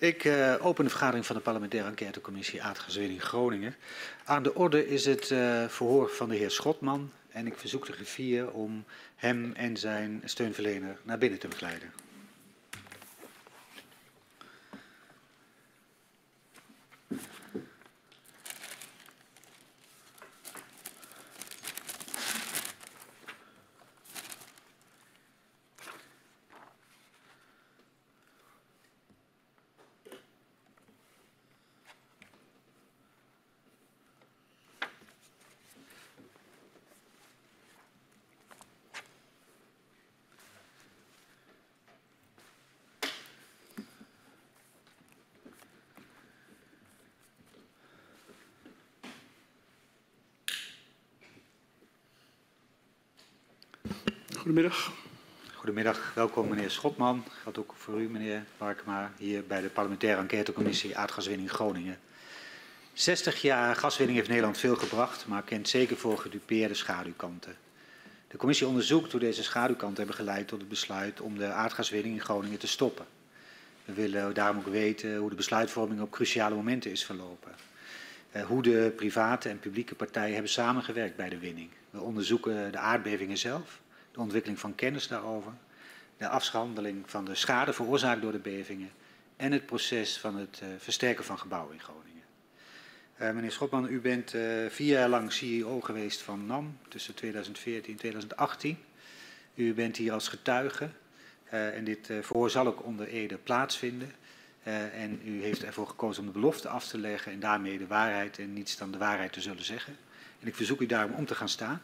Ik uh, open de vergadering van de parlementaire enquêtecommissie aardgaswinning Groningen. Aan de orde is het uh, verhoor van de heer Schotman en ik verzoek de griffier om hem en zijn steunverlener naar binnen te begeleiden. Goedemiddag. Goedemiddag, welkom meneer Schotman. Geldt ook voor u meneer Barkema hier bij de parlementaire enquêtecommissie aardgaswinning Groningen. 60 jaar gaswinning heeft Nederland veel gebracht, maar kent zeker voor gedupeerde schaduwkanten. De commissie onderzoekt hoe deze schaduwkanten hebben geleid tot het besluit om de aardgaswinning in Groningen te stoppen. We willen daarom ook weten hoe de besluitvorming op cruciale momenten is verlopen. Uh, hoe de private en publieke partijen hebben samengewerkt bij de winning. We onderzoeken de aardbevingen zelf, de ontwikkeling van kennis daarover, de afhandeling van de schade veroorzaakt door de bevingen en het proces van het uh, versterken van gebouwen in Groningen. Uh, meneer Schotman, u bent uh, vier jaar lang CEO geweest van NAM tussen 2014 en 2018. U bent hier als getuige en dit verhoor zal ook onder Ede plaatsvinden. en u heeft ervoor gekozen om de belofte af te leggen en daarmee de waarheid en niets dan de waarheid te zullen zeggen. En ik verzoek u daarom om te gaan staan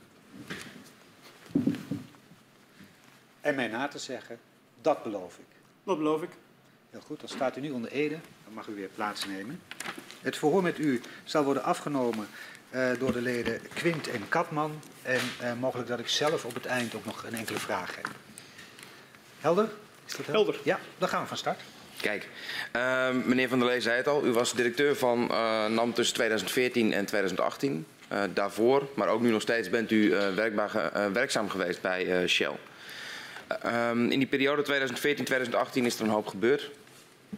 en mij na te zeggen, dat beloof ik. Dat beloof ik. Heel goed, dan staat u nu onder Ede. Dan mag u weer plaatsnemen. Het verhoor met u zal worden afgenomen uh, door de leden Quint en Katman. En uh, mogelijk dat ik zelf op het eind ook nog een enkele vraag heb. Helder? Is dat helder? helder? Ja, dan gaan we van start. Kijk, uh, meneer Van der Lee zei het al. U was directeur van uh, NAM tussen 2014 en 2018. daarvoor, maar ook nu nog steeds, bent u werkbaar, werkzaam geweest bij Shell. Um, in die periode 2014-2018 is er een hoop gebeurd.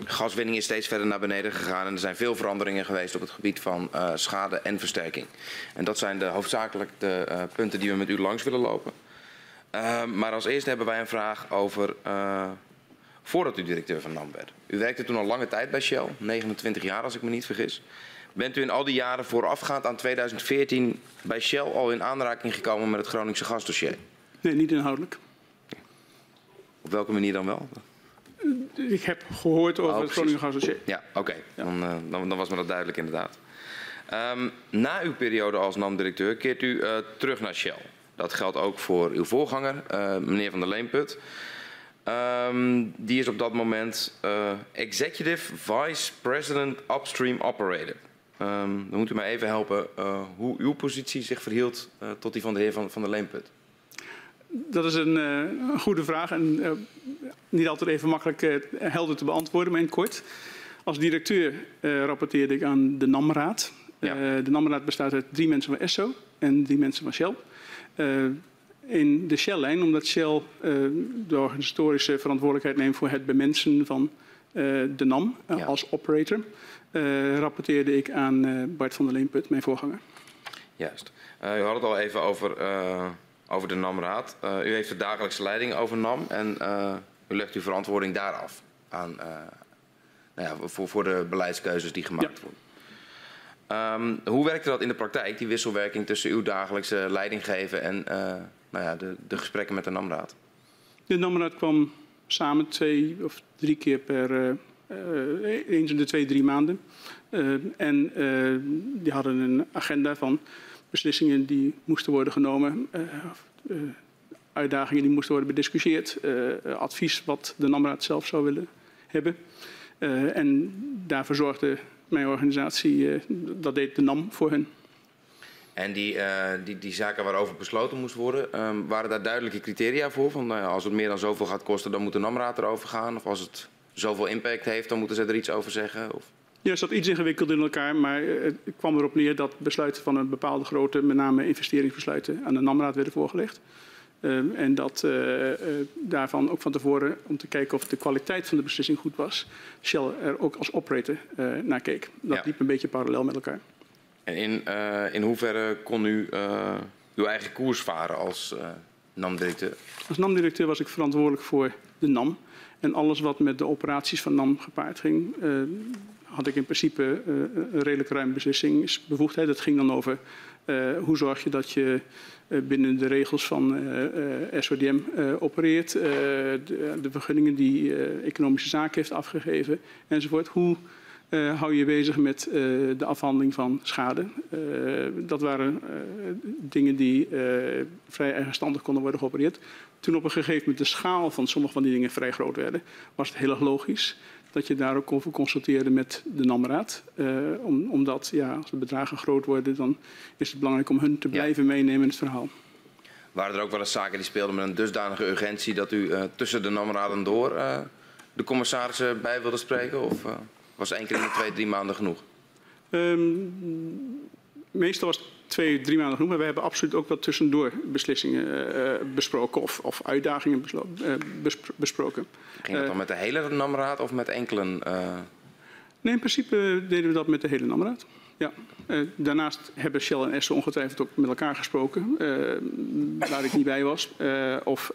Gaswinning is steeds verder naar beneden gegaan en er zijn veel veranderingen geweest op het gebied van uh, schade en versterking. En dat zijn de, hoofdzakelijk de uh, punten die we met u langs willen lopen. Uh, maar als eerste hebben wij een vraag over uh, voordat u directeur van NAM werd. U werkte toen al lange tijd bij Shell, 29 jaar als ik me niet vergis. Bent u in al die jaren voorafgaand aan 2014 bij Shell al in aanraking gekomen met het Groningse gasdossier? Nee, niet inhoudelijk. Op welke manier dan wel? Ik heb gehoord over oh, het Groningen Gasdossier. Ja, oké. Okay. Ja. Dan, uh, dan, dan, was me dat duidelijk inderdaad. Um, na uw periode als NAM-directeur keert u uh, terug naar Shell. Dat geldt ook voor uw voorganger, uh, meneer Van der Leenput. Um, die is op dat moment Executive Vice President Upstream Operator. Um, dan moet u mij even helpen hoe uw positie zich verhield tot die van de heer Van, van der Leenput. Dat is een, uh, een goede vraag en uh, niet altijd even makkelijk uh, helder te beantwoorden, maar in kort. Als directeur rapporteerde ik aan de NAM-raad. Ja. de NAM-raad bestaat uit drie mensen van ESSO en drie mensen van Shell. in de Shell-lijn, omdat Shell de organisatorische verantwoordelijkheid neemt voor het bemensen van de NAM ja. als operator, rapporteerde ik aan Bart van der Leenput, mijn voorganger. Juist. u had het al even over over de NAM-raad. Uh, u heeft de dagelijkse leiding over NAM en uh, u legt uw verantwoording daar af aan, uh, nou ja, voor, voor de beleidskeuzes die gemaakt ja. worden. Um, hoe werkte dat in de praktijk, die wisselwerking tussen uw dagelijkse leidinggeven en nou ja, de, de, gesprekken met de NAM-raad? De NAM-raad kwam samen twee of drie keer per, eens in de twee, drie maanden. en die hadden een agenda van beslissingen die moesten worden genomen, uh, uh, uitdagingen die moesten worden bediscussieerd, uh, advies wat de NAMRAAD zelf zou willen hebben. en daarvoor zorgde mijn organisatie, dat deed de NAM voor hen. En die, die, die zaken waarover besloten moest worden, um, waren daar duidelijke criteria voor? Van nou als het meer dan zoveel gaat kosten, dan moet de NAMRAAD erover gaan? Of als het zoveel impact heeft, dan moeten ze er iets over zeggen? Of? Ja, het zat iets ingewikkeld in elkaar, maar het kwam erop neer dat besluiten van een bepaalde grootte, met name investeringsbesluiten, aan de NAMRAAD werden voorgelegd. Uh, en dat uh, uh, daarvan ook van tevoren, om te kijken of de kwaliteit van de beslissing goed was, Shell er ook als operator naar keek. Dat ja. liep een beetje parallel met elkaar. En in, in hoeverre kon u uw eigen koers varen als NAM-directeur? Als NAM-directeur was ik verantwoordelijk voor de NAM. En alles wat met de operaties van NAM gepaard ging, had ik in principe een redelijk ruim beslissingsbevoegdheid. Dat ging dan over hoe zorg je dat je eh, binnen de regels van eh, eh, SODM opereert, de, vergunningen die economische zaken heeft afgegeven enzovoort. Hoe hou je bezig met de afhandeling van schade. Dat waren dingen die vrij eigenstandig konden worden geopereerd. Toen op een gegeven moment de schaal van sommige van die dingen vrij groot werden, was het heel erg logisch dat je daar ook over consulteerde met de NAMRAAD. Uh, om, omdat ja, als de bedragen groot worden, dan is het belangrijk om hun te blijven ja. meenemen in het verhaal. Waren er ook wel eens zaken die speelden met een dusdanige urgentie dat u uh, tussen de NAMRAAD door uh, de commissarissen bij wilde spreken? Of was één keer in de twee, drie maanden genoeg? Um, meestal was het twee, drie maanden genoeg. Maar we hebben absoluut ook wat tussendoor beslissingen uh, besproken of, of uitdagingen uh, besproken. Ging dat dan met de hele NAMRAAD of met enkele? Uh... Nee, in principe deden we dat met de hele NAMRAAD. Ja. Daarnaast hebben Shell en Esso ongetwijfeld ook met elkaar gesproken, waar ik niet bij was. Of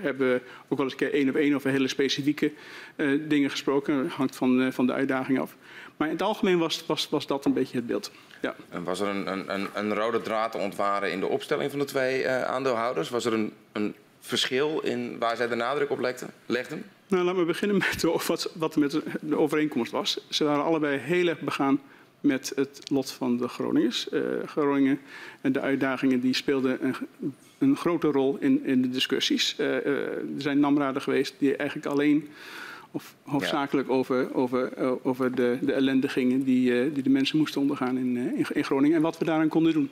hebben ook wel eens een keer één op één over hele specifieke dingen gesproken. Dat hangt van, van de uitdaging af. Maar in het algemeen was, was, was dat een beetje het beeld. Ja. En was er een, een, een rode draad te ontwaren in de opstelling van de twee aandeelhouders? Was er een, een verschil in waar zij de nadruk op legden? Nou, laten we beginnen met wat, wat met de overeenkomst was. Ze waren allebei heel erg begaan met het lot van de Groningers. Uh, Groningen en de uitdagingen die speelden een, een grote rol in, in de discussies. Uh, er zijn namraden geweest die eigenlijk alleen of hoofdzakelijk ja. over, over, over de, de ellende gingen die, die de mensen moesten ondergaan in, in, in, Groningen en wat we daaraan konden doen.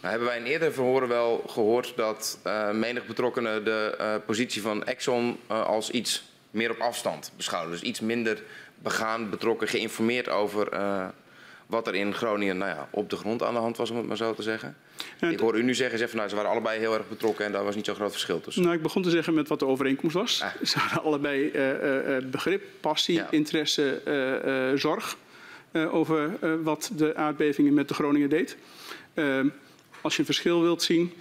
Nou, hebben wij in eerdere verhoren wel gehoord dat menig betrokkenen de positie van Exxon als iets meer op afstand beschouwen. Dus iets minder begaan, betrokken, geïnformeerd over wat er in Groningen nou ja, op de grond aan de hand was, om het maar zo te zeggen. En ik hoor u nu zeggen, zeg van, nou, ze waren allebei heel erg betrokken en daar was niet zo'n groot verschil tussen. Nou, ik begon te zeggen met wat de overeenkomst was. Ah. Ze hadden allebei uh, uh, begrip, passie, ja. interesse, zorg over wat de aardbevingen met de Groningen deed. Als je een verschil wilt zien,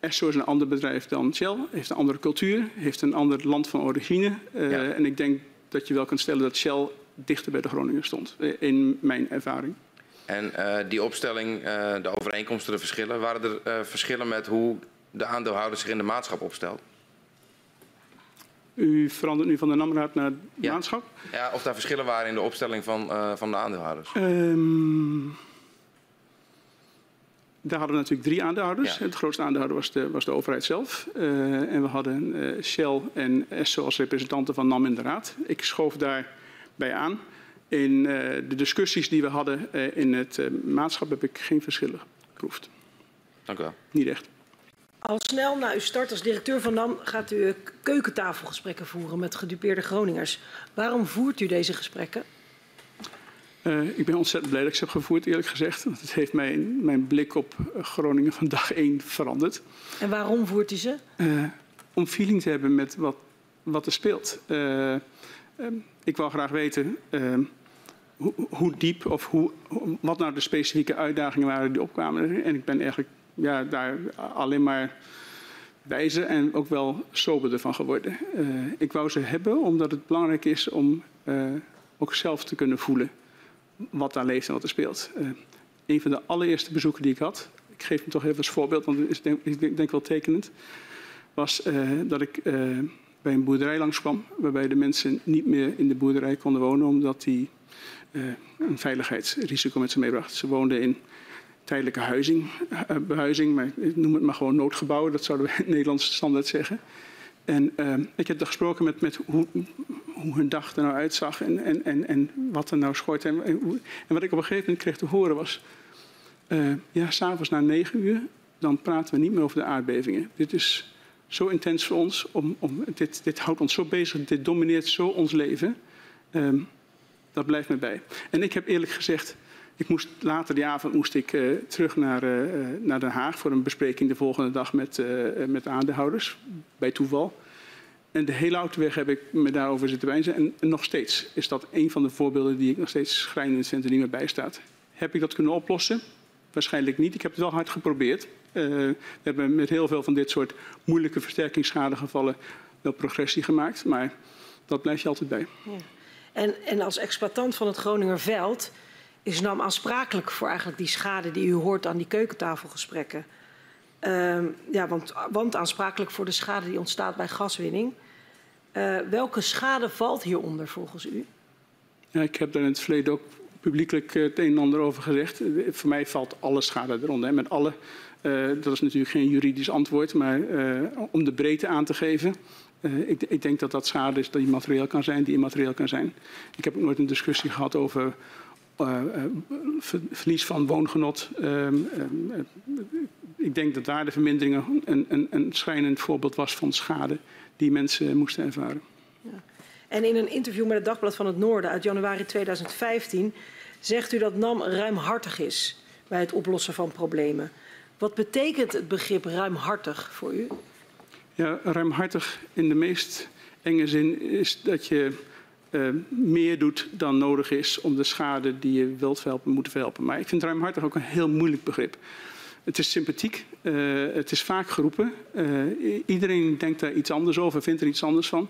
Esso is een ander bedrijf dan Shell, heeft een andere cultuur, heeft een ander land van origine. Ja. En ik denk dat je wel kunt stellen dat Shell dichter bij de Groningen stond, eh, in mijn ervaring. En uh, die opstelling, uh, de overeenkomsten, de verschillen, waren er uh, verschillen met hoe de aandeelhouder zich in de maatschap opstelt? U verandert nu van de NAMRAAD naar de ja. maatschap? Ja, of daar verschillen waren in de opstelling van, van de aandeelhouders? Um, daar hadden we natuurlijk drie aandeelhouders. Ja. Het grootste aandeelhouder was de, was de overheid zelf. En we hadden Shell en ESSO als representanten van NAM in de raad. Ik schoof daarbij aan. In uh, de discussies die we hadden in het maatschap heb ik geen verschillen geproefd. Dank u wel. Niet echt. Al snel na uw start als directeur van NAM gaat u keukentafelgesprekken voeren met gedupeerde Groningers. Waarom voert u deze gesprekken? Uh, ik ben ontzettend blij dat ik ze heb gevoerd, eerlijk gezegd. Want het heeft mijn, mijn blik op Groningen van dag één veranderd. En waarom voert u ze? Uh, om feeling te hebben met wat, wat er speelt. Uh, ik wil graag weten hoe, hoe, diep of hoe, wat nou de specifieke uitdagingen waren die opkwamen. En ik ben eigenlijk ja, daar alleen maar wijzer en ook wel soberder van geworden. ik wou ze hebben omdat het belangrijk is om ook zelf te kunnen voelen wat daar leeft en wat er speelt. Uh, een van de allereerste bezoeken die ik had, ik geef hem toch even als voorbeeld, want het is denk, ik denk wel tekenend, was dat ik bij een boerderij langskwam, waarbij de mensen niet meer in de boerderij konden wonen, omdat die een veiligheidsrisico met zich meebracht. Ze woonden in tijdelijke huizing, behuizing, maar ik noem het maar gewoon noodgebouwen, dat zouden we Nederlandse standaard zeggen. En uh, ik heb er gesproken met, met hoe, hoe, hun dag er nou uitzag en, en, en, en wat er nou schort. En, en, en, wat ik op een gegeven moment kreeg te horen was... Ja, s'avonds na negen uur, dan praten we niet meer over de aardbevingen. Dit is zo intens voor ons, om, om, dit, dit houdt ons zo bezig, dit domineert zo ons leven. Um, dat blijft me bij. En ik heb eerlijk gezegd Ik moest, later die avond moest ik uh, terug naar, uh, naar Den Haag voor een bespreking de volgende dag met, uh, met aandeelhouders, bij toeval. En de hele autoweg heb ik me daarover zitten wijzen. En, nog steeds is dat een van de voorbeelden die ik nog steeds schrijnend vind en niet meer bijstaat. Heb ik dat kunnen oplossen? Waarschijnlijk niet. Ik heb het wel hard geprobeerd. we hebben met heel veel van dit soort moeilijke versterkingsschadegevallen wel progressie gemaakt. Maar dat blijf je altijd bij. Ja. En, en als exploitant van het Groninger Veld is NAM aansprakelijk voor eigenlijk die schade die u hoort aan die keukentafelgesprekken. Uh, ja, want, want, aansprakelijk voor de schade die ontstaat bij gaswinning. Uh, welke schade valt hieronder volgens u? Ja, ik heb daar in het verleden ook publiekelijk eh, het een en ander over gezegd. Voor mij valt alle schade eronder. Met alle, uh, dat is natuurlijk geen juridisch antwoord, maar om de breedte aan te geven. Ik, ik, denk dat dat schade is die materieel kan zijn, die immaterieel kan zijn. Ik heb ook nooit een discussie gehad over verlies van woongenot. Uh, ik denk dat daar de vermindering een, een, een, voorbeeld was van schade die mensen moesten ervaren. En in een interview met het Dagblad van het Noorden uit januari 2015 zegt u dat NAM ruimhartig is bij het oplossen van problemen. Wat betekent het begrip ruimhartig voor u? Ja, ruimhartig in de meest enge zin is dat je uh, meer doet dan nodig is om de schade die je wilt verhelpen, moeten verhelpen. Maar ik vind ruimhartig ook een heel moeilijk begrip. Het is sympathiek, uh, het is vaak geroepen. Uh, iedereen denkt daar iets anders over, vindt er iets anders van.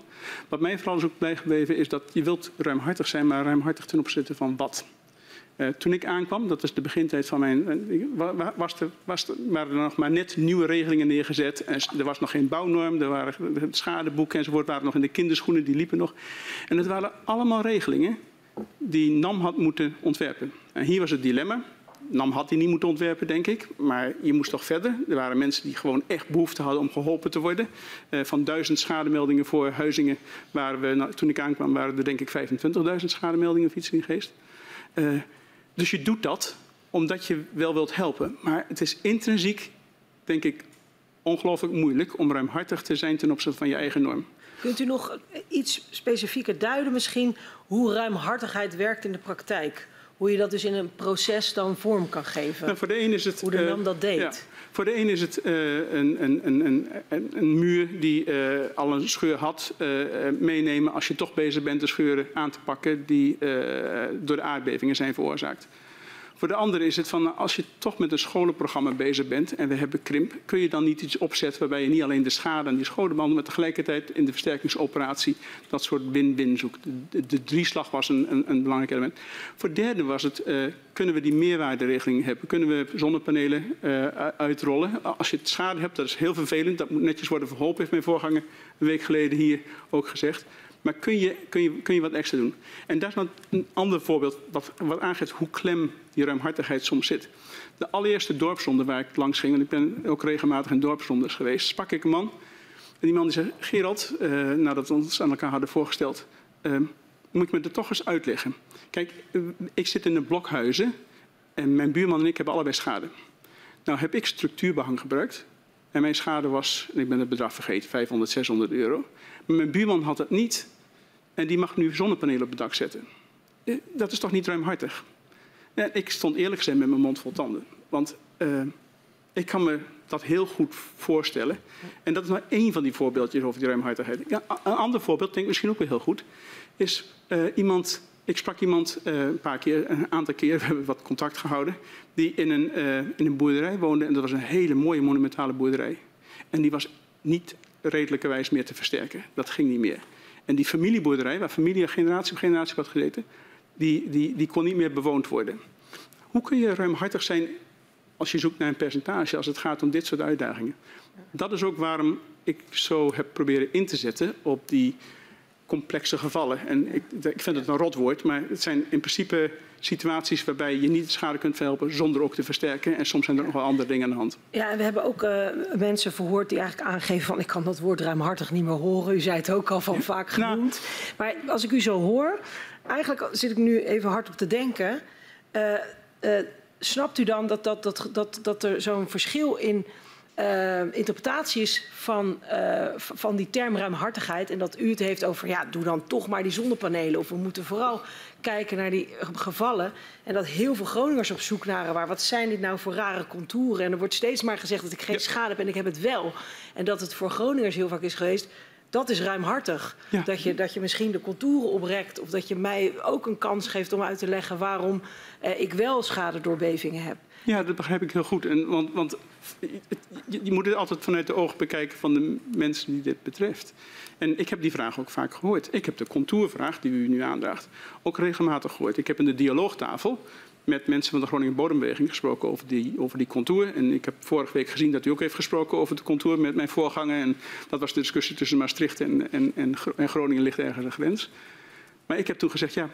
Wat mij vooral is ook bijgebleven is dat je wilt ruimhartig zijn, maar ruimhartig ten opzichte van wat. Uh, toen ik aankwam, dat is de begintijd van mijn. Uh, was er, was waren er nog maar net nieuwe regelingen neergezet. En er was nog geen bouwnorm, er waren schadeboeken enzovoort, waren nog in de kinderschoenen, die liepen nog. En het waren allemaal regelingen die NAM had moeten ontwerpen. En hier was het dilemma. NAM had die niet moeten ontwerpen, denk ik. Maar je moest toch verder. Er waren mensen die gewoon echt behoefte hadden om geholpen te worden. Uh, van duizend schademeldingen voor huizingen waren we, nou, toen ik aankwam, waren er denk ik 25.000 schademeldingen fietsen in geest. Dus je doet dat omdat je wel wilt helpen. Maar het is intrinsiek, denk ik, ongelooflijk moeilijk om ruimhartig te zijn ten opzichte van je eigen norm. Kunt u nog iets specifieker duiden misschien hoe ruimhartigheid werkt in de praktijk? Hoe je dat dus in een proces dan vorm kan geven? Nou, voor de een is het, hoe de NAM dat deed? Ja, voor de een is het uh, een, een, een, een, een muur die uh, al een scheur had, uh, meenemen als je toch bezig bent de scheuren aan te pakken die door de aardbevingen zijn veroorzaakt. Voor de andere is het van, als je toch met een scholenprogramma bezig bent en we hebben krimp, kun je dan niet iets opzetten waarbij je niet alleen de schade aan die scholen maar tegelijkertijd in de versterkingsoperatie dat soort win-win zoekt. De, drieslag was een, een, een, belangrijk element. Voor de derde was het, uh, kunnen we die meerwaarderegeling hebben? Kunnen we zonnepanelen uh, uitrollen? Als je schade hebt, dat is heel vervelend, dat moet netjes worden verholpen, heeft mijn voorganger een week geleden hier ook gezegd. Maar kun je, kun, je, kun je wat extra doen? En dat is dan een ander voorbeeld wat, wat aangeeft hoe klem die ruimhartigheid soms zit. De allereerste dorpsronde waar ik langs ging, en ik ben ook regelmatig in dorpsrondes geweest, sprak ik een man. En die man die zei, Gerald, uh, nadat we ons aan elkaar hadden voorgesteld, uh, moet ik me er toch eens uitleggen. Kijk, uh, ik zit in de blokhuizen en mijn buurman en ik hebben allebei schade. Nou heb ik structuurbehang gebruikt en mijn schade was, ik ben het bedrag vergeten, 500, 600 euro. Maar mijn buurman had het niet en die mag nu zonnepanelen op het dak zetten. Eh, dat is toch niet ruimhartig? Ja, ik stond eerlijk gezegd met mijn mond vol tanden. Want uh, ik kan me dat heel goed voorstellen. En dat is maar één van die voorbeeldjes over die ruimhartigheid. Ja, een ander voorbeeld, denk misschien ook wel heel goed, is iemand. Ik sprak iemand een paar keer, een aantal keer, we hebben wat contact gehouden, die in een, in een boerderij woonde. En dat was een hele mooie monumentale boerderij. En die was niet redelijkerwijs meer te versterken. Dat ging niet meer. En die familieboerderij, waar familie generatie op generatie had gezeten, die, die, die kon niet meer bewoond worden. Hoe kun je ruimhartig zijn als je zoekt naar een percentage als het gaat om dit soort uitdagingen? Dat is ook waarom ik zo heb proberen in te zetten op die complexe gevallen. En ik, ik vind het een rotwoord, maar het zijn in principe situaties waarbij je niet de schade kunt verhelpen zonder ook te versterken. En soms zijn er nog wel andere dingen aan de hand. Ja, en we hebben ook uh, mensen verhoord die eigenlijk aangeven van ik kan dat woord ruimhartig niet meer horen. U zei het ook al van vaak nou. genoemd. Nou. Maar als ik u zo hoor, eigenlijk zit ik nu even hard op te denken. Uh, uh, snapt u dan dat, dat, dat, dat, dat er zo'n verschil in uh, interpretatie is van, uh, van die term ruimhartigheid. En dat u het heeft over, ja, doe dan toch maar die zonnepanelen. Of we moeten vooral kijken naar die gevallen. En dat heel veel Groningers op zoek naar waar. Wat zijn dit nou voor rare contouren? En er wordt steeds maar gezegd dat ik geen ja. schade heb en ik heb het wel. En dat het voor Groningers heel vaak is geweest. Dat is ruimhartig. Ja. Dat, je, dat je misschien de contouren oprekt. Of dat je mij ook een kans geeft om uit te leggen waarom uh, ik wel schade door bevingen heb. Ja, dat begrijp ik heel goed. En, want, want je, moet het altijd vanuit de ogen bekijken van de mensen die dit betreft. En ik heb die vraag ook vaak gehoord. Ik heb de contourvraag die u nu aandraagt ook regelmatig gehoord. Ik heb in de dialoogtafel met mensen van de Groningen Bodembeweging gesproken over die, over die contour. En ik heb vorige week gezien dat u ook heeft gesproken over de contour met mijn voorganger. En dat was de discussie tussen Maastricht en, en, en Groningen ligt ergens een grens. Maar ik heb toen gezegd, ja,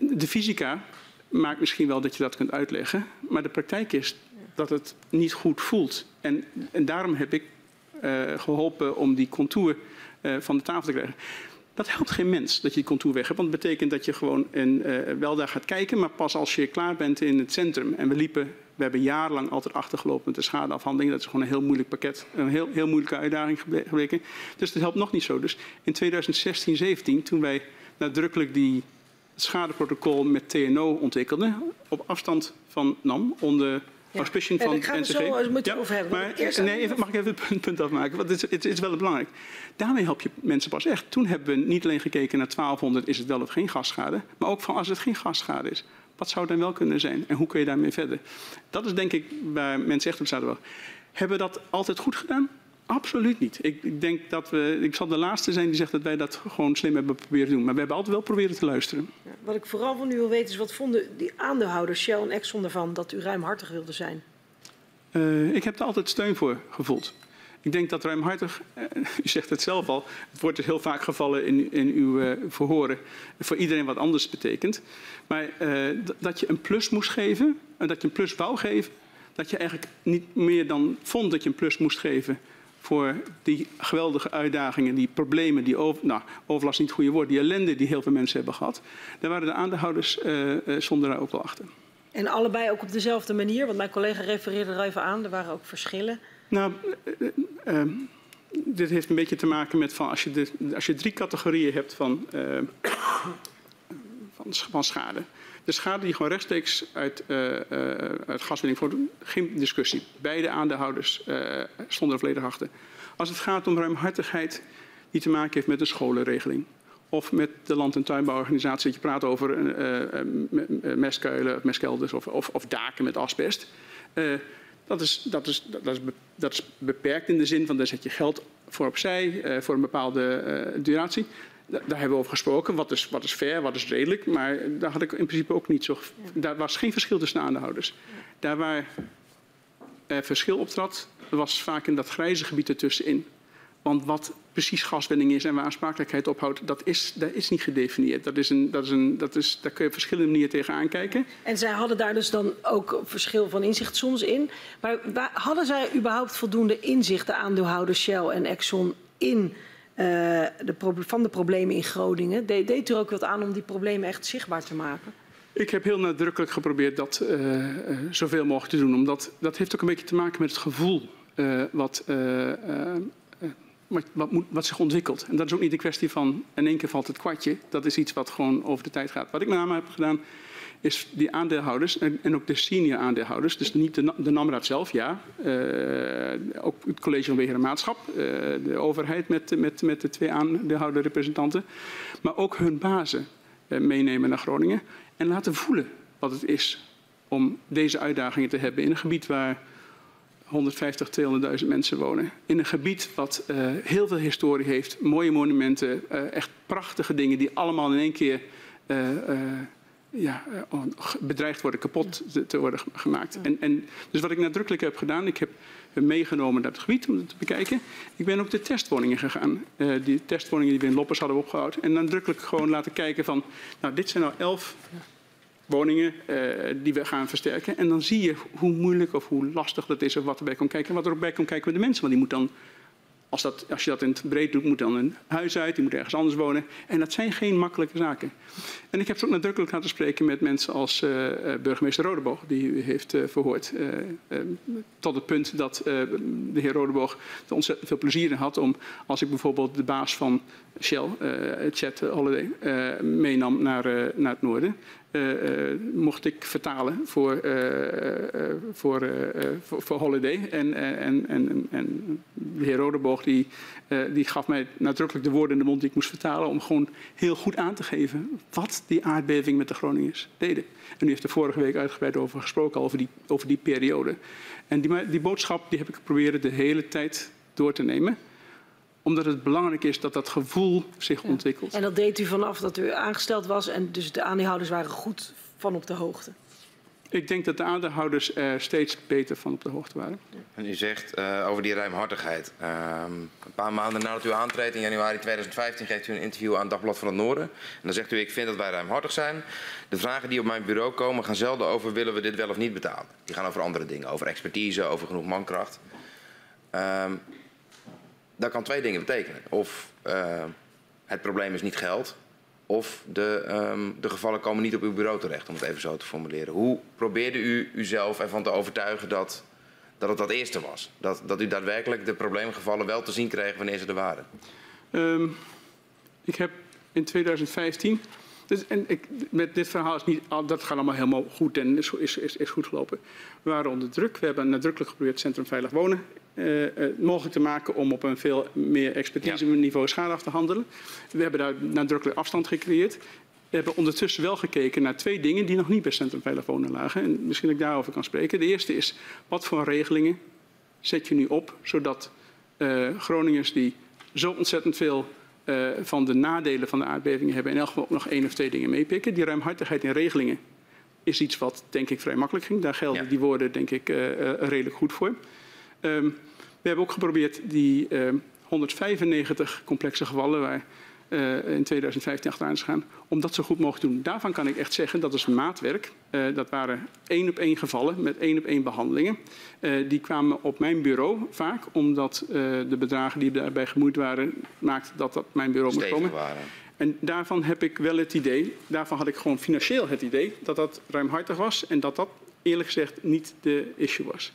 de fysica maakt misschien wel dat je dat kunt uitleggen. Maar de praktijk is dat het niet goed voelt. En, en daarom heb ik uh, geholpen om die contour uh, van de tafel te krijgen. Dat helpt geen mens dat je die contour weg hebt. Want het betekent dat je gewoon een, uh, wel daar gaat kijken. Maar pas als je klaar bent in het centrum. En we liepen, we hebben jarenlang altijd achtergelopen met de schadeafhandeling. Dat is gewoon een heel moeilijk pakket. Een heel, heel moeilijke uitdaging gebleken. Dus dat helpt nog niet zo. Dus in 2016, 17, toen wij nadrukkelijk die schadeprotocol met TNO ontwikkelde. Op afstand van NAM, onder auspiciën ja, van NCG. NCG. Zo, moeten ja, over hebben. Maar, nee, even, mag ik even het punt, punt afmaken? Want het is, het is wel belangrijk. Daarmee help je mensen pas echt. Toen hebben we niet alleen gekeken naar 1200, is het wel of geen gasschade. Maar ook van als het geen gasschade is. Wat zou het dan wel kunnen zijn? En hoe kun je daarmee verder? Dat is denk ik waar mensen echt op zaten. Hebben we dat altijd goed gedaan? Absoluut niet. Ik, ik, denk dat we. Ik zal de laatste zijn die zegt dat wij dat gewoon slim hebben proberen te doen. Maar we hebben altijd wel proberen te luisteren. Ja, wat ik vooral van u wil weten is: wat vonden die aandeelhouders Shell en Exxon ervan dat u ruimhartig wilde zijn? Uh, ik heb er altijd steun voor gevoeld. Ik denk dat ruimhartig, uh, u zegt het zelf al, het wordt dus heel vaak gevallen in, in uw uh, verhoren, voor iedereen wat anders betekent. Maar dat je een plus moest geven, en dat je een plus wou geven, dat je eigenlijk niet meer dan vond dat je een plus moest geven voor die geweldige uitdagingen, die problemen, die over, nou, overlast niet het goede woord, die ellende die heel veel mensen hebben gehad. Daar waren de aandeelhouders uh, zonder daar ook wel achter. En allebei ook op dezelfde manier? Want mijn collega refereerde er even aan, er waren ook verschillen. Nou, uh, uh, dit heeft een beetje te maken met van als je, de, als je drie categorieën hebt van, van, van schade. De schade die gewoon rechtstreeks uit, uh, uh, uit gaswinning voor geen discussie. Beide aandeelhouders uh, stonden er volledig achter. Als het gaat om ruimhartigheid die te maken heeft met de scholenregeling. Of met de land- en tuinbouworganisatie, dat je praat over mestkuilen, mestkelders of, of, of, daken met asbest. dat, is, dat, is, dat, is, dat is beperkt in de zin van daar zet je geld voor opzij voor een bepaalde duratie. Daar hebben we over gesproken. Wat is, wat is fair, wat is redelijk. Maar daar had ik in principe ook niet zo. Daar was geen verschil tussen de aandeelhouders. Daar waar er verschil optrad, was vaak in dat grijze gebied ertussenin. Want wat precies gaswinning is en waar aansprakelijkheid ophoudt, dat is, dat is niet gedefinieerd. Dat is een, dat is een, dat is, daar kun je op verschillende manieren tegenaan kijken. En zij hadden daar dus dan ook verschil van inzicht soms in. Maar hadden zij überhaupt voldoende inzicht, de aandeelhouders Shell en Exxon, in de van de problemen in Groningen. De deed u ook wat aan om die problemen echt zichtbaar te maken? Ik heb heel nadrukkelijk geprobeerd dat uh, uh, zoveel mogelijk te doen. Omdat dat heeft ook een beetje te maken met het gevoel wat, wat, wat, zich ontwikkelt. En dat is ook niet een kwestie van in één keer valt het kwartje. Dat is iets wat gewoon over de tijd gaat. Wat ik met name heb gedaan is die aandeelhouders en, en ook de senior aandeelhouders, dus niet de, de NAMRAD zelf, ja, uh, ook het college van beheer en uh, de overheid met, met, met de twee aandeelhouderrepresentanten, maar ook hun bazen uh, meenemen naar Groningen en laten voelen wat het is om deze uitdagingen te hebben in een gebied waar 150, 200.000 mensen wonen. In een gebied wat heel veel historie heeft, mooie monumenten, echt prachtige dingen die allemaal in één keer ja, bedreigd worden, kapot te, worden gemaakt. En, en, dus wat ik nadrukkelijk heb gedaan, ik heb meegenomen naar het gebied om het te bekijken. Ik ben ook de testwoningen gegaan. Uh, die testwoningen die we in Loppers hadden opgehouden. En nadrukkelijk gewoon laten kijken van, nou dit zijn nou elf woningen uh, die we gaan versterken. En dan zie je hoe moeilijk of hoe lastig dat is of wat erbij komt kijken. En wat er ook bij komt kijken met de mensen. Want die moet dan als, dat, als je dat in het breed doet, moet dan een huis uit, die moet ergens anders wonen. En dat zijn geen makkelijke zaken. En ik heb ze ook nadrukkelijk laten spreken met mensen als uh, burgemeester Rodeboog, die u heeft uh, verhoord. tot het punt dat de heer Rodeboog er ontzettend veel plezier in had om, als ik bijvoorbeeld de baas van Shell, Chat Holiday, meenam naar, naar het noorden, mocht ik vertalen voor, uh, voor, voor, voor, Holiday. En, en, en, en de heer Rodeboog die, die gaf mij nadrukkelijk de woorden in de mond die ik moest vertalen... om gewoon heel goed aan te geven wat die aardbeving met de Groningers deden. En u heeft er vorige week uitgebreid over gesproken, over die, over die periode. En die, die boodschap die heb ik geprobeerd de hele tijd door te nemen omdat het belangrijk is dat dat gevoel zich ja. ontwikkelt. En dat deed u vanaf dat u aangesteld was en dus de aandeelhouders waren goed van op de hoogte? Ik denk dat de aandeelhouders er steeds beter van op de hoogte waren. En u zegt uh, over die ruimhartigheid. Uh, een paar maanden nadat u aantreedt in januari 2015 geeft u een interview aan Dagblad van het Noorden. En dan zegt u ik vind dat wij ruimhartig zijn. De vragen die op mijn bureau komen gaan zelden over willen we dit wel of niet betalen. Die gaan over andere dingen. Over expertise, over genoeg mankracht. Dat kan twee dingen betekenen. Of uh, het probleem is niet geld, of de, um, de gevallen komen niet op uw bureau terecht, om het even zo te formuleren. Hoe probeerde u uzelf ervan te overtuigen dat, dat het dat eerste was? Dat, dat u daadwerkelijk de probleemgevallen wel te zien kreeg wanneer ze er waren? Um, ik heb in 2015 dus, en ik, met dit verhaal is niet, dat gaat allemaal helemaal goed en is, is, is, goed gelopen. We waren onder druk. We hebben nadrukkelijk geprobeerd Centrum Veilig Wonen uh, uh, mogelijk te maken om op een veel meer expertise niveau schade af te handelen. We hebben daar nadrukkelijk afstand gecreëerd. We hebben ondertussen wel gekeken naar twee dingen die nog niet bij Centrum Veilig Wonen lagen. En misschien dat ik daarover kan spreken. De eerste is, wat voor regelingen zet je nu op, zodat uh, Groningers die zo ontzettend veel uh, van de nadelen van de aardbevingen hebben in elk geval ook nog één of twee dingen meepikken. Die ruimhartigheid in regelingen is iets wat denk ik vrij makkelijk ging. Daar gelden ja. die woorden denk ik uh, uh, redelijk goed voor. Um, we hebben ook geprobeerd die 195 complexe gevallen waar uh, in 2015 achteraan is gegaan, om dat zo goed mogelijk te doen. Daarvan kan ik echt zeggen, dat is maatwerk. Uh, dat waren één op één gevallen met één op één behandelingen. Uh, die kwamen op mijn bureau vaak, omdat de bedragen die daarbij gemoeid waren, maakten dat dat mijn bureau moest komen. Waren. En daarvan heb ik wel het idee, daarvan had ik gewoon financieel het idee, dat dat ruimhartig was en dat dat eerlijk gezegd niet de issue was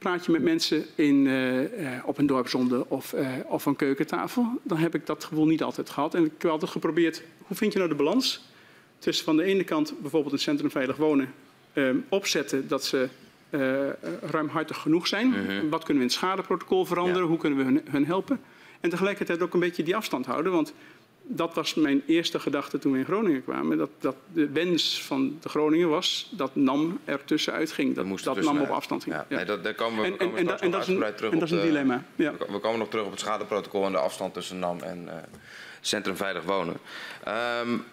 praat je met mensen in, uh, op een dorpszonde of, uh, of een keukentafel, dan heb ik dat gevoel niet altijd gehad. En ik heb altijd geprobeerd, hoe vind je nou de balans tussen van de ene kant bijvoorbeeld het Centrum Veilig Wonen uh, opzetten dat ze ruimhartig genoeg zijn. -hmm. Wat kunnen we in het schadeprotocol veranderen? Ja. Hoe kunnen we hun, hun helpen? En tegelijkertijd ook een beetje die afstand houden, want dat was mijn eerste gedachte toen we in Groningen kwamen. Dat, dat de wens van de Groningen was dat NAM er tussenuit ging. Dat, dat, dat NAM op afstand ging. Ja, ja. Nee, dat, daar komen we, en, komen en, we en, en dat is een, terug en dat is een dilemma. Ja. We komen nog terug op het schadeprotocol en de afstand tussen NAM en uh, Centrum Veilig Wonen. Um,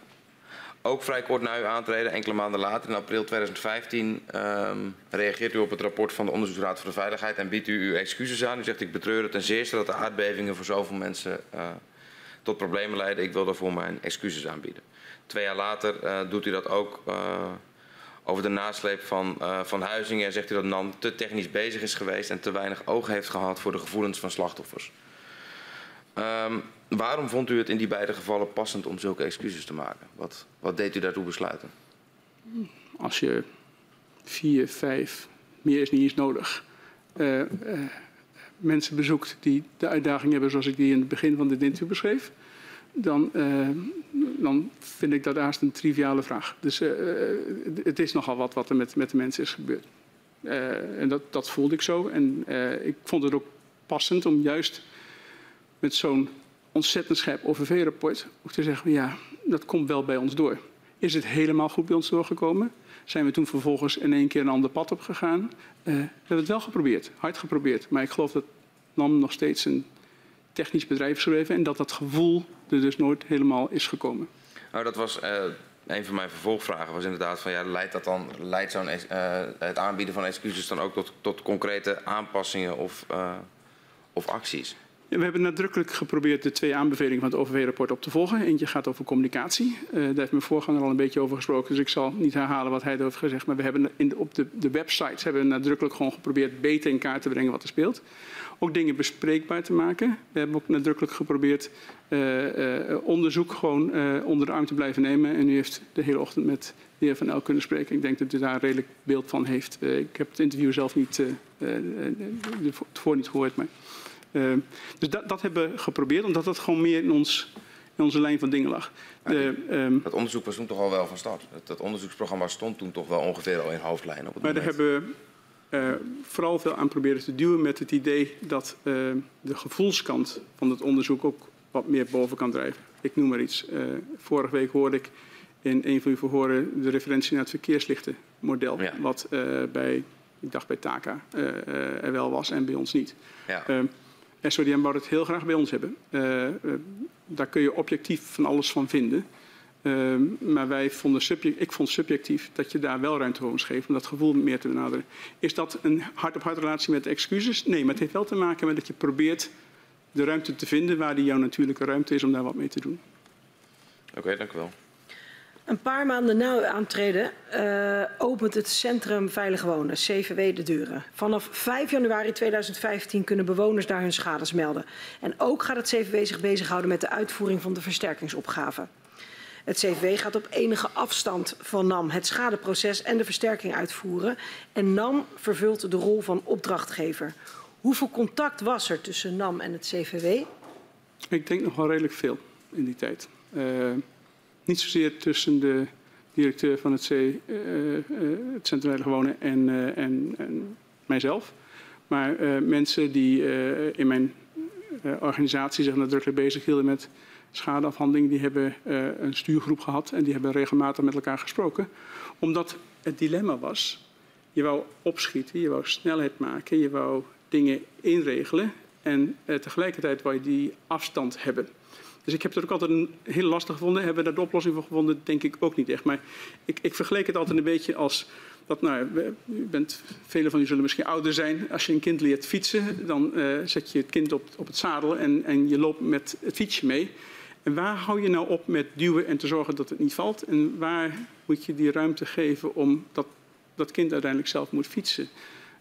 ook vrij kort na uw aantreden, enkele maanden later, in april 2015, um, reageert u op het rapport van de Onderzoeksraad voor de Veiligheid en biedt u uw excuses aan. U zegt, ik betreur het ten zeerste dat de aardbevingen voor zoveel mensen uh, tot problemen leiden. Ik wil daarvoor mijn excuses aanbieden. Twee jaar later uh, doet u dat ook uh, over de nasleep van, uh, van Huizingen. En zegt u dat NAM te technisch bezig is geweest en te weinig oog heeft gehad voor de gevoelens van slachtoffers. Um, waarom vond u het in die beide gevallen passend om zulke excuses te maken? Wat, wat deed u daartoe besluiten? Als je vier, vijf, meer is niet eens nodig mensen bezoekt die de uitdaging hebben zoals ik die in het begin van dit interview beschreef, dan, uh, dan vind ik dat haast een triviale vraag. Dus uh, het is nogal wat wat er met, met de mensen is gebeurd. En dat, dat voelde ik zo. En ik vond het ook passend om juist met zo'n ontzettend scherp OVV-rapport ook te zeggen, ja, dat komt wel bij ons door. Is het helemaal goed bij ons doorgekomen? Zijn we toen vervolgens in één keer een ander pad op gegaan? Uh, we hebben het wel geprobeerd, hard geprobeerd. Maar ik geloof dat NAM nog steeds een technisch bedrijf is gebleven en dat dat gevoel er dus nooit helemaal is gekomen. Nou, dat was uh, een van mijn vervolgvragen. Was inderdaad van ja, leidt dat dan leidt zo'n uh, het aanbieden van excuses dan ook tot, tot concrete aanpassingen of, uh, of acties? We hebben nadrukkelijk geprobeerd de twee aanbevelingen van het OVV-rapport op te volgen. Eentje gaat over communicatie. Daar heeft mijn voorganger al een beetje over gesproken, dus ik zal niet herhalen wat hij erover heeft gezegd. Maar we hebben in de, op de, de websites hebben we nadrukkelijk gewoon geprobeerd beter in kaart te brengen wat er speelt. Ook dingen bespreekbaar te maken. We hebben ook nadrukkelijk geprobeerd uh, uh, onderzoek gewoon onder de arm te blijven nemen. En u heeft de hele ochtend met de heer Van El kunnen spreken. Ik denk dat u daar een redelijk beeld van heeft. ik heb het interview zelf niet, voor niet gehoord, maar... Dus dat, dat, hebben we geprobeerd, omdat dat gewoon meer in, ons, in onze lijn van dingen lag. Uh, um, het onderzoek was toen toch al wel van start. Het, het, onderzoeksprogramma stond toen toch wel ongeveer al in hoofdlijnen. Op het maar daar hebben uh, vooral veel aan proberen te duwen met het idee dat de gevoelskant van het onderzoek ook wat meer boven kan drijven. Ik noem maar iets. vorige week hoorde ik in een van uw verhoren de referentie naar het verkeerslichtenmodel. Ja. Wat bij, ik dacht bij TACA er wel was en bij ons niet. Ja. SODM wou het heel graag bij ons hebben. Uh, uh, daar kun je objectief van alles van vinden. Uh, maar wij vonden ik vond subjectief dat je daar wel ruimte voor moest geven om dat gevoel meer te benaderen. Is dat een hart-op-hart relatie met excuses? Nee, maar het heeft wel te maken met dat je probeert de ruimte te vinden waar die jouw natuurlijke ruimte is om daar wat mee te doen. Oké, okay, dank u wel. Een paar maanden na uw aantreden uh, opent het Centrum Veilig Wonen, CVW, de deuren. Vanaf 5 januari 2015 kunnen bewoners daar hun schades melden. En ook gaat het CVW zich bezighouden met de uitvoering van de versterkingsopgave. Het CVW gaat op enige afstand van NAM het schadeproces en de versterking uitvoeren. En NAM vervult de rol van opdrachtgever. Hoeveel contact was er tussen NAM en het CVW? Ik denk nog wel redelijk veel in die tijd. Uh... Niet zozeer tussen de directeur van het, C, uh, uh, het Wonen en, en, en, mijzelf. Maar mensen die in mijn organisatie zich nadrukkelijk bezig hielden met schadeafhandeling, die hebben een stuurgroep gehad en die hebben regelmatig met elkaar gesproken. Omdat het dilemma was, je wou opschieten, je wou snelheid maken, je wou dingen inregelen en tegelijkertijd wou je die afstand hebben. Dus ik heb het ook altijd een, heel lastig gevonden. Hebben we daar de oplossing voor gevonden? Denk ik ook niet echt. Maar ik, ik vergeleek het altijd een beetje als dat, nou, u bent, velen van u zullen misschien ouder zijn. Als je een kind leert fietsen, dan uh, zet je het kind op, op het zadel en, en je loopt met het fietsje mee. En waar hou je nou op met duwen en te zorgen dat het niet valt? En waar moet je die ruimte geven om dat, dat kind uiteindelijk zelf moet fietsen?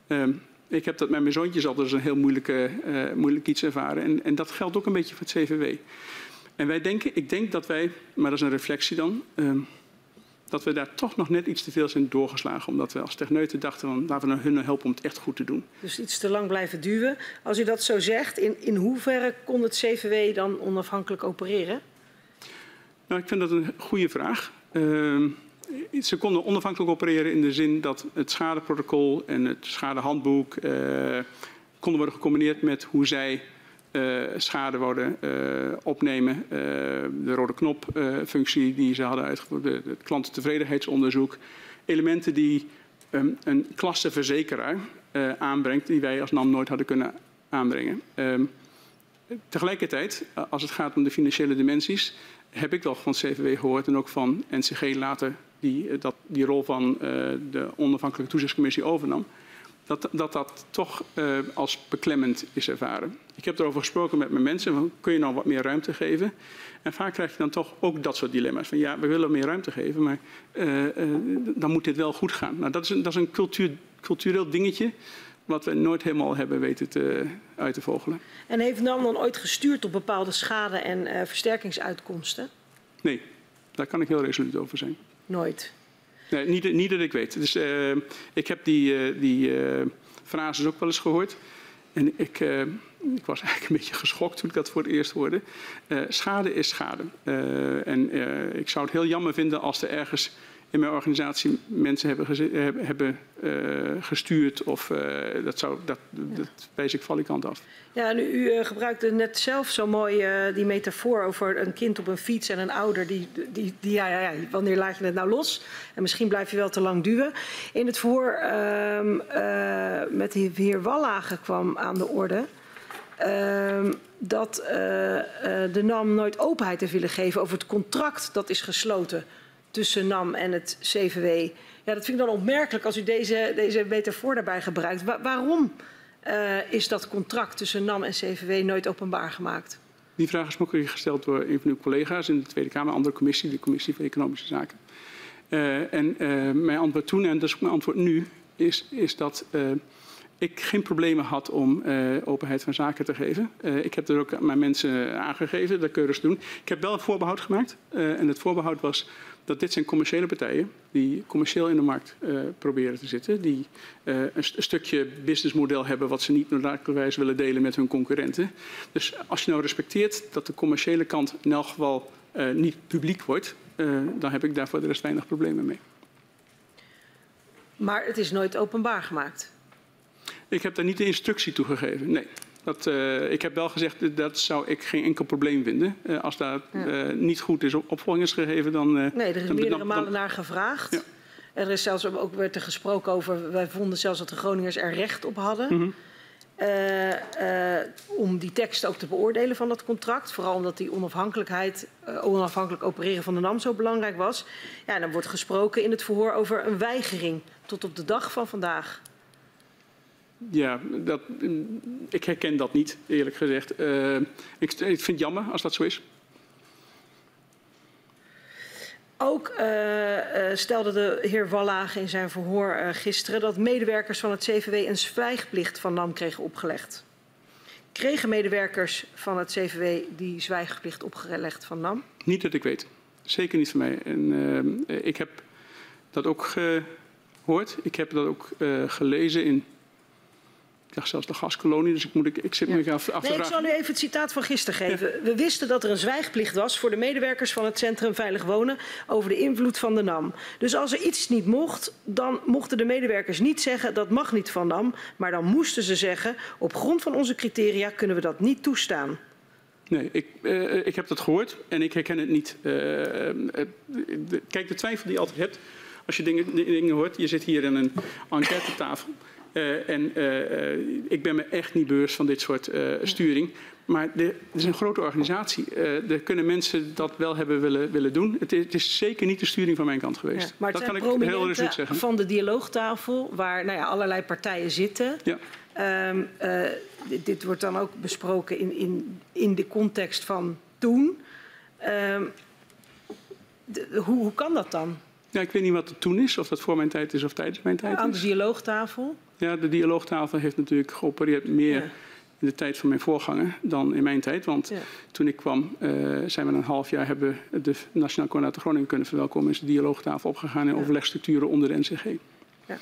Um, ik heb dat met mijn zoontjes altijd als een heel moeilijke, uh, moeilijk iets ervaren. En, en dat geldt ook een beetje voor het CVW. En wij denken, ik denk dat wij, maar dat is een reflectie dan, uh, dat we daar toch nog net iets te veel zijn doorgeslagen. Omdat we als techneuten dachten, van, laten we nou hun helpen om het echt goed te doen. Dus iets te lang blijven duwen. Als u dat zo zegt, in, in hoeverre kon het CVW dan onafhankelijk opereren? Nou, ik vind dat een goede vraag. Uh, ze konden onafhankelijk opereren in de zin dat het schadeprotocol en het schadehandboek uh, konden worden gecombineerd met hoe zij schade worden uh, opnemen. Uh, de rode knopfunctie die ze hadden uitgevoerd, het klantentevredenheidsonderzoek. Elementen die um, een klasseverzekeraar aanbrengt die wij als NAM nooit hadden kunnen aanbrengen. Um, tegelijkertijd, als het gaat om de financiële dimensies, heb ik wel van CVW gehoord en ook van NCG later die dat, die rol van de onafhankelijke toezichtscommissie overnam dat dat, dat toch uh, als beklemmend is ervaren. Ik heb erover gesproken met mijn mensen, van, kun je nou wat meer ruimte geven? En vaak krijg je dan toch ook dat soort dilemma's. Van ja, we willen meer ruimte geven, maar uh, uh, dan moet dit wel goed gaan. Nou, dat is een, dat is een cultuur, cultureel dingetje wat we nooit helemaal hebben weten te, uit te vogelen. En heeft NAM dan ooit gestuurd op bepaalde schade- en versterkingsuitkomsten? Nee, daar kan ik heel resoluut over zijn. Nooit? Nee, niet, dat ik weet. Dus, uh, ik heb die, uh, die uh, frases ook wel eens gehoord. En ik, ik was eigenlijk een beetje geschokt toen ik dat voor het eerst hoorde. schade is schade. en ik zou het heel jammer vinden als er ergens in mijn organisatie mensen hebben, hebben uh, gestuurd. Of uh, dat, zou, dat, dat wijs ik valikant af. Ja, en u, gebruikte net zelf zo mooi die metafoor over een kind op een fiets en een ouder. Die, die, die, ja, ja, ja, wanneer laat je het nou los? En misschien blijf je wel te lang duwen. In het verhoor ehm, met de heer Wallagen kwam aan de orde. Ehm, dat de NAM nooit openheid heeft willen geven over het contract dat is gesloten tussen NAM en het CVW. Ja, dat vind ik dan opmerkelijk als u deze, deze metafoor daarbij gebruikt. waarom uh, is dat contract tussen NAM en CVW nooit openbaar gemaakt? Die vraag is ook gesteld door een van uw collega's in de Tweede Kamer, een andere commissie, de Commissie van Economische Zaken. Uh, en uh, mijn antwoord toen, en is ook mijn antwoord nu, is, is dat ik geen problemen had om openheid van zaken te geven. Ik heb er ook mijn mensen aangegeven dat keurig te doen. Ik heb wel een voorbehoud gemaakt. En het voorbehoud was dat dit zijn commerciële partijen die commercieel in de markt proberen te zitten. Die een, een, stukje businessmodel hebben wat ze niet noodzakelijkerwijs willen delen met hun concurrenten. Dus als je nou respecteert dat de commerciële kant in elk geval niet publiek wordt, dan heb ik daar voor de rest weinig problemen mee. Maar het is nooit openbaar gemaakt? Ik heb daar niet de instructie toe gegeven. Nee. Dat, uh, ik heb wel gezegd, dat zou ik geen enkel probleem vinden. Uh, als daar uh, niet goed is opvolging is gegeven, dan... nee, er is meerdere dan, malen naar gevraagd. Ja. Er is zelfs ook werd er gesproken over, wij vonden zelfs dat de Groningers er recht op hadden. Mm -hmm. om die tekst ook te beoordelen van dat contract. Vooral omdat die onafhankelijkheid, onafhankelijk opereren van de NAM zo belangrijk was. Ja, en dan wordt gesproken in het verhoor over een weigering tot op de dag van vandaag. Ja, dat, ik herken dat niet, eerlijk gezegd. Uh, ik, ik, vind het jammer als dat zo is. Ook uh, uh, stelde de heer Wallage in zijn verhoor gisteren dat medewerkers van het CVW een zwijgplicht van NAM kregen opgelegd. Kregen medewerkers van het CVW die zwijgplicht opgelegd van NAM? Niet dat ik weet. Zeker niet van mij. En, ik heb dat ook gehoord. Ik heb dat ook gelezen in dacht zelfs de gaskolonie, dus ik, moet, ik, ik zit ja. me af, af nee, Ik zal u even het citaat van gisteren geven. Ja. We wisten dat er een zwijgplicht was voor de medewerkers van het Centrum Veilig Wonen over de invloed van de NAM. Dus als er iets niet mocht, dan mochten de medewerkers niet zeggen dat mag niet van NAM, maar dan moesten ze zeggen op grond van onze criteria kunnen we dat niet toestaan. Nee, ik, uh, ik heb dat gehoord en ik herken het niet. Uh, de, kijk, de twijfel die je altijd hebt als je dingen, dingen hoort. Je zit hier in een enquête-tafel. Uh, en uh, ik ben me echt niet bewust van dit soort uh, sturing. Maar er is een grote organisatie. er kunnen mensen dat wel hebben willen, willen doen. Het is, het is, zeker niet de sturing van mijn kant geweest. Ja, maar dat kan ik heel resoluut zeggen. Van de dialoogtafel, waar nou ja, allerlei partijen zitten. Ja. Um, dit, dit, wordt dan ook besproken in, in, in de context van toen. Um, de, hoe, hoe kan dat dan? Ja, ik weet niet wat het toen is, of dat voor mijn tijd is of tijdens mijn tijd is. Aan de dialoogtafel? Ja, de dialoogtafel heeft natuurlijk geopereerd meer ja. in de tijd van mijn voorganger dan in mijn tijd. Want ja. toen ik kwam, uh, zijn we een half jaar hebben de Nationaal Coördinator Groningen kunnen verwelkomen. Is de dialoogtafel opgegaan in ja. overlegstructuren onder de NCG. Ja.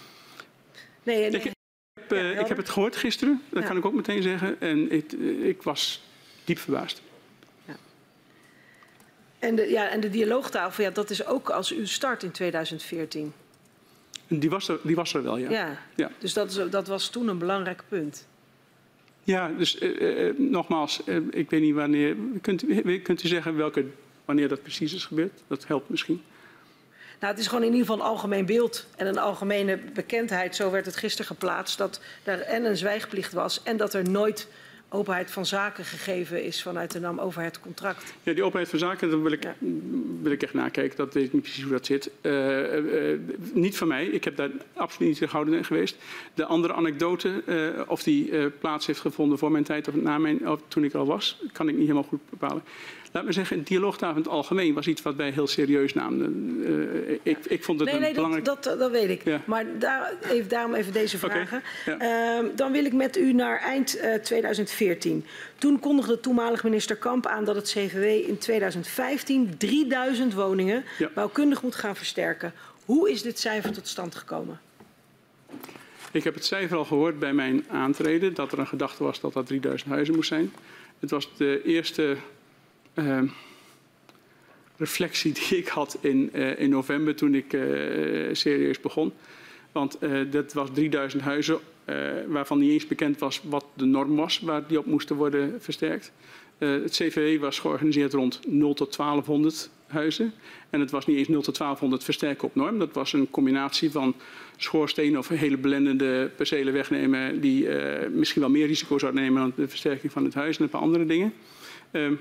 Nee, nee. Ik, heb, uh, ik heb het gehoord gisteren, dat kan ik ook meteen zeggen. En ik, ik was diep verbaasd. En de, ja, en de dialoogtafel, ja, dat is ook als u start in 2014. Die was er, die was er wel, ja. ja. ja. Dus dat, is, dat was toen een belangrijk punt. Ja, dus uh, uh, nogmaals, uh, ik weet niet wanneer. Kunt, kunt u zeggen welke, wanneer dat precies is gebeurd? Dat helpt misschien. Nou, het is gewoon in ieder geval een algemeen beeld en een algemene bekendheid. Zo werd het gisteren geplaatst dat er en een zwijgplicht was en dat er nooit openheid van zaken gegeven is vanuit de NAM over het contract. Ja, die openheid van zaken, daar wil ik, ja. wil ik echt nakijken. Dat weet ik niet precies hoe dat zit. Uh, uh, niet van mij, ik heb daar absoluut niet terughoudend in geweest. De andere anekdote, uh, of die plaats heeft gevonden voor mijn tijd of na mijn, of toen ik al was, kan ik niet helemaal goed bepalen. Laat me zeggen, dialoogtafel in het algemeen was iets wat wij heel serieus namen. Uh, ik, ik vond het nee, een nee, belangrijk... dat, dat, dat weet ik. Ja. Maar daar, even, daarom even deze vragen. Okay. Ja. Uh, dan wil ik met u naar eind uh, 2014. Toen kondigde toenmalig minister Kamp aan dat het CVW in 2015 3000 woningen ja. bouwkundig moet gaan versterken. Hoe is dit cijfer tot stand gekomen? Ik heb het cijfer al gehoord bij mijn aantreden, dat er een gedachte was dat dat 3000 huizen moest zijn. Het was de eerste uh, reflectie die ik had in, uh, in november toen ik uh, serieus begon. Want dat was 3000 huizen waarvan niet eens bekend was wat de norm was waar die op moesten worden versterkt. het CVW was georganiseerd rond 0 tot 1200 huizen. En het was niet eens 0 tot 1200 versterken op norm. Dat was een combinatie van schoorstenen of hele blendende percelen wegnemen die misschien wel meer risico zouden nemen dan de versterking van het huis en een paar andere dingen. Ehm,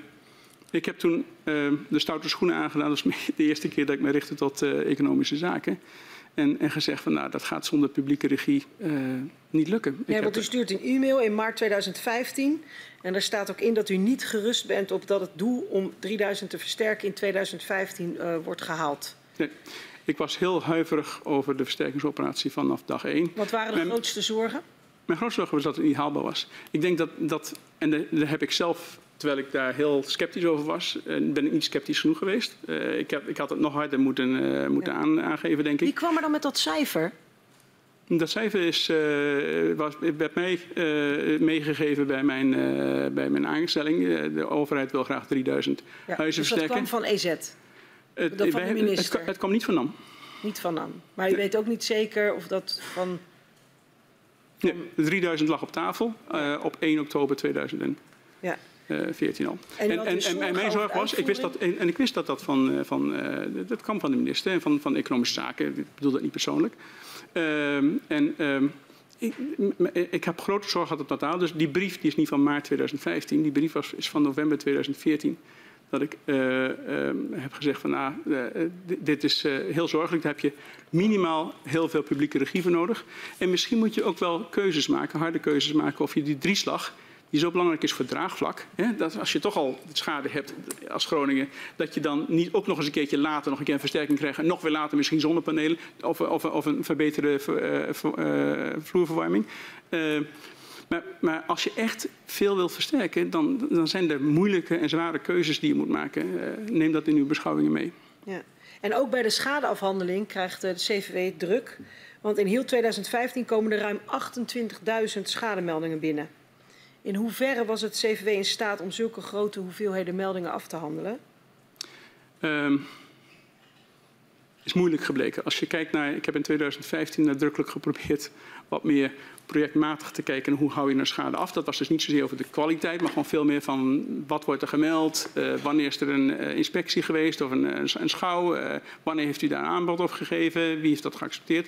ik heb toen uh, de stoute schoenen aangedaan. Dat was de eerste keer dat ik me richtte tot uh, economische zaken. En, en gezegd van nou, dat gaat zonder publieke regie uh, niet lukken. Nee, want u stuurt een e-mail in maart 2015. En daar staat ook in dat u niet gerust bent op dat het doel om 3000 te versterken in 2015 uh, wordt gehaald. Nee. Ik was heel huiverig over de versterkingsoperatie vanaf dag 1. Wat waren de Mijn, grootste zorgen? Mijn grootste zorg was dat het niet haalbaar was. Ik denk dat, dat en daar heb ik zelf, terwijl ik daar heel sceptisch over was, ben ik niet sceptisch genoeg geweest. Uh, ik, heb, ik had het nog harder moeten, uh, moeten ja. aan, aangeven, denk ik. Wie kwam er dan met dat cijfer? Dat cijfer is, uh, was, werd mij meegegeven bij mijn, bij mijn aanstelling. de overheid wil graag 3000 ja, huizen dus versterken. dat kwam van EZ? Het, van de minister? Het, het, kwam niet van NAM. Niet van NAM. Maar u nee. weet ook niet zeker of dat van... Nee, 3000 lag op tafel op 1 oktober 2014 ja. Al. En, en, en, en, mijn zorg was, ik wist dat, en, ik wist dat dat van, van dat kwam van de minister en van, van Economische Zaken. Ik bedoel dat niet persoonlijk. Um, en um, ik, ik, heb grote zorg gehad op dat taal. Dus die brief die is niet van maart 2015. Die brief was, is van november 2014. Dat ik uh, um, heb gezegd van nou, uh, dit is heel zorgelijk. Daar heb je minimaal heel veel publieke regie voor nodig. En misschien moet je ook wel keuzes maken, harde keuzes maken. Of je die drieslag die zo belangrijk is voor draagvlak. Hè, dat als je toch al schade hebt als Groningen, dat je dan niet ook nog eens een keertje later nog een keer een versterking krijgt. En nog weer later misschien zonnepanelen of, of, of een verbeterde uh, vloerverwarming. Uh, maar, maar, als je echt veel wilt versterken, dan, dan, zijn er moeilijke en zware keuzes die je moet maken. Uh, neem dat in uw beschouwingen mee. Ja. En ook bij de schadeafhandeling krijgt de CVW druk. Want in heel 2015 komen er ruim 28.000 schademeldingen binnen. In hoeverre was het CVW in staat om zulke grote hoeveelheden meldingen af te handelen? Um, is moeilijk gebleken. Als je kijkt naar, ik heb in 2015 nadrukkelijk geprobeerd wat meer projectmatig te kijken naar hoe hou je een schade af. Dat was dus niet zozeer over de kwaliteit, maar gewoon veel meer van wat wordt er gemeld, uh, wanneer is er een uh, inspectie geweest of een, een, een schouw, uh, wanneer heeft u daar aanbod op gegeven, wie heeft dat geaccepteerd.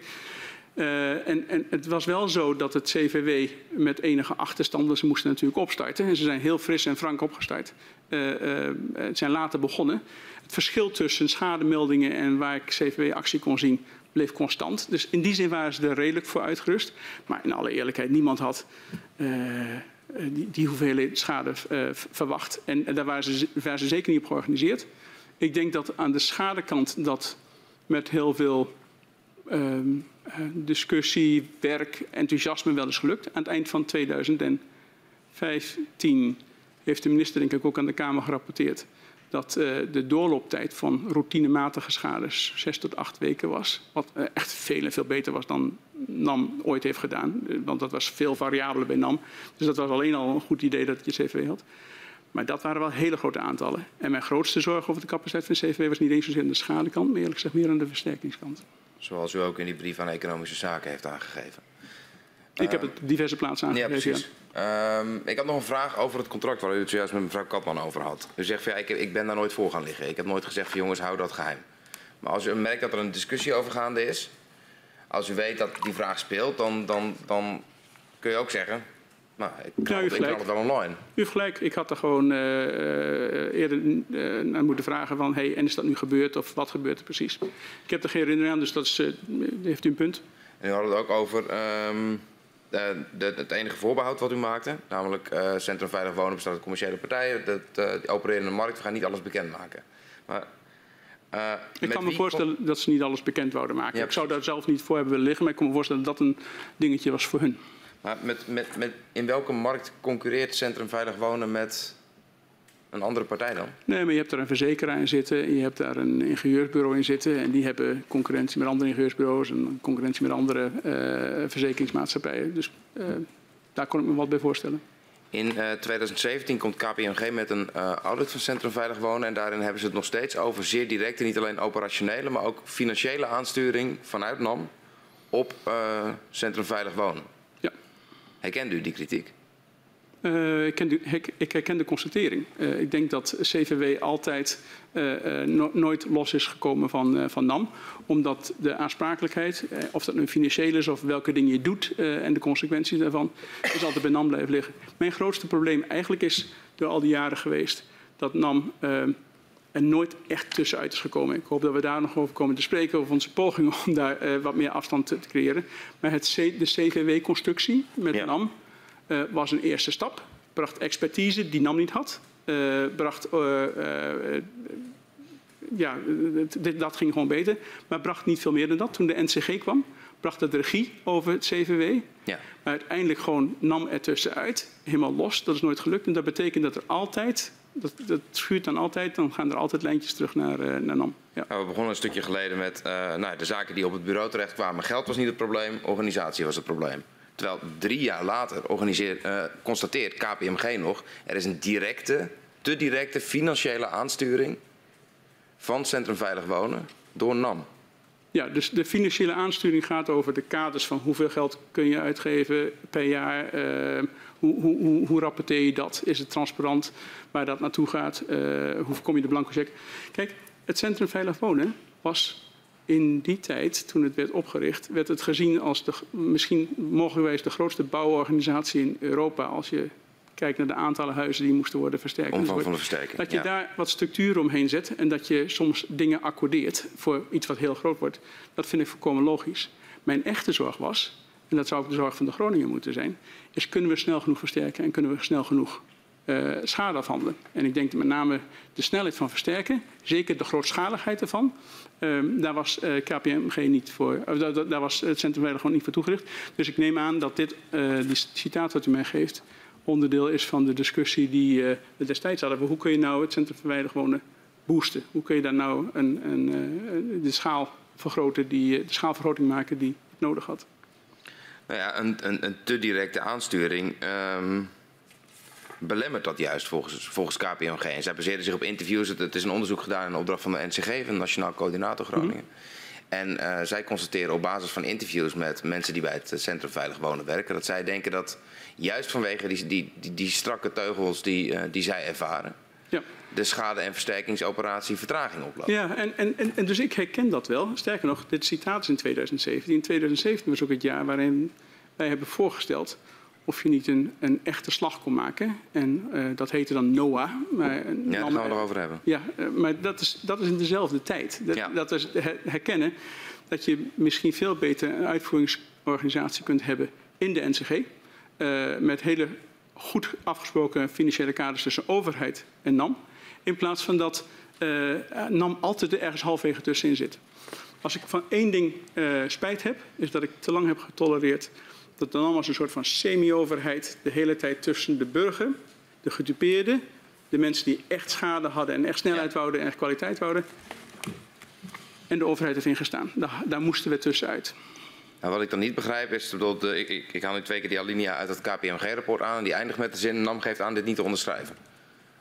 Uh, en, en, het was wel zo dat het CVW met enige achterstanden, ze moesten natuurlijk opstarten. En ze zijn heel fris en frank opgestart. Uh, uh, het zijn later begonnen. Het verschil tussen schademeldingen en waar ik CVW actie kon zien, bleef constant. Dus in die zin waren ze er redelijk voor uitgerust. Maar in alle eerlijkheid, niemand had die, die, hoeveelheid schade verwacht. En, daar waren ze, waren ze zeker niet op georganiseerd. Ik denk dat aan de schadekant dat met heel veel um, discussie, werk, enthousiasme wel eens gelukt. Aan het eind van 2015 heeft de minister denk ik ook aan de Kamer gerapporteerd dat uh, de doorlooptijd van routinematige schades zes tot acht weken was. Wat uh, echt veel en veel beter was dan NAM ooit heeft gedaan. Want dat was veel variabeler bij NAM. Dus dat was alleen al een goed idee dat je CV had. Maar dat waren wel hele grote aantallen. En mijn grootste zorg over de capaciteit van CVW was niet eens zozeer aan de schadekant, maar eerlijk gezegd meer aan de versterkingskant. Zoals u ook in die brief aan Economische Zaken heeft aangegeven. Ik heb het diverse plaatsen aangegeven. Ja, precies. Um, ik had nog een vraag over het contract waar u het zojuist met mevrouw Katman over had. U zegt van ja, ik, ik ben daar nooit voor gaan liggen. Ik heb nooit gezegd van jongens, hou dat geheim. Maar als u merkt dat er een discussie over gaande is, als u weet dat die vraag speelt, dan, dan, dan kun je ook zeggen, nou, ik nou, het, het wel online. U heeft gelijk. Ik had er gewoon uh, eerder uh, naar moeten vragen van... Hey, en is dat nu gebeurd of wat gebeurt er precies? Ik heb er geen herinnering aan, dus dat is, uh, heeft u een punt. En u had het ook over um, de, de, het enige voorbehoud wat u maakte. Namelijk Centrum Veilig Wonen bestaat uit commerciële partijen. Dat, die opereren in de markt. We gaan niet alles bekendmaken. Maar uh, ik kan me voorstellen dat ze niet alles bekend wouden maken. Ja, ik zou daar zelf niet voor hebben willen liggen, maar ik kan me voorstellen dat dat een dingetje was voor hun. Maar met, met, met, in welke markt concurreert Centrum Veilig Wonen met een andere partij dan? Nee, maar je hebt daar een verzekeraar in zitten. Je hebt daar een ingenieursbureau in zitten. En die hebben concurrentie met andere ingenieursbureaus en concurrentie met andere uh, verzekeringsmaatschappijen. Dus uh, daar kon ik me wat bij voorstellen. In uh, 2017 komt KPMG met een audit van Centrum Veilig Wonen. En daarin hebben ze het nog steeds over zeer directe, niet alleen operationele, maar ook financiële aansturing vanuit NAM op Centrum Veilig Wonen. Herkent u die kritiek? Uh, ik, ken, ik, ik, herken de constatering. Uh, ik denk dat CVW altijd no, nooit los is gekomen van, van NAM. Omdat de aansprakelijkheid, of dat nu financieel is of welke dingen je doet en de consequenties daarvan, is altijd bij NAM blijven liggen. Mijn grootste probleem eigenlijk is door al die jaren geweest dat NAM er nooit echt tussenuit is gekomen. Ik hoop dat we daar nog over komen te spreken, over onze pogingen om daar uh, wat meer afstand te, te creëren. Maar het C, de CVW-constructie met ja. NAM uh, was een eerste stap. Bracht expertise die NAM niet had. Uh, bracht, ja, dat ging gewoon beter. Maar bracht niet veel meer dan dat. Toen de NCG kwam, bracht het regie over het CVW. Ja. Maar uiteindelijk gewoon NAM ertussenuit, helemaal los. Dat is nooit gelukt. En dat betekent dat er altijd dat, dat schuurt dan altijd. Dan gaan er altijd lijntjes terug naar, uh, naar NAM. Ja. Nou, we begonnen een stukje geleden met uh, nou, de zaken die op het bureau terechtkwamen. Geld was niet het probleem, organisatie was het probleem. Terwijl drie jaar later uh, constateert KPMG nog... er is een directe, te directe financiële aansturing... van Centrum Veilig Wonen door NAM. Ja, dus de financiële aansturing gaat over de kaders van hoeveel geld kun je uitgeven per jaar. Uh, hoe, hoe, hoe, rapporteer je dat? Is het transparant waar dat naartoe gaat? Uh, hoe voorkom je de blanco check? Kijk, het Centrum Veilig Wonen was in die tijd, toen het werd opgericht, werd het gezien als de, misschien mogelijkwijs de grootste bouworganisatie in Europa. Als je kijkt naar de aantallen huizen die moesten worden versterkt. Omvang van de versterking. Dat je daar wat structuur omheen zet en dat je soms dingen accordeert voor iets wat heel groot wordt. Dat vind ik volkomen logisch. Mijn echte zorg was, en dat zou ook de zorg van de Groningen moeten zijn, is kunnen we snel genoeg versterken en kunnen we snel genoeg uh, schade afhandelen. En ik denk met name de snelheid van versterken, zeker de grootschaligheid ervan, uh, daar was uh, KPMG niet voor, daar, daar, was het Centrum Veilig gewoon niet voor toegericht. Dus ik neem aan dat dit, die citaat wat u mij geeft, onderdeel is van de discussie die we destijds hadden. Hoe kun je nou het Centrum voor Veilig Wonen boosten? Hoe kun je daar nou een, een, de schaal vergroten, die, de schaalvergroting maken die het nodig had? Nou ja, een, een, een te directe aansturing um, belemmert dat juist volgens, volgens KPMG. En zij baseerden zich op interviews. Het, het, is een onderzoek gedaan in opdracht van de NCG, van Nationaal Coördinator Groningen. Mm -hmm. En uh, zij constateren op basis van interviews met mensen die bij het Centrum Veilig Wonen werken, dat zij denken dat juist vanwege die, die, die, die strakke teugels die, uh, die zij ervaren, ja. De schade- en versterkingsoperatie vertraging oploopt. Ja, en, en, en dus ik herken dat wel. Sterker nog, dit citaat is in 2017. In 2017 was ook het jaar waarin wij hebben voorgesteld of je niet een, een echte slag kon maken. En uh, dat heette dan NOAH. Maar, ja, daar gaan we het over hebben. Ja, uh, maar dat is, dat is in dezelfde tijd. Dat, ja. dat is herkennen dat je misschien veel beter een uitvoeringsorganisatie kunt hebben in de NCG. Uh, met hele goed afgesproken financiële kaders tussen overheid en NAM. In plaats van dat NAM altijd er ergens halfwege tussenin zit. Als ik van één ding spijt heb, is dat ik te lang heb getolereerd dat dan allemaal een soort van semi-overheid de hele tijd tussen de burger, de gedupeerde, de mensen die echt schade hadden en echt snelheid wouden en echt kwaliteit wouden, en de overheid heeft ingestaan. Daar, daar moesten we tussenuit. Nou, wat ik dan niet begrijp is, bedoel, de, ik, ik, ik haal nu twee keer die alinea uit het KPMG-rapport aan en die eindigt met de zin, NAM geeft aan dit niet te onderschrijven.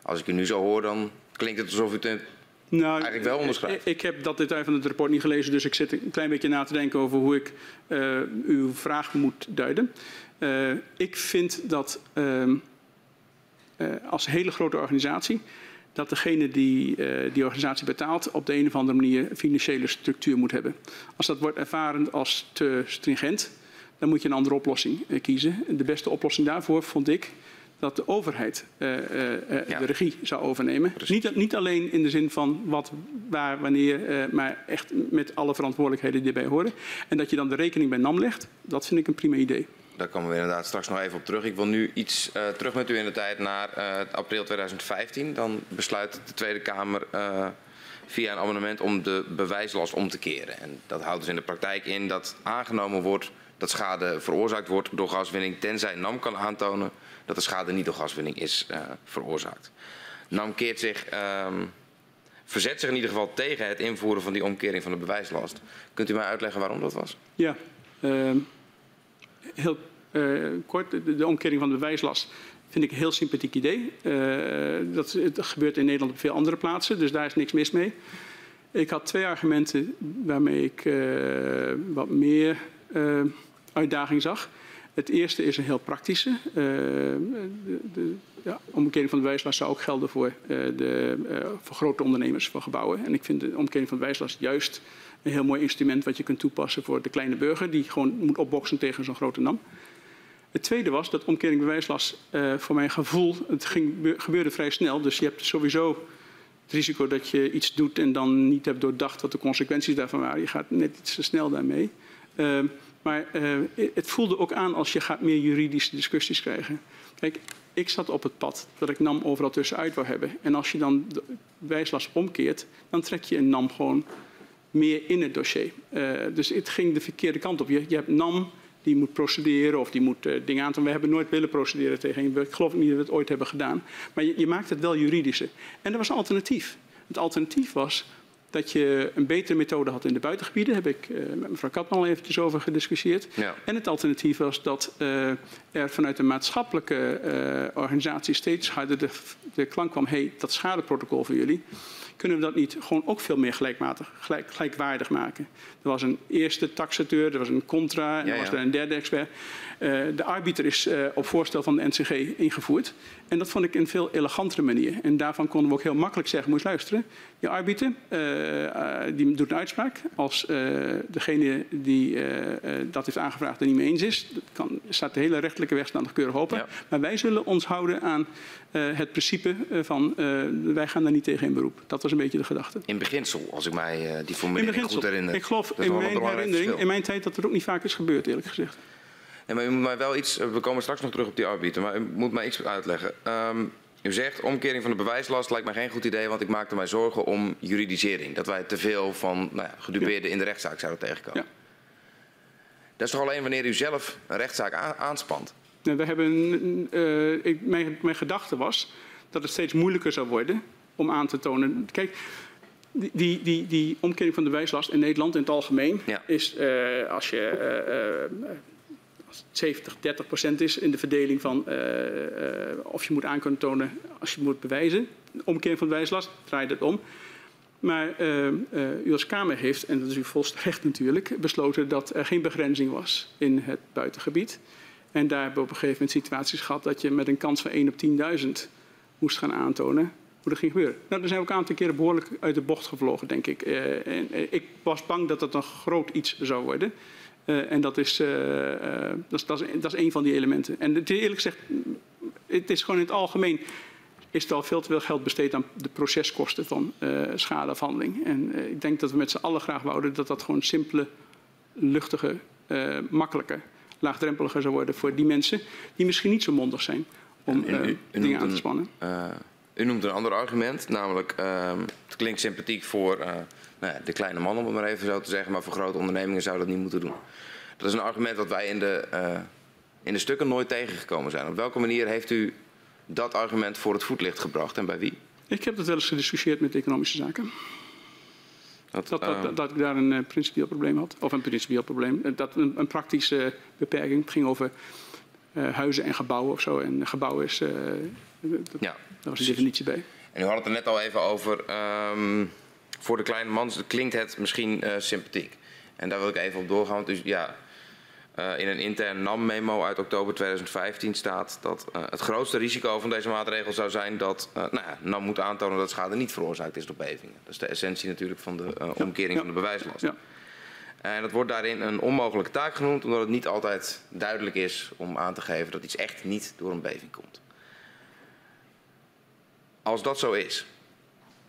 Als ik u nu zo hoor, dan klinkt het alsof u het nou, eigenlijk wel onderschrijft. Ik, ik heb dat detail van het rapport niet gelezen, dus ik zit een klein beetje na te denken over hoe ik uh, uw vraag moet duiden. Uh, ik vind dat uh, als hele grote organisatie dat degene die die organisatie betaalt op de een of andere manier financiële structuur moet hebben. Als dat wordt ervaren als te stringent, dan moet je een andere oplossing kiezen. De beste oplossing daarvoor vond ik dat de overheid uh, uh, ja. de regie zou overnemen. Niet, niet, alleen in de zin van wat, waar, wanneer, uh, maar echt met alle verantwoordelijkheden die erbij horen. En dat je dan de rekening bij NAM legt, dat vind ik een prima idee. Daar komen we inderdaad straks nog even op terug. Ik wil nu iets terug met u in de tijd naar april 2015. Dan besluit de Tweede Kamer via een amendement om de bewijslast om te keren. En dat houdt dus in de praktijk in dat aangenomen wordt dat schade veroorzaakt wordt door gaswinning, tenzij NAM kan aantonen dat de schade niet door gaswinning is uh, veroorzaakt. NAM keert zich, um, verzet zich in ieder geval tegen het invoeren van die omkering van de bewijslast. Kunt u mij uitleggen waarom dat was? Ja, uh, heel uh, kort. De, omkering van de bewijslast vind ik een heel sympathiek idee. Dat, dat gebeurt in Nederland op veel andere plaatsen, dus daar is niks mis mee. Ik had twee argumenten waarmee ik wat meer uitdaging zag. Het eerste is een heel praktische. Uh, de, de ja, omkering van de wijslast zou ook gelden voor, uh, de, uh, voor grote ondernemers, voor gebouwen. En ik vind de omkering van de wijslast juist een heel mooi instrument wat je kunt toepassen voor de kleine burger die gewoon moet opboksen tegen zo'n grote NAM. Het tweede was dat omkering bewijslast uh, voor mijn gevoel, het ging, gebeurde vrij snel. Dus je hebt sowieso het risico dat je iets doet en dan niet hebt doordacht wat de consequenties daarvan waren. Je gaat net iets te snel daarmee. Maar uh, het voelde ook aan als je gaat meer juridische discussies krijgen. Kijk, ik zat op het pad dat ik NAM overal tussenuit wou hebben. En als je dan de wijslast omkeert, dan trek je een NAM gewoon meer in het dossier. Uh, dus het ging de verkeerde kant op. Je, je hebt NAM die moet procederen of die moet uh, dingen aantonen. We hebben nooit willen procederen tegen een. Ik geloof niet dat we het ooit hebben gedaan. Maar je, je maakt het wel juridischer. En er was een alternatief. Het alternatief was dat je een betere methode had in de buitengebieden. Daar heb ik uh, met mevrouw Katman al eventjes over gediscussieerd. Ja. En het alternatief was dat uh, er vanuit de maatschappelijke uh, organisatie steeds harder de, de klank kwam... hé, hey, dat schadeprotocol voor jullie, kunnen we dat niet gewoon ook veel meer gelijkmatig, gelijk, gelijkwaardig maken? Er was een eerste taxateur, er was een contra en ja, er was er een derde expert. De arbiter is op voorstel van de NCG ingevoerd. En dat vond ik een veel elegantere manier. En daarvan konden we ook heel makkelijk zeggen, moet je luisteren. Je arbiter, uh, die doet een uitspraak. Als degene die dat heeft aangevraagd er niet mee eens is, kan, staat de hele rechtelijke weg nog keurig open. Ja. Maar wij zullen ons houden aan het principe van wij gaan daar niet tegen in beroep. Dat was een beetje de gedachte. In beginsel, als ik mij die formulering goed herinner. Ik geloof in mijn herinnering, in mijn tijd, dat het ook niet vaak is gebeurd, eerlijk gezegd. Nee, maar u moet mij wel iets, we komen straks nog terug op die arbiter, maar u moet mij iets uitleggen. Um, u zegt, omkering van de bewijslast lijkt mij geen goed idee, want ik maakte mij zorgen om juridisering. Dat wij te veel van nou ja, gedupeerden in de rechtszaak zouden tegenkomen. Ja. Dat is toch alleen wanneer u zelf een rechtszaak aanspant? We hebben, uh, ik, mijn, mijn gedachte was dat het steeds moeilijker zou worden om aan te tonen. Kijk, die, die, die, die omkering van de bewijslast in Nederland in het algemeen ja. is, uh, als je... Uh, 70, 30 procent is in de verdeling van uh, uh, of je moet aan kunnen tonen als je moet bewijzen. Omkering van de bewijslast draait het om. Maar uh, u als Kamer heeft, en dat is u volstrekt natuurlijk, besloten dat er geen begrenzing was in het buitengebied. En daar hebben we op een gegeven moment situaties gehad dat je met een kans van 1 op 10.000 moest gaan aantonen hoe dat ging gebeuren. Nou, daar zijn we ook een aantal keren behoorlijk uit de bocht gevlogen, denk ik. en, ik was bang dat dat een groot iets zou worden. Uh, en dat is, uh, uh, dat, is, dat, is, dat is een van die elementen. En het, eerlijk gezegd, het is gewoon in het algemeen is er al veel te veel geld besteed aan de proceskosten van schadeafhandeling. En ik denk dat we met z'n allen graag wouden dat dat gewoon simpele, luchtige, makkelijke, laagdrempeliger zou worden voor die mensen die misschien niet zo mondig zijn om u, u, u dingen aan te spannen. Een, u noemt een ander argument, namelijk ehm, het klinkt sympathiek voor nou ja, de kleine man, om het maar even zo te zeggen. Maar voor grote ondernemingen zou dat niet moeten doen. Dat is een argument dat wij in de, uh, in de stukken nooit tegengekomen zijn. Op welke manier heeft u dat argument voor het voetlicht gebracht en bij wie? Ik heb dat wel eens gediscussieerd met economische zaken. Dat, dat, dat, dat ik daar een uh, principieel probleem had. Of een principieel probleem. Dat een, een praktische beperking. Het ging over huizen en gebouwen of zo. En gebouwen is. Dat, ja, daar was een definitie bij. En u had het er net al even over. Um, voor de kleine man klinkt het misschien uh, sympathiek. En daar wil ik even op doorgaan. Dus ja, uh, in een intern NAM-memo uit oktober 2015 staat dat uh, het grootste risico van deze maatregel zou zijn dat nou ja, NAM moet aantonen dat schade niet veroorzaakt is door bevingen. Dat is de essentie natuurlijk van de omkering ja, ja. van de bewijslast. Ja. En dat wordt daarin een onmogelijke taak genoemd, omdat het niet altijd duidelijk is om aan te geven dat iets echt niet door een beving komt. Als dat zo is,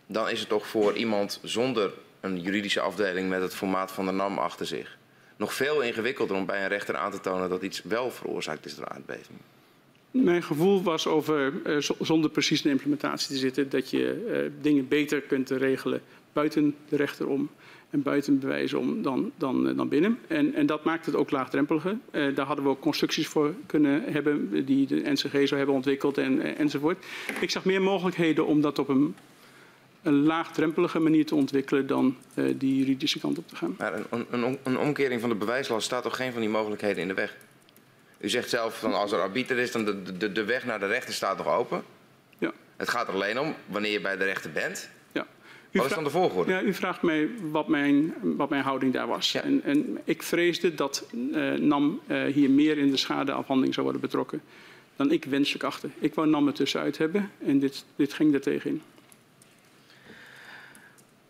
dan is het toch voor iemand zonder een juridische afdeling met het formaat van de NAM achter zich nog veel ingewikkelder om bij een rechter aan te tonen dat iets wel veroorzaakt is door aardbeving. Mijn gevoel was over, uh, zonder precies een implementatie te zitten, dat je uh, dingen beter kunt regelen buiten de rechter om en buiten bewijzen om dan, dan, uh, dan binnen. En, en dat maakt het ook laagdrempeliger. daar hadden we ook constructies voor kunnen hebben die de NCG zou hebben ontwikkeld en, enzovoort. Ik zag meer mogelijkheden om dat op een een laagdrempelige manier te ontwikkelen dan uh, die juridische kant op te gaan. Maar een, een, een, omkering van de bewijslast staat toch geen van die mogelijkheden in de weg? U zegt zelf van als er arbiter is, dan de, de, de weg naar de rechter staat nog open. Ja. Het gaat er alleen om wanneer je bij de rechter bent. Ja. U wat is dan de volgorde? Ja, u vraagt mij wat mijn, wat mijn houding daar was. Ja. En, en, ik vreesde dat uh, NAM uh, hier meer in de schadeafhandeling zou worden betrokken dan ik wenselijk achter. Ik wou NAM er tussenuit hebben en dit, dit ging er tegenin.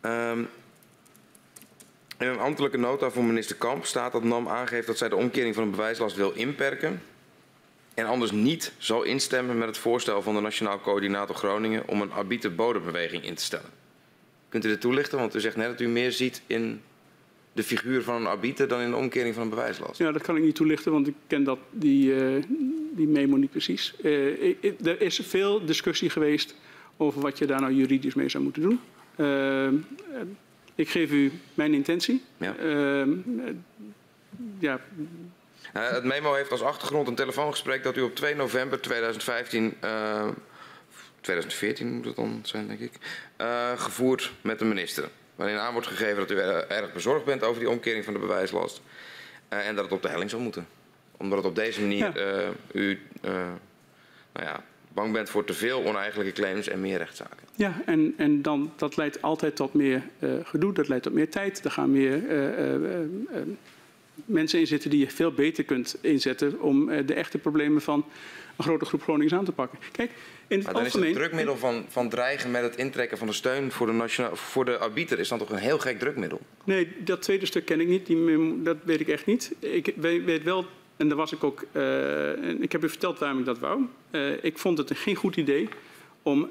Um, in een ambtelijke nota van minister Kamp staat dat NAM aangeeft dat zij de omkering van een bewijslast wil inperken en anders niet zal instemmen met het voorstel van de Nationaal Coördinator Groningen om een arbiter bodembeweging in te stellen. Kunt u dit toelichten? Want u zegt net dat u meer ziet in de figuur van een arbiter dan in de omkering van een bewijslast. Ja, dat kan ik niet toelichten, want ik ken dat, die, uh, die memo niet precies. Uh, er is veel discussie geweest over wat je daar nou juridisch mee zou moeten doen. Uh, ik geef u mijn intentie. Ja. ja. het memo heeft als achtergrond een telefoongesprek dat u op 2 november 2015 2014 moet het dan zijn, denk ik, uh, gevoerd met de minister. Waarin aan wordt gegeven dat u erg bezorgd bent over die omkering van de bewijslast. Uh, en dat het op de helling zal moeten. Omdat het op deze manier ja. uh, u nou ja, bang bent voor te veel oneigenlijke claims en meer rechtszaken. Ja, en, en dan, dat leidt altijd tot meer gedoe, dat leidt tot meer tijd. Er gaan meer mensen in zitten die je veel beter kunt inzetten om de echte problemen van een grote groep Groningers aan te pakken. Kijk, in het maar dan algemeen... is het drukmiddel van, van dreigen met het intrekken van de steun voor de, nationaal, voor de arbiter is dan toch een heel gek drukmiddel? Nee, dat tweede stuk ken ik niet. Die, dat weet ik echt niet. Ik weet wel, en daar was ik ook... Uh, ik heb u verteld waarom ik dat wou. Uh, ik vond het geen goed idee om uh,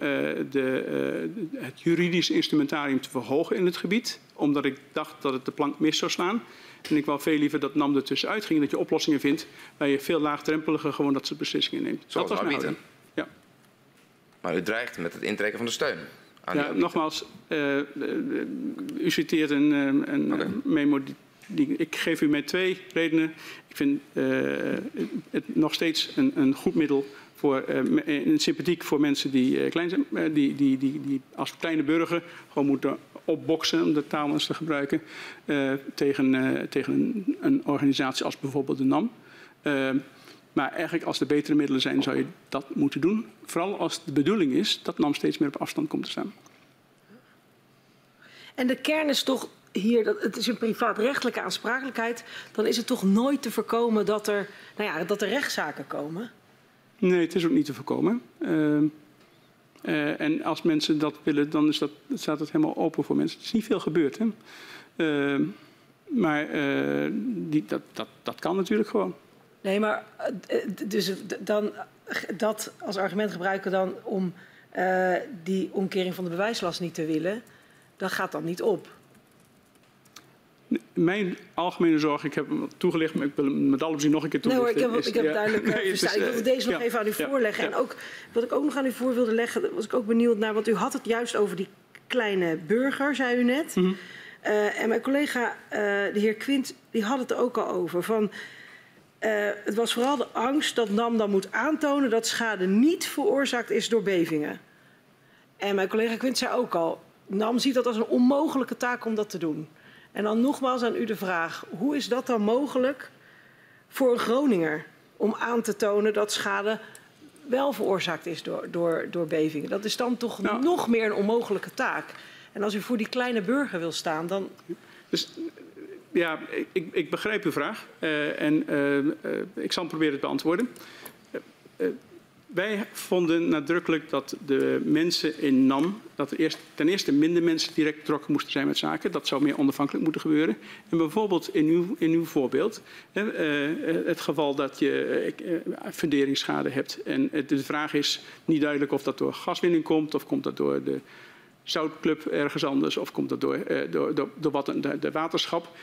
de, het juridisch instrumentarium te verhogen in het gebied. Omdat ik dacht dat het de plank mis zou slaan. En ik wou veel liever dat NAM er tussenuit ging. Dat je oplossingen vindt waar je veel laagdrempeliger gewoon dat soort beslissingen neemt. Zoals dat was arbiter? Ja. Maar u dreigt met het intrekken van de steun. ja, nogmaals, u citeert een, een okay. memo. Die, ik geef u met twee redenen. Ik vind uh, het nog steeds een, een goed middel voor uh, een sympathiek voor mensen die, klein zijn, die, die, die, die als kleine burger gewoon moeten opboksen, om de taal eens te gebruiken, tegen, tegen een, een, organisatie als bijvoorbeeld de NAM. Uh, maar eigenlijk als er betere middelen zijn, zou je dat moeten doen. Vooral als de bedoeling is dat NAM steeds meer op afstand komt te staan. En de kern is toch hier, dat het is een privaatrechtelijke aansprakelijkheid, dan is het toch nooit te voorkomen dat er, nou ja, dat er rechtszaken komen? Nee, het is ook niet te voorkomen. Uh, uh, en als mensen dat willen, dan is dat, staat het helemaal open voor mensen. Het is niet veel gebeurd. Hè? Uh, maar die, dat, dat, dat kan natuurlijk gewoon. Nee, maar dus dan dat als argument gebruiken dan om die omkering van de bewijslast niet te willen, dat gaat dan niet op. Mijn algemene zorg, ik heb hem toegelicht, maar ik wil hem met alle plezier nog een keer toelichten. Nee hoor, ik heb, ik heb ja, duidelijk nee, verstaan. ik wil deze nog ja, even aan u voorleggen. En ook, wat ik ook nog aan u voor wilde leggen, was ik ook benieuwd naar, want u had het juist over die kleine burger, zei u net. Mm -hmm. uh, en mijn collega, uh, de heer Quint, die had het er ook al over. Van, uh, het was vooral de angst dat NAM dan moet aantonen dat schade niet veroorzaakt is door bevingen. En mijn collega Quint zei ook al, NAM ziet dat als een onmogelijke taak om dat te doen. En dan nogmaals aan u de vraag: hoe is dat dan mogelijk voor een Groninger om aan te tonen dat schade wel veroorzaakt is door, door, door bevingen? Dat is dan toch nou, nog meer een onmogelijke taak. En als u voor die kleine burger wil staan, dan. Dus, ja, ik, ik begrijp uw vraag uh, en uh, uh, ik zal proberen het beantwoorden. Wij vonden nadrukkelijk dat de mensen in NAM, dat er ten eerste minder mensen direct betrokken moesten zijn met zaken. Dat zou meer onafhankelijk moeten gebeuren. En bijvoorbeeld in uw, in uw voorbeeld, uh, het geval dat je uh, funderingsschade hebt. En de vraag is niet duidelijk of dat door gaswinning komt of komt dat door de zoutclub ergens anders of komt dat door, uh, door, door, door wat, de, de waterschap?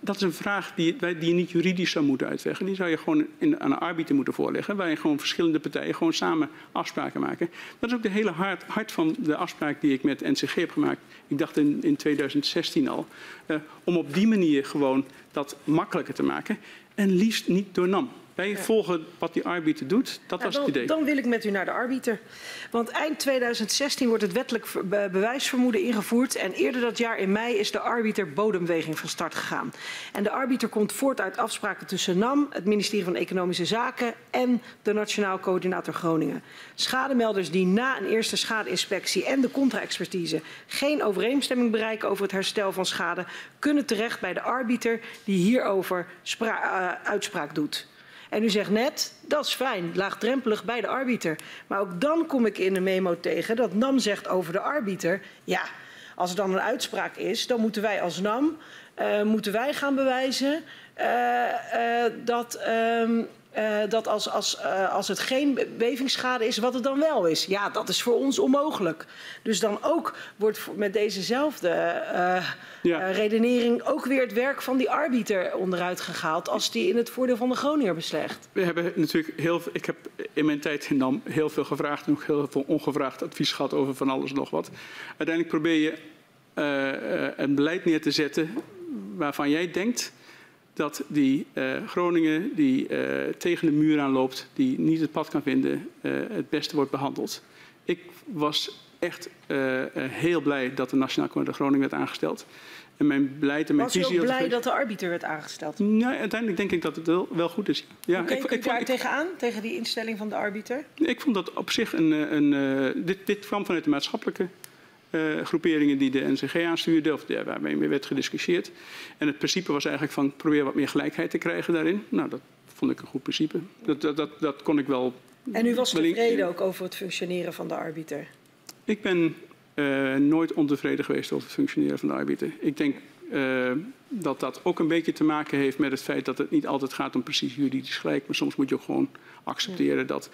Dat is een vraag die, die je niet juridisch zou moeten uitleggen. Die zou je gewoon in, aan een arbiter moeten voorleggen, waar je gewoon verschillende partijen gewoon samen afspraken maken. Dat is ook de hele hart, hart van de afspraak die ik met NCG heb gemaakt. Ik dacht in, in 2016 al. Uh, om op die manier gewoon dat makkelijker te maken. En liefst niet door NAM. Wij ja. volgen wat die arbiter doet. Dat nou, was dan, het idee. Dan wil ik met u naar de arbiter. Want eind 2016 wordt het wettelijk be bewijsvermoeden ingevoerd. En eerder dat jaar in mei is de arbiter bodemweging van start gegaan. En de arbiter komt voort uit afspraken tussen NAM, het ministerie van Economische Zaken en de Nationaal Coördinator Groningen. Schademelders die na een eerste schadeinspectie en de contra-expertise geen overeenstemming bereiken over het herstel van schade, kunnen terecht bij de arbiter die hierover uh, uitspraak doet. En u zegt net, dat is fijn, laagdrempelig bij de arbiter. Maar ook dan kom ik in de memo tegen dat NAM zegt over de arbiter... ja, als er dan een uitspraak is, dan moeten wij als NAM uh, moeten wij gaan bewijzen uh, uh, dat, um, Uh, dat als, als, uh, als het geen bevingsschade is, wat het dan wel is. Ja, dat is voor ons onmogelijk. Dus dan ook wordt met dezezelfde uh, ja. redenering ook weer het werk van die arbiter onderuit gehaald als die in het voordeel van de Groninger beslecht. We hebben natuurlijk heel veel, ik heb in mijn tijd in Dam heel veel gevraagd en ook heel veel ongevraagd advies gehad over van alles en nog wat. Uiteindelijk probeer je een beleid neer te zetten waarvan jij denkt dat die uh, Groningen die uh, tegen de muur aanloopt, die niet het pad kan vinden, uh, het beste wordt behandeld. Ik was echt heel blij dat de Nationaal Comité Groningen werd aangesteld. En mijn beleid en mijn was visie... Was blij dat de arbiter werd aangesteld? Nou, uiteindelijk denk ik dat het wel, wel goed is. Ja, keek ik, ik, daar ik, tegenaan, tegen die instelling van de arbiter? Ik vond dat op zich een... een dit, dit kwam vanuit de maatschappelijke uh, groeperingen die de NCG aanstuurde, of de, waarmee werd gediscussieerd. En het principe was eigenlijk van probeer wat meer gelijkheid te krijgen daarin. Nou, dat vond ik een goed principe. Dat, dat, dat, dat kon ik wel. En u was tevreden ook over het functioneren van de arbiter? Ik ben uh, nooit ontevreden geweest over het functioneren van de arbiter. Ik denk uh, dat dat ook een beetje te maken heeft met het feit dat het niet altijd gaat om precies juridisch gelijk. Maar soms moet je ook gewoon accepteren ja. dat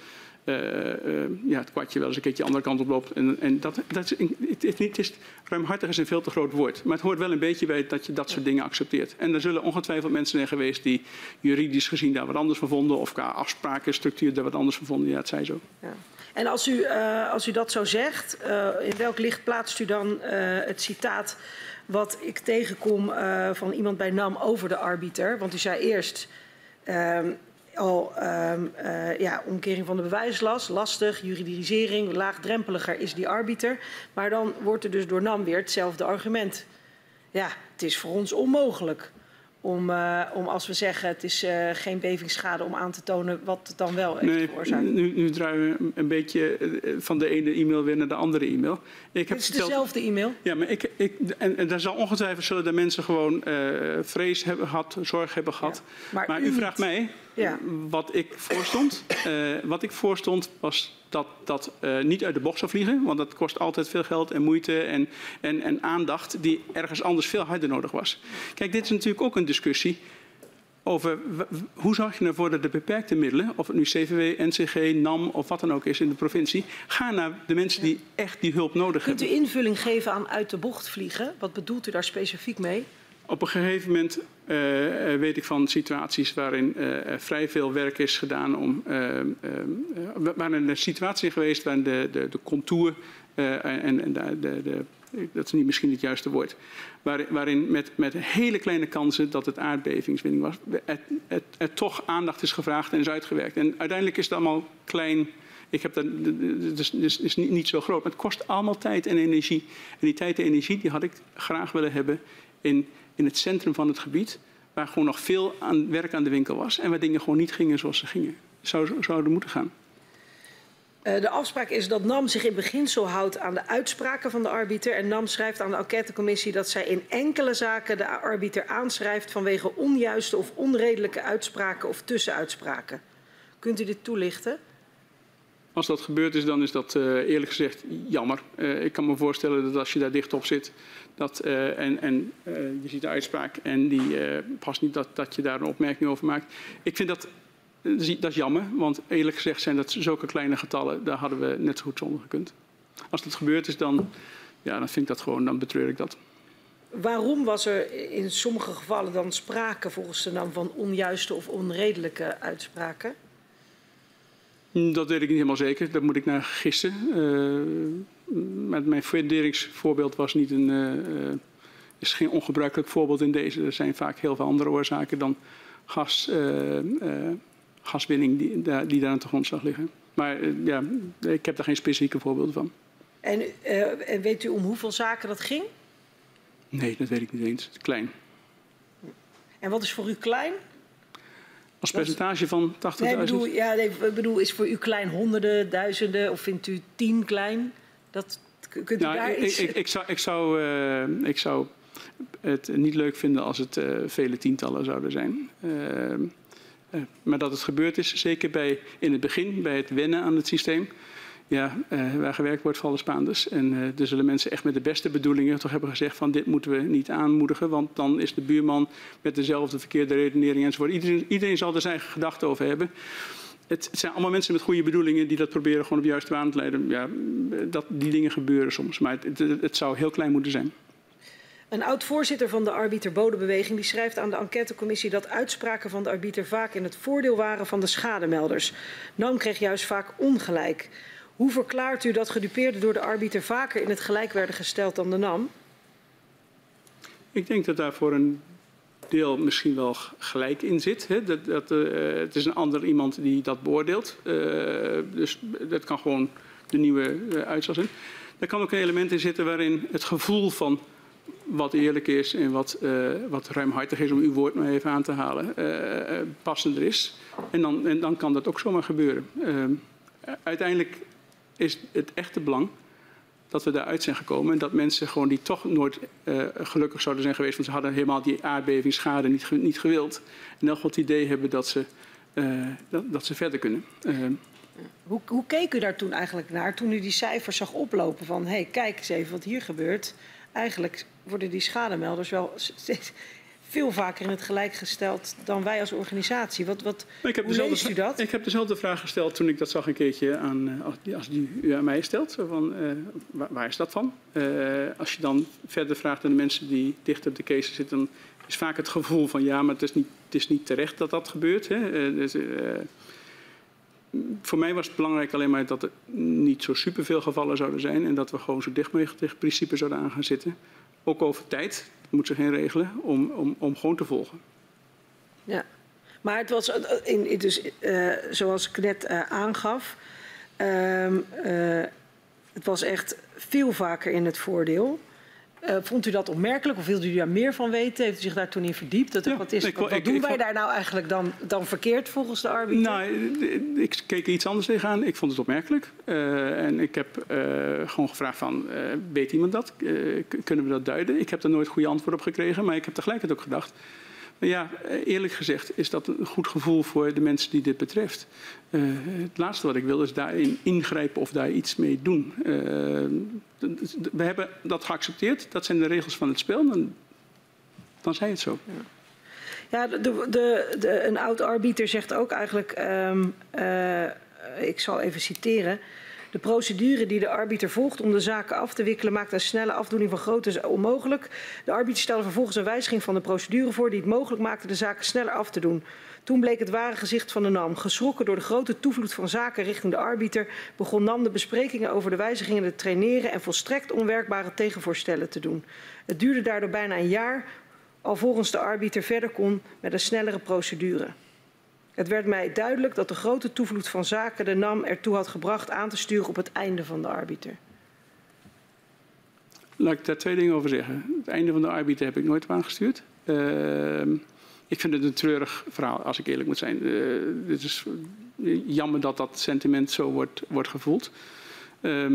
ja, het kwartje wel eens een keertje de andere kant op loopt. En, en dat, dat is, het, het, het is, ruimhartig is een veel te groot woord. Maar het hoort wel een beetje bij dat je dat soort dingen accepteert. En er zullen ongetwijfeld mensen zijn geweest die juridisch gezien daar wat anders van vonden. Of qua afspraken, structuur daar wat anders van vonden. Ja, het zij zo. Ja. En als u, uh, als u dat zo zegt, uh, in welk licht plaatst u dan uh, het citaat wat ik tegenkom van iemand bij NAM over de arbiter? Want u zei eerst, ehm, al um, uh, ja, omkering van de bewijslast, lastig, juridisering, laagdrempeliger is die arbiter. Maar dan wordt er dus door NAM weer hetzelfde argument. Ja, het is voor ons onmogelijk om, uh, om als we zeggen het is uh, geen bevingsschade om aan te tonen wat het dan wel heeft nee, veroorzaakt. Nu, nu draaien we een beetje van de ene e-mail weer naar de andere e-mail. Ik het is verteld, dezelfde e-mail? Ja, maar ik, ik, en, en daar zal ongetwijfeld zullen de mensen gewoon uh, vrees hebben gehad, zorg hebben gehad. Ja, maar, maar, u, u vraagt mij ja. wat ik voorstond. wat ik voorstond was dat dat uh, niet uit de bocht zou vliegen. Want dat kost altijd veel geld en moeite en, en, en aandacht die ergens anders veel harder nodig was. Kijk, dit is natuurlijk ook een discussie over hoe zorg je ervoor dat de beperkte middelen, of het nu CVW, NCG, NAM of wat dan ook is in de provincie, gaan naar de mensen die echt die hulp nodig hebben. Kunt u invulling geven aan uit de bocht vliegen? Wat bedoelt u daar specifiek mee? Op een gegeven moment uh, weet ik van situaties waarin uh, er vrij veel werk is gedaan om. Uh, waarin een situatie geweest waarin de, de, de contour en, en de, de, dat is niet misschien het juiste woord. Waar, waarin met, met hele kleine kansen dat het aardbevingswinning was, er, er, er, toch aandacht is gevraagd en is uitgewerkt. En uiteindelijk is het allemaal klein. Ik heb dat, is, is, is niet, niet zo groot, maar het kost allemaal tijd en energie. En die tijd en energie die had ik graag willen hebben in in het centrum van het gebied, waar gewoon nog veel aan werk aan de winkel was en waar dingen gewoon niet gingen zoals ze gingen. Zou, zouden moeten gaan. Uh, de afspraak is dat NAM zich in beginsel houdt aan de uitspraken van de arbiter. En NAM schrijft aan de enquêtecommissie dat zij in enkele zaken de arbiter aanschrijft vanwege onjuiste of onredelijke uitspraken of tussenuitspraken. Kunt u dit toelichten? Als dat gebeurd is, dan is dat uh, eerlijk gezegd jammer. Uh, ik kan me voorstellen dat als je daar dicht op zit dat, uh, en, en je ziet de uitspraak en die past niet dat, dat je daar een opmerking over maakt. Ik vind dat, dat is jammer, want eerlijk gezegd zijn dat zulke kleine getallen, daar hadden we net zo goed zonder gekund. Als dat gebeurd is, dan, ja, dan vind ik dat gewoon, dan betreur ik dat. Waarom was er in sommige gevallen dan sprake volgens de naam van onjuiste of onredelijke uitspraken? Dat weet ik niet helemaal zeker. Daar moet ik naar gissen. Uh, mijn funderingsvoorbeeld was niet een, uh, is geen ongebruikelijk voorbeeld in deze. Er zijn vaak heel veel andere oorzaken dan gas, gaswinning die, die daar aan de grondslag liggen. Maar ja, ik heb daar geen specifieke voorbeelden van. En weet u om hoeveel zaken dat ging? Nee, dat weet ik niet eens. Klein. En wat is voor u klein? Als percentage van 80.000? Nee, bedoel, ja, nee, ik bedoel, is voor u klein honderden, duizenden of vindt u tien klein? Dat, kunt u nou, daar ik, iets... Ik, ik, zou, ik, zou, uh, ik zou het niet leuk vinden als het uh, vele tientallen zouden zijn. Uh, maar dat het gebeurd is, zeker bij, in het begin, bij het wennen aan het systeem. Ja, uh, waar gewerkt wordt, vallen Spaanders. En uh, er zullen mensen echt met de beste bedoelingen toch hebben gezegd van dit moeten we niet aanmoedigen, want dan is de buurman met dezelfde verkeerde redenering enzovoort. Iedereen, iedereen zal er zijn gedachten over hebben. Het, zijn allemaal mensen met goede bedoelingen die dat proberen gewoon op juiste baan te leiden. Ja, dat, die dingen gebeuren soms, maar het, het, het zou heel klein moeten zijn. Een oud-voorzitter van de arbiter-bodembeweging die schrijft aan de enquêtecommissie dat uitspraken van de arbiter vaak in het voordeel waren van de schademelders. NAM kreeg juist vaak ongelijk. Hoe verklaart u dat gedupeerden door de arbiter vaker in het gelijk werden gesteld dan de NAM? Ik denk dat daar voor een deel misschien wel gelijk in zit. Hè? Dat, dat, uh, het is een ander iemand die dat beoordeelt. Uh, dus dat kan gewoon de nieuwe uh, uitslag zijn. Er kan ook een element in zitten waarin het gevoel van wat eerlijk is en wat, wat ruimhartig is, om uw woord maar even aan te halen, passender is. En dan, en dan kan dat ook zomaar gebeuren. Uh, uiteindelijk is het echte belang dat we daaruit zijn gekomen en dat mensen gewoon die toch nooit gelukkig zouden zijn geweest, want ze hadden helemaal die aardbevingsschade niet, niet gewild, en dan het idee hebben dat ze, dat, dat, ze verder kunnen. Hoe, hoe keek u daar toen eigenlijk naar, toen u die cijfers zag oplopen van, hé, hey, kijk eens even wat hier gebeurt eigenlijk worden die schademelders wel steeds veel vaker in het gelijk gesteld dan wij als organisatie. Wat, wat, ik heb hoe leest u dat? Ik heb dezelfde vraag gesteld toen ik dat zag een keertje aan, als die u aan mij stelt. Van, uh, waar, waar, is dat van? Uh, als je dan verder vraagt aan de mensen die dichter op de case zitten, dan is vaak het gevoel van ja, maar het is niet, het is niet terecht dat dat gebeurt. Hè? Uh, dus, voor mij was het belangrijk alleen maar dat er niet zo superveel gevallen zouden zijn en dat we gewoon zo dicht mogelijk tegen principe zouden aan gaan zitten. Ook over tijd, moet zich geen regelen, om, om, om gewoon te volgen. Ja, maar het was, in, dus, uh, zoals ik net uh, aangaf, uh, het was echt veel vaker in het voordeel. Uh, vond u dat opmerkelijk of wilde u daar meer van weten? Heeft u zich daar toen in verdiept? Dat, ja, wat is, ik, wat, wat ik, doen ik, wij daar nou eigenlijk dan, dan verkeerd volgens de arbiter? Nou, ik keek er iets anders tegenaan. Ik vond het opmerkelijk. Uh, en ik heb uh, gewoon gevraagd van, weet iemand dat? kunnen we dat duiden? Ik heb er nooit goede antwoord op gekregen. Maar ik heb tegelijkertijd ook gedacht... Ja, eerlijk gezegd is dat een goed gevoel voor de mensen die dit betreft. Uh, het laatste wat ik wil is daarin ingrijpen of daar iets mee doen. Uh, we hebben dat geaccepteerd, dat zijn de regels van het spel, dan, dan zei het zo. Ja. De, de, een oud-arbiter zegt ook eigenlijk, um, uh, ik zal even citeren. De procedure die de arbiter volgt om de zaken af te wikkelen maakt een snelle afdoening van grootte onmogelijk. De arbiter stelde vervolgens een wijziging van de procedure voor die het mogelijk maakte de zaken sneller af te doen. Toen bleek het ware gezicht van de NAM. Geschrokken door de grote toevloed van zaken richting de arbiter begon NAM de besprekingen over de wijzigingen te traineren en volstrekt onwerkbare tegenvoorstellen te doen. Het duurde daardoor bijna een jaar alvorens de arbiter verder kon met een snellere procedure. Het werd mij duidelijk dat de grote toevloed van zaken de NAM ertoe had gebracht aan te sturen op het einde van de arbiter. Laat ik daar twee dingen over zeggen. Het einde van de arbiter heb ik nooit op aangestuurd. Uh, ik vind het een treurig verhaal, als ik eerlijk moet zijn. Uh, het is jammer dat dat sentiment zo wordt, wordt gevoeld. Uh,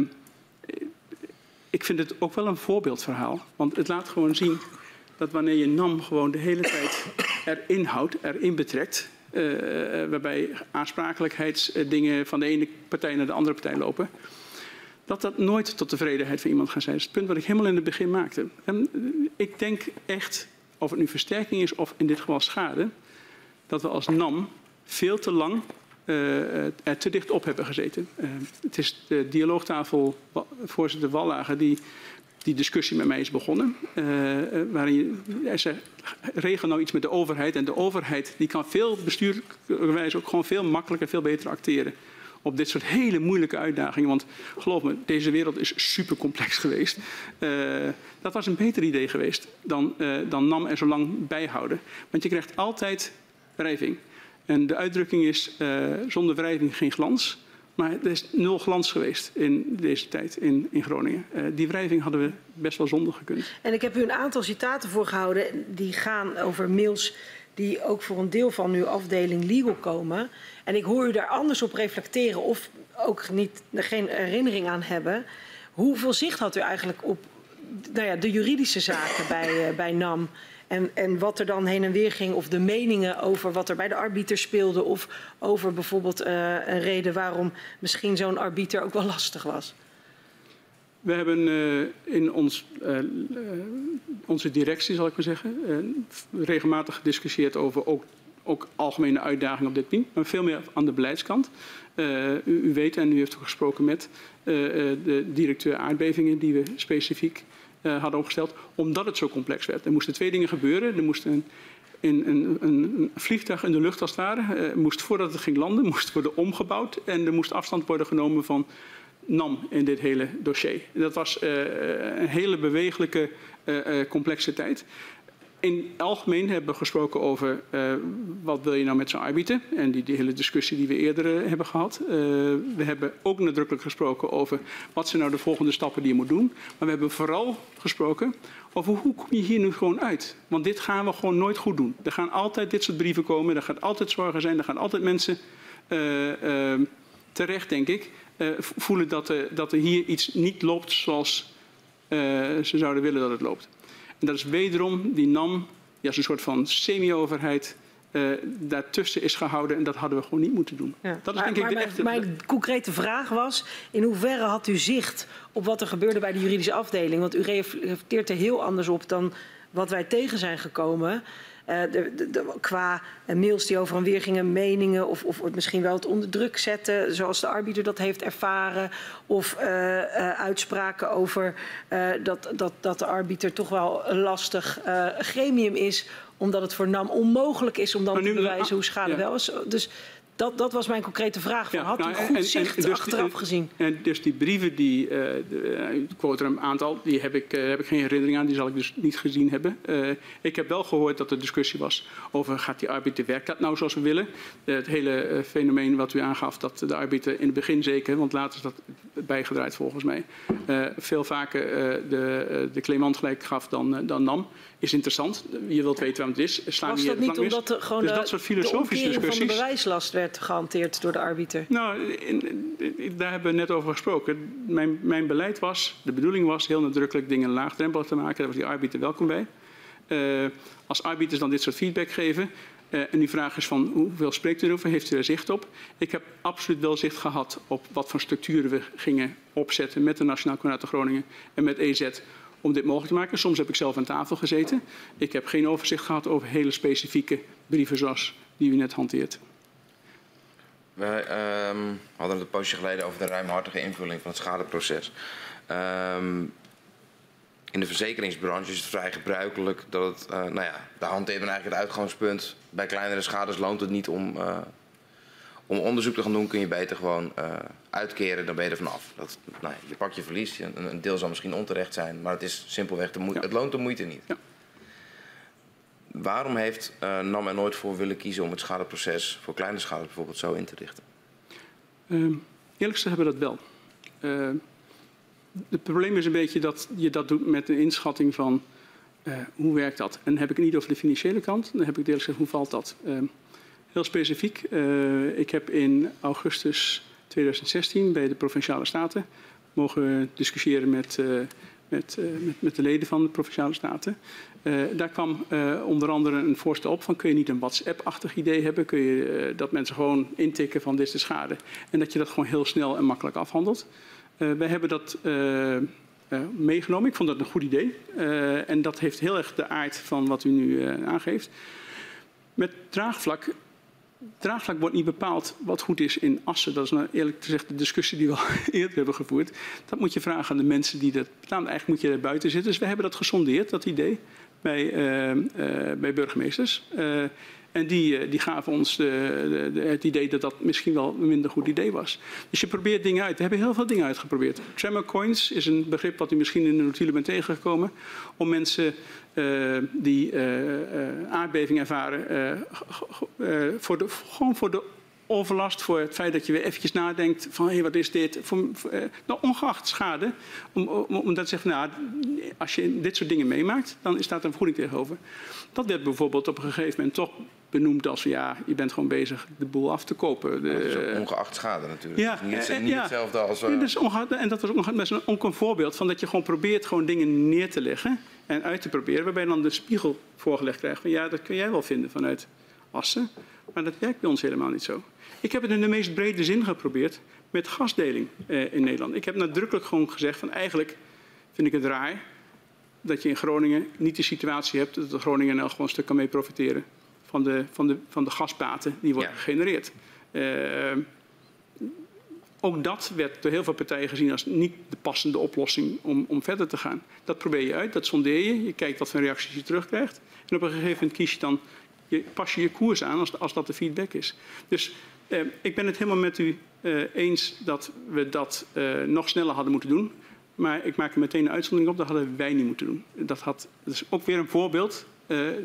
ik vind het ook wel een voorbeeldverhaal. Want het laat gewoon zien dat wanneer je NAM gewoon de hele tijd erin houdt, erin betrekt... Uh, waarbij aansprakelijkheidsdingen van de ene partij naar de andere partij lopen, dat dat nooit tot tevredenheid van iemand gaat zijn. Dat is het punt wat ik helemaal in het begin maakte. En ik denk echt, of het nu versterking is of in dit geval schade, dat we als NAM veel te lang uh, er te dicht op hebben gezeten. Het is de dialoogtafel voorzitter Wallager die die discussie met mij is begonnen. Uh, waarin hij zegt, regel nou iets met de overheid. En de overheid die kan veel bestuurlijkerwijs ook gewoon veel makkelijker, veel beter acteren. Op dit soort hele moeilijke uitdagingen. Want geloof me, deze wereld is super complex geweest. Uh, dat was een beter idee geweest dan, dan NAM er zo lang bijhouden. Want je krijgt altijd wrijving. En de uitdrukking is, zonder wrijving geen glans. Maar er is nul glans geweest in deze tijd in, in Groningen. Uh, die wrijving hadden we best wel zonder gekund. En ik heb u een aantal citaten voorgehouden die gaan over mails die ook voor een deel van uw afdeling legal komen. En ik hoor u daar anders op reflecteren of ook niet, geen herinnering aan hebben. Hoeveel zicht had u eigenlijk op nou ja, de juridische zaken bij, uh, bij NAM? En, en wat er dan heen en weer ging, of de meningen over wat er bij de arbiter speelde, of over bijvoorbeeld uh, een reden waarom misschien zo'n arbiter ook wel lastig was. We hebben uh, in ons, uh, onze directie, zal ik maar zeggen, regelmatig gediscussieerd over ook, ook algemene uitdagingen op dit punt, maar veel meer aan de beleidskant. U, u, weet en u heeft ook gesproken met de directeur aardbevingen die we specifiek hadden opgesteld, omdat het zo complex werd. Er moesten twee dingen gebeuren. Er moest een, een, een, een, vliegtuig in de lucht als het ware, moest voordat het ging landen, moest worden omgebouwd en er moest afstand worden genomen van nam in dit hele dossier. Dat was uh, een hele bewegelijke, complexe tijd. In algemeen hebben we gesproken over uh, wat wil je nou met zo'n arbiter en die, hele discussie die we eerder hebben gehad. we hebben ook nadrukkelijk gesproken over wat zijn nou de volgende stappen die je moet doen. Maar we hebben vooral gesproken over hoe kom je hier nu gewoon uit. Want dit gaan we gewoon nooit goed doen. Er gaan altijd dit soort brieven komen, er gaat altijd zorgen zijn, er gaan altijd mensen terecht, denk ik, voelen dat dat er hier iets niet loopt zoals ze zouden willen dat het loopt. En dat is wederom die NAM, ja, een soort van semi-overheid, uh, daartussen is gehouden. En dat hadden we gewoon niet moeten doen. Ja. Dat is maar, denk ik maar de mijn, echte... mijn concrete vraag was, in hoeverre had u zicht op wat er gebeurde bij de juridische afdeling? Want u reflecteert er heel anders op dan wat wij tegen zijn gekomen. Uh, de, de, de, qua mails die over en weer gingen, meningen of, of misschien wel het onder druk zetten, zoals de arbiter dat heeft ervaren. Of uh, uitspraken over dat, dat, dat de arbiter toch wel een lastig gremium is, omdat het voor NAM onmogelijk is om dan te bewijzen hoe schade ja. wel is. Dus dat, dat, was mijn concrete vraag. Van, ja, had u nou, goed en, zicht en, dus achteraf die, gezien? En dus die brieven, die, uh, ik quote er een aantal, die heb ik, uh, heb ik geen herinnering aan. Die zal ik dus niet gezien hebben. Uh, ik heb wel gehoord dat er discussie was over gaat die arbiter, werkt dat nou zoals we willen? het hele fenomeen wat u aangaf, dat de arbiter in het begin zeker, want later is dat bijgedraaid volgens mij, veel vaker de, de claimant gelijk gaf dan, dan nam is interessant. Je wilt weten waarom het is. Slaan Was dat niet omdat de, gewoon dus dat soort filosofische de discussies. van de bewijslast werd gehanteerd door de arbiter? Nou, in, in, daar hebben we net over gesproken. Mijn, mijn beleid was, de bedoeling was heel nadrukkelijk dingen laagdrempelig te maken. Daar was die arbiter welkom bij. Uh, als arbiters dan dit soort feedback geven. Uh, en die vraag is van hoeveel spreekt u erover? Heeft u er zicht op? Ik heb absoluut wel zicht gehad op wat voor structuren we gingen opzetten met de Nationaal Coördinator Groningen en met EZ om dit mogelijk te maken. Soms heb ik zelf aan tafel gezeten. Ik heb geen overzicht gehad over hele specifieke brieven zoals die u net hanteert. Wij um, hadden het een poosje geleden over de ruimhartige invulling van het schadeproces. Um, in de verzekeringsbranche is het vrij gebruikelijk dat het, uh, nou ja, hanteert men eigenlijk het uitgangspunt. Bij kleinere schades loont het niet om, uh, om onderzoek te gaan doen, kun je beter gewoon uh, uitkeren, dan ben je er vanaf. Dat, nou, je pakt je verlies, een, een, deel zal misschien onterecht zijn, maar het is simpelweg, de moeite, ja. het loont de moeite niet. Ja. Waarom heeft uh, NAM er nooit voor willen kiezen om het schadeproces voor kleine schade bijvoorbeeld zo in te richten? Uh, eerlijk gezegd hebben we dat wel. Uh, het probleem is een beetje dat je dat doet met een inschatting van uh, hoe werkt dat. En dan heb ik het niet over de financiële kant, dan heb ik eerlijk gezegd hoe valt dat. Heel specifiek, uh, ik heb in augustus 2016 bij de Provinciale Staten mogen discussiëren met, uh, met, uh, met, met, de leden van de Provinciale Staten. Daar kwam onder andere een voorstel op van kun je niet een WhatsApp-achtig idee hebben? Kun je dat mensen gewoon intikken van dit is de schade en dat je dat gewoon heel snel en makkelijk afhandelt. wij hebben dat meegenomen. Ik vond dat een goed idee en dat heeft heel erg de aard van wat u nu aangeeft. Met draagvlak draagvlak wordt niet bepaald wat goed is in Assen. Dat is nou eerlijk gezegd de discussie die we al eerder hebben gevoerd. Dat moet je vragen aan de mensen die dat betalen. Eigenlijk moet je er buiten zitten. Dus we hebben dat gesondeerd, dat idee, bij, uh, uh, bij burgemeesters. En die, die gaven ons de, het idee dat dat misschien wel een minder goed idee was. Dus je probeert dingen uit. We hebben heel veel dingen uitgeprobeerd. Tremor coins is een begrip wat u misschien in de notulen bent tegengekomen. Om mensen uh, die uh, aardbeving ervaren, voor de, gewoon voor de overlast, voor het feit dat je weer eventjes nadenkt van hé, hey, wat is dit? Voor, eh, nou, ongeacht schade, om, om, om dat te zeggen, nou, als je dit soort dingen meemaakt, dan staat er een vergoeding tegenover. Dat werd bijvoorbeeld op een gegeven moment toch benoemd als ja, je bent gewoon bezig de boel af te kopen. De, ongeacht schade natuurlijk. Ja, niet, niet hetzelfde als. Uh... Dus en dat was ook best een, een voorbeeld van dat je gewoon probeert gewoon dingen neer te leggen en uit te proberen, waarbij dan de spiegel voorgelegd krijgt van ja, dat kun jij wel vinden vanuit Assen, maar dat werkt bij ons helemaal niet zo. Ik heb het in de meest brede zin geprobeerd met gasdeling eh, in Nederland. Ik heb nadrukkelijk gewoon gezegd van eigenlijk vind ik het raar dat je in Groningen niet de situatie hebt dat de Groningen er gewoon een stuk kan mee profiteren van de, van de, van de gasbaten die worden gegenereerd. Uh, ook dat werd door heel veel partijen gezien als niet de passende oplossing om, om verder te gaan. Dat probeer je uit, dat sondeer je, je kijkt wat voor reacties je terugkrijgt. En op een gegeven moment kies je dan, je, pas je je koers aan als, als dat de feedback is. Dus eh, ik ben het helemaal met u eh, eens dat we dat eh, nog sneller hadden moeten doen. Maar ik maak er meteen een uitzondering op, dat hadden wij niet moeten doen. Dat, had, dat is ook weer een voorbeeld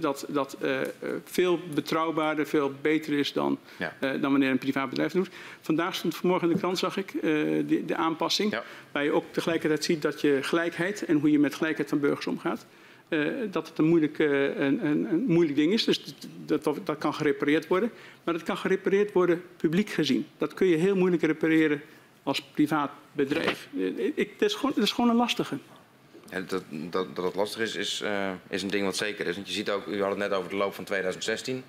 dat, dat uh, veel betrouwbaarder, veel beter is dan, ja. dan wanneer een privaat bedrijf doet. Vandaag stond vanmorgen in de krant, zag ik, de, de, aanpassing. Ja. Waar je ook tegelijkertijd ziet dat je gelijkheid en hoe je met gelijkheid van burgers omgaat. dat het een moeilijk, een, een, een, moeilijk ding is. Dus dat, dat, dat kan gerepareerd worden. Maar dat kan gerepareerd worden publiek gezien. Dat kun je heel moeilijk repareren als privaat bedrijf. Ik, dat, is gewoon, dat is gewoon een lastige. Dat, dat, dat het lastig is, is, uh, is een ding wat zeker is. Want je ziet ook, u had het net over de loop van 2016.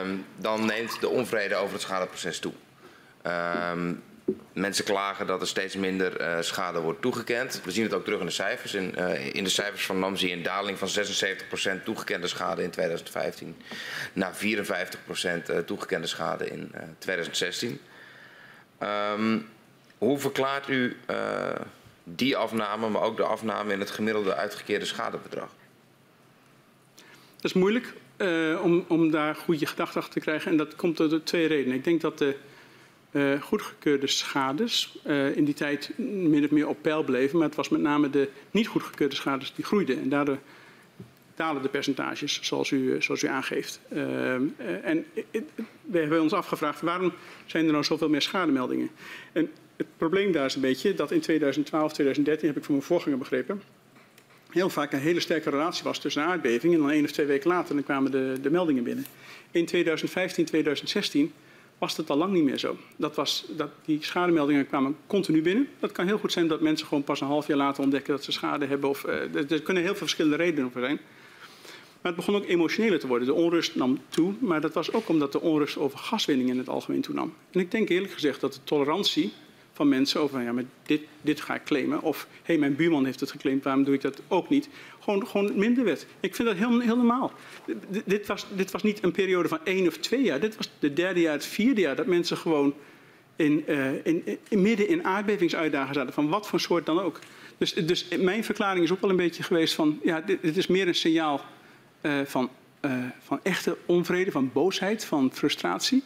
Um, dan neemt de onvrede over het schadeproces toe. Um, mensen klagen dat er steeds minder uh, schade wordt toegekend. We zien het ook terug in de cijfers. In, uh, in de cijfers van NAM zie je een daling van 76% toegekende schade in 2015 naar 54% toegekende schade in 2016. Um, hoe verklaart u die afname, maar ook de afname in het gemiddelde uitgekeerde schadebedrag? Dat is moeilijk uh, om, om daar goede gedachten achter te krijgen. En dat komt door twee redenen. Ik denk dat de uh, goedgekeurde schades uh, in die tijd min of meer op peil bleven. Maar het was met name de niet goedgekeurde schades die groeiden. En daardoor dalen de percentages, zoals u, zoals u aangeeft. en we hebben ons afgevraagd, waarom zijn er nou zoveel meer schademeldingen? En het probleem daar is een beetje dat in 2012, 2013, heb ik van mijn voorganger begrepen, heel vaak een hele sterke relatie was tussen een aardbeving en dan één of twee weken later dan kwamen de, de meldingen binnen. In 2015, 2016 was dat al lang niet meer zo. Dat was, dat die schademeldingen kwamen continu binnen. Dat kan heel goed zijn dat mensen gewoon pas een half jaar later ontdekken dat ze schade hebben. Of, uh, er kunnen heel veel verschillende redenen voor zijn. Maar het begon ook emotioneler te worden. De onrust nam toe, maar dat was ook omdat de onrust over gaswinning in het algemeen toenam. En ik denk eerlijk gezegd dat de tolerantie van mensen over, ja, maar dit, dit ga ik claimen. Of, hé, hey, mijn buurman heeft het geclaimd, waarom doe ik dat ook niet? Gewoon, gewoon minder werd. Ik vind dat heel, normaal. Dit, was, dit was niet een periode van één of twee jaar. Dit was de derde jaar, het vierde jaar, dat mensen gewoon in, uh, in, midden in aardbevingsuitdagingen zaten, van wat voor soort dan ook. Dus, dus mijn verklaring is ook wel een beetje geweest van, ja, dit, dit is meer een signaal uh, van, uh, van echte onvrede, van boosheid, van frustratie.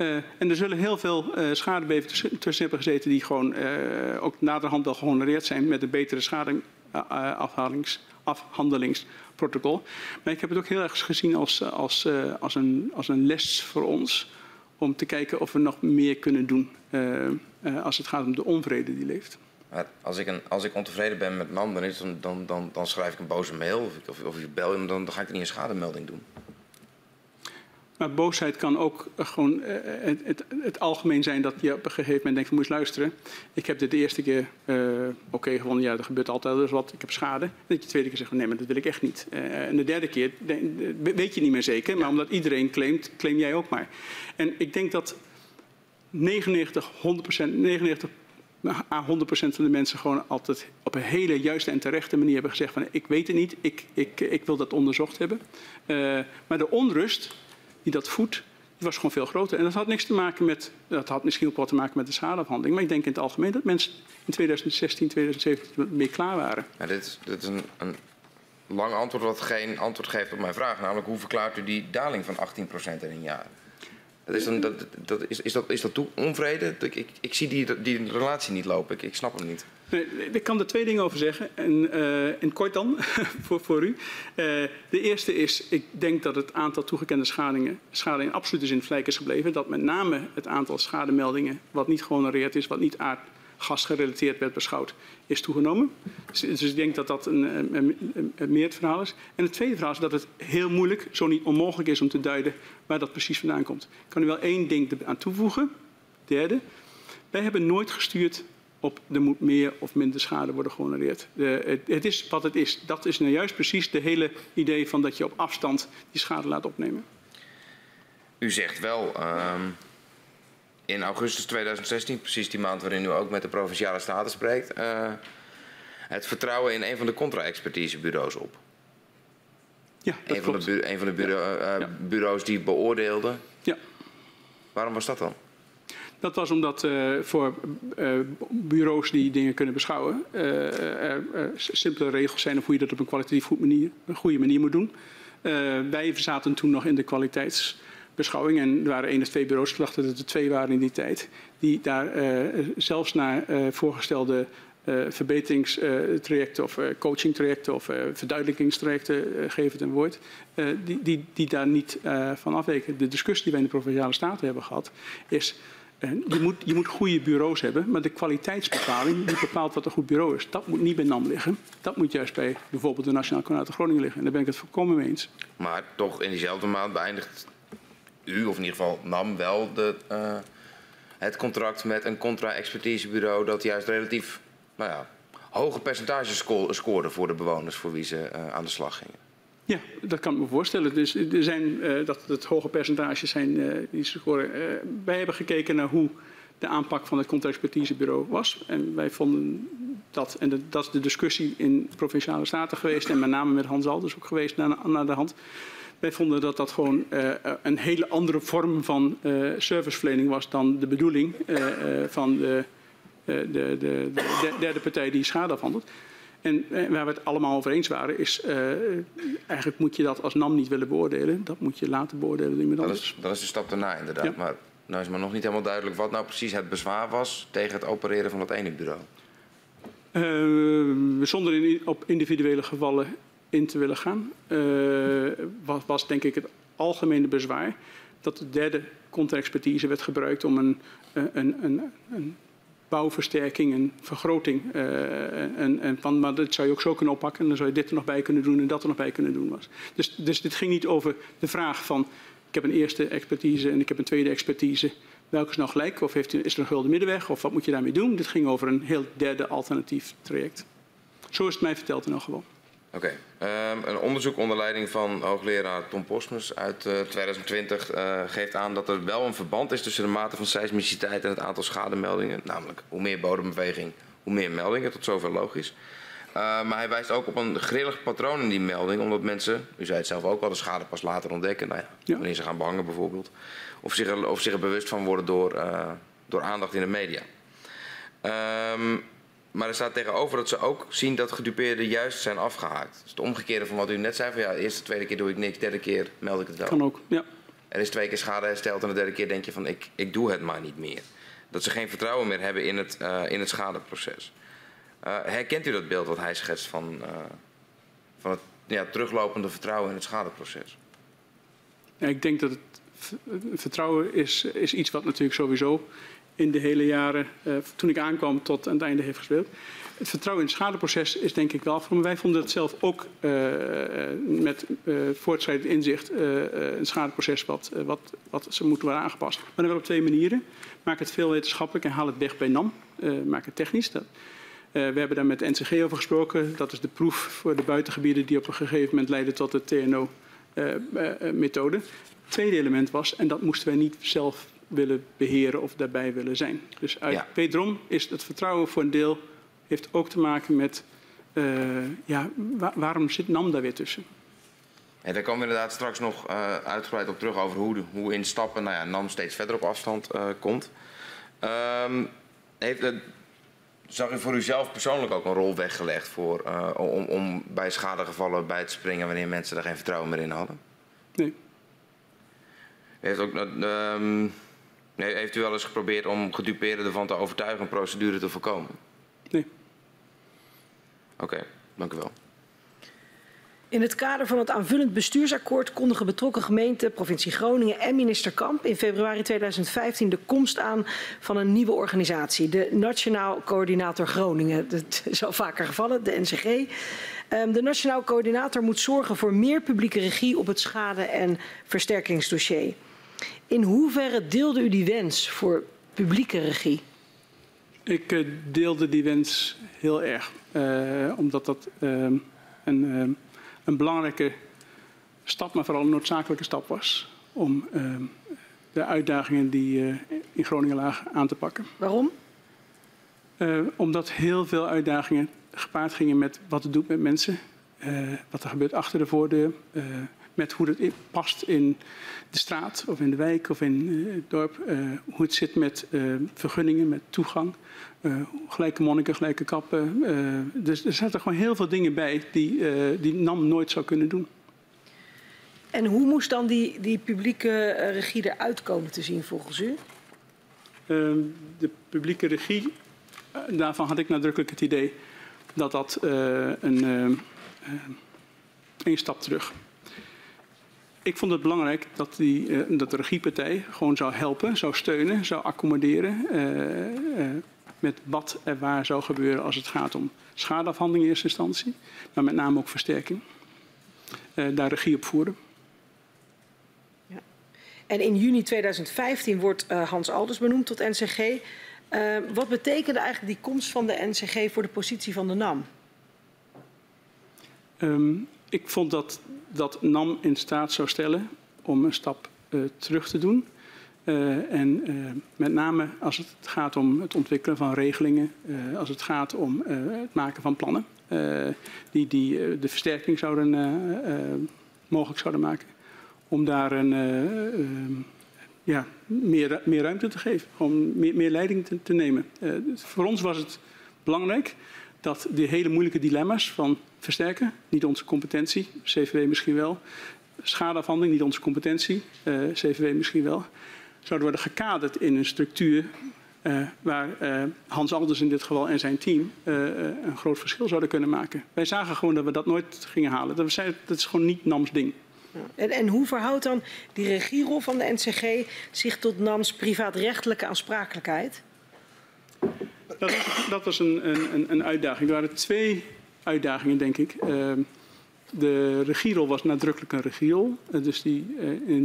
Uh, en er zullen heel veel uh, schadebevingen tussen hebben gezeten die gewoon uh, ook naderhand wel gehonoreerd zijn met een betere schadeafhandelingsprotocol. Maar ik heb het ook heel erg gezien als, als, als, een, als een les voor ons om te kijken of we nog meer kunnen doen als het gaat om de onvrede die leeft. Als ik, een, als ik ontevreden ben met NAM, dan, dan, dan, dan, schrijf ik een boze mail of, of, of ik bel hem, dan, dan ga ik er niet een schademelding doen. Maar boosheid kan ook gewoon uh, het, het, het, algemeen zijn dat je op een gegeven moment denkt van moet je luisteren. Ik heb dit de eerste keer uh, oké okay, gewonnen, ja er gebeurt altijd dus wat, ik heb schade. En dat je de tweede keer zegt nee maar dat wil ik echt niet. Uh, en de derde keer weet je niet meer zeker, maar omdat iedereen claimt, claim jij ook maar. En ik denk dat 99, 100 procent, 99 à 100% van de mensen gewoon altijd op een hele juiste en terechte manier hebben gezegd van ik weet het niet, ik, ik, ik wil dat onderzocht hebben. Uh, maar de onrust dat voedt, was gewoon veel groter. En dat had niks te maken met, dat had misschien ook wat te maken met de schadeafhandeling. Maar ik denk in het algemeen dat mensen in 2016, 2017 meer klaar waren. Ja, dit, is, is een, een lang antwoord wat geen antwoord geeft op mijn vraag. Namelijk, hoe verklaart u die daling van 18% in een jaar? Is, dat, dat, is, is, dat, is dat toe onvrede? Ik, ik, zie die, die relatie niet lopen. Ik snap hem niet. Nee, ik kan er twee dingen over zeggen. En, uh, en kort dan, voor, voor u. Uh, de eerste is, ik denk dat het aantal toegekende schadingen, schade in absolute zin gelijk is gebleven. Dat met name het aantal schademeldingen, wat niet gehonoreerd is, wat niet aardgasgerelateerd werd beschouwd, is toegenomen. Dus, dus, ik denk dat dat een, een, een, een meer het verhaal is. En het tweede verhaal is dat het heel moeilijk, zo niet onmogelijk is om te duiden waar dat precies vandaan komt. Ik kan u wel één ding aan toevoegen. Derde, wij hebben nooit gestuurd op er moet meer of minder schade worden gehonoreerd. De, het, het, is wat het is. Dat is nou juist precies de hele idee van dat je op afstand die schade laat opnemen. U zegt wel um, in augustus 2016, precies die maand waarin u ook met de provinciale staten spreekt, uh, het vertrouwen in een van de contra-expertisebureaus op. Ja, dat een, klopt. Van de, een van de bureau, uh, ja. bureaus die beoordeelde. Ja. Waarom was dat dan? Dat was omdat uh, voor uh, bureaus die dingen kunnen beschouwen, uh, er simpele regels zijn of hoe je dat op een kwalitatief goed manier, een goede manier moet doen. wij zaten toen nog in de kwaliteitsbeschouwing en er waren één of twee bureaus, ik dacht dat het er twee waren in die tijd, die daar zelfs naar voorgestelde verbeteringstrajecten of coachingtrajecten of verduidelijkingstrajecten, geven het een woord, die, die, die daar niet van afweken. De discussie die wij in de Provinciale Staten hebben gehad is je moet, je moet goede bureaus hebben, maar de kwaliteitsbepaling die bepaalt wat een goed bureau is. Dat moet niet bij NAM liggen. Dat moet juist bij bijvoorbeeld de Nationaal Coördinator Groningen liggen. En daar ben ik het volkomen mee eens. Maar toch in diezelfde maand beëindigt u, of in ieder geval NAM, wel de, uh, het contract met een contra-expertisebureau dat juist relatief nou ja, hoge percentages sco scoorde voor de bewoners voor wie ze uh, aan de slag gingen. Ja, dat kan ik me voorstellen. Dus er zijn, uh, dat het hoge percentages zijn uh, die scoren. Uh, wij hebben gekeken naar hoe de aanpak van het contractexpertisebureau was. En wij vonden dat, en dat is de discussie in provinciale staten geweest en met name met Hans Alders ook geweest naar, naar de hand. Wij vonden dat dat gewoon een hele andere vorm van serviceverlening was dan de bedoeling van de, de, de, de derde partij die schade afhandelt. En waar we het allemaal over eens waren, is uh, eigenlijk moet je dat als NAM niet willen beoordelen. Dat moet je laten beoordelen door iemand anders. Dat is, dat is de stap daarna inderdaad. Ja. Maar nou is maar nog niet helemaal duidelijk wat nou precies het bezwaar was tegen het opereren van dat ene bureau. Uh, zonder in, op individuele gevallen in te willen gaan, uh, was, was denk ik het algemene bezwaar dat de derde contextexpertise werd gebruikt om een, een, een, een bouwversterking en vergroting. Uh, en, en van, maar dat zou je ook zo kunnen oppakken. En dan zou je dit er nog bij kunnen doen en dat er nog bij kunnen doen. Was. Dus, dus dit ging niet over de vraag van... ik heb een eerste expertise en ik heb een tweede expertise. Welke is nou gelijk? Of heeft, is er een gulden middenweg? Of wat moet je daarmee doen? Dit ging over een heel derde alternatief traject. Zo is het mij verteld in elk geval. Oké. Okay. Um, een onderzoek onder leiding van hoogleraar Tom Posmus uit uh, 2020 uh, geeft aan dat er wel een verband is tussen de mate van seismiciteit en het aantal schademeldingen. Namelijk, hoe meer bodembeweging, hoe meer meldingen. Tot zover logisch. Uh, maar hij wijst ook op een grillig patroon in die melding, omdat mensen, u zei het zelf ook al, de schade pas later ontdekken. Nou ja, ja. wanneer ze gaan behangen bijvoorbeeld. Of zich er, of zich er bewust van worden door, door aandacht in de media. Um, maar er staat tegenover dat ze ook zien dat gedupeerden juist zijn afgehaakt. Dus het omgekeerde van wat u net zei: van ja, de eerste, tweede keer doe ik niks, derde keer meld ik het wel. Kan ook, ja. Er is twee keer schade hersteld en de derde keer denk je van ik, ik doe het maar niet meer. Dat ze geen vertrouwen meer hebben in het, uh, in het schadeproces. Uh, herkent u dat beeld wat hij schetst van, uh, van het ja, teruglopende vertrouwen in het schadeproces? Ja, ik denk dat het vertrouwen is, is iets wat natuurlijk sowieso in de hele jaren uh, toen ik aankwam tot aan het einde heeft gespeeld. Het vertrouwen in het schadeproces is denk ik wel voor Wij vonden het zelf ook uh, met uh, voortschrijdend inzicht een schadeproces wat, wat, wat ze moeten worden aangepast. Maar dan wel op twee manieren. Maak het veel wetenschappelijk en haal het weg bij NAM. maak het technisch. Dat, we hebben daar met de NCG over gesproken. Dat is de proef voor de buitengebieden die op een gegeven moment leiden tot de TNO-methode. Het tweede element was, en dat moesten wij niet zelf willen beheren of daarbij willen zijn. Dus uit, ja. wederom is het vertrouwen voor een deel heeft ook te maken met uh, ja, wa waarom zit NAM daar weer tussen? En daar komen we inderdaad straks nog uh, uitgebreid op terug over hoe, de, hoe in stappen nou ja, NAM steeds verder op afstand uh, komt. Um, heeft het, zag u voor uzelf persoonlijk ook een rol weggelegd voor, om, om bij schadegevallen bij te springen wanneer mensen er geen vertrouwen meer in hadden? Nee. U heeft ook um, heeft u wel eens geprobeerd om gedupeerden ervan te overtuigen een procedure te voorkomen? Nee. Oké, dank u wel. In het kader van het aanvullend bestuursakkoord kondigen betrokken gemeenten, provincie Groningen en minister Kamp in februari 2015 de komst aan van een nieuwe organisatie, de Nationaal Coördinator Groningen. Dat is al vaker gevallen, de NCG. Ehm, de Nationaal Coördinator moet zorgen voor meer publieke regie op het schade- en versterkingsdossier. In hoeverre deelde u die wens voor publieke regie? Ik uh, deelde die wens heel erg, uh, omdat dat uh, een een belangrijke stap, maar vooral een noodzakelijke stap was om uh, de uitdagingen die uh, in Groningen lagen aan te pakken. Waarom? Omdat heel veel uitdagingen gepaard gingen met wat het doet met mensen, wat er gebeurt achter de voordeur, met hoe het in, past in de straat of in de wijk of in het dorp, hoe het zit met vergunningen, met toegang. Uh, gelijke monniken, gelijke kappen. Uh, dus er zaten gewoon heel veel dingen bij die, uh, die NAM nooit zou kunnen doen. En hoe moest dan die, die publieke regie eruit komen te zien volgens u? Ehm, de publieke regie, daarvan had ik nadrukkelijk het idee dat dat een, een stap terug. Ik vond het belangrijk dat, die, dat de regiepartij gewoon zou helpen, zou steunen, zou accommoderen met wat er waar zou gebeuren als het gaat om schadeafhandeling in eerste instantie, maar met name ook versterking. Daar regie op voeren. Ja. En in juni 2015 wordt Hans Alders benoemd tot NCG. Wat betekende eigenlijk die komst van de NCG voor de positie van de NAM? Um, ik vond dat, dat NAM in staat zou stellen om een stap terug te doen. Uh, en uh, met name als het gaat om het ontwikkelen van regelingen, als het gaat om het maken van plannen, die, die de versterking zouden, mogelijk zouden maken, om daar een, ja, meer, meer ruimte te geven, gewoon meer, meer leiding te, te nemen. voor ons was het belangrijk dat die hele moeilijke dilemma's van versterken, niet onze competentie, CVW misschien wel, schadeafhandeling, niet onze competentie, CVW misschien wel, zouden worden gekaderd in een structuur uh, waar uh, Hans Alders in dit geval en zijn team een groot verschil zouden kunnen maken. Wij zagen gewoon dat we dat nooit gingen halen. Dat, zei, dat is gewoon niet NAM's ding. En, en, hoe verhoudt dan die regierol van de NCG zich tot NAM's privaatrechtelijke aansprakelijkheid? Dat, dat was een, een, een, uitdaging. Er waren twee uitdagingen, denk ik. de regierol was nadrukkelijk een regierol. dus die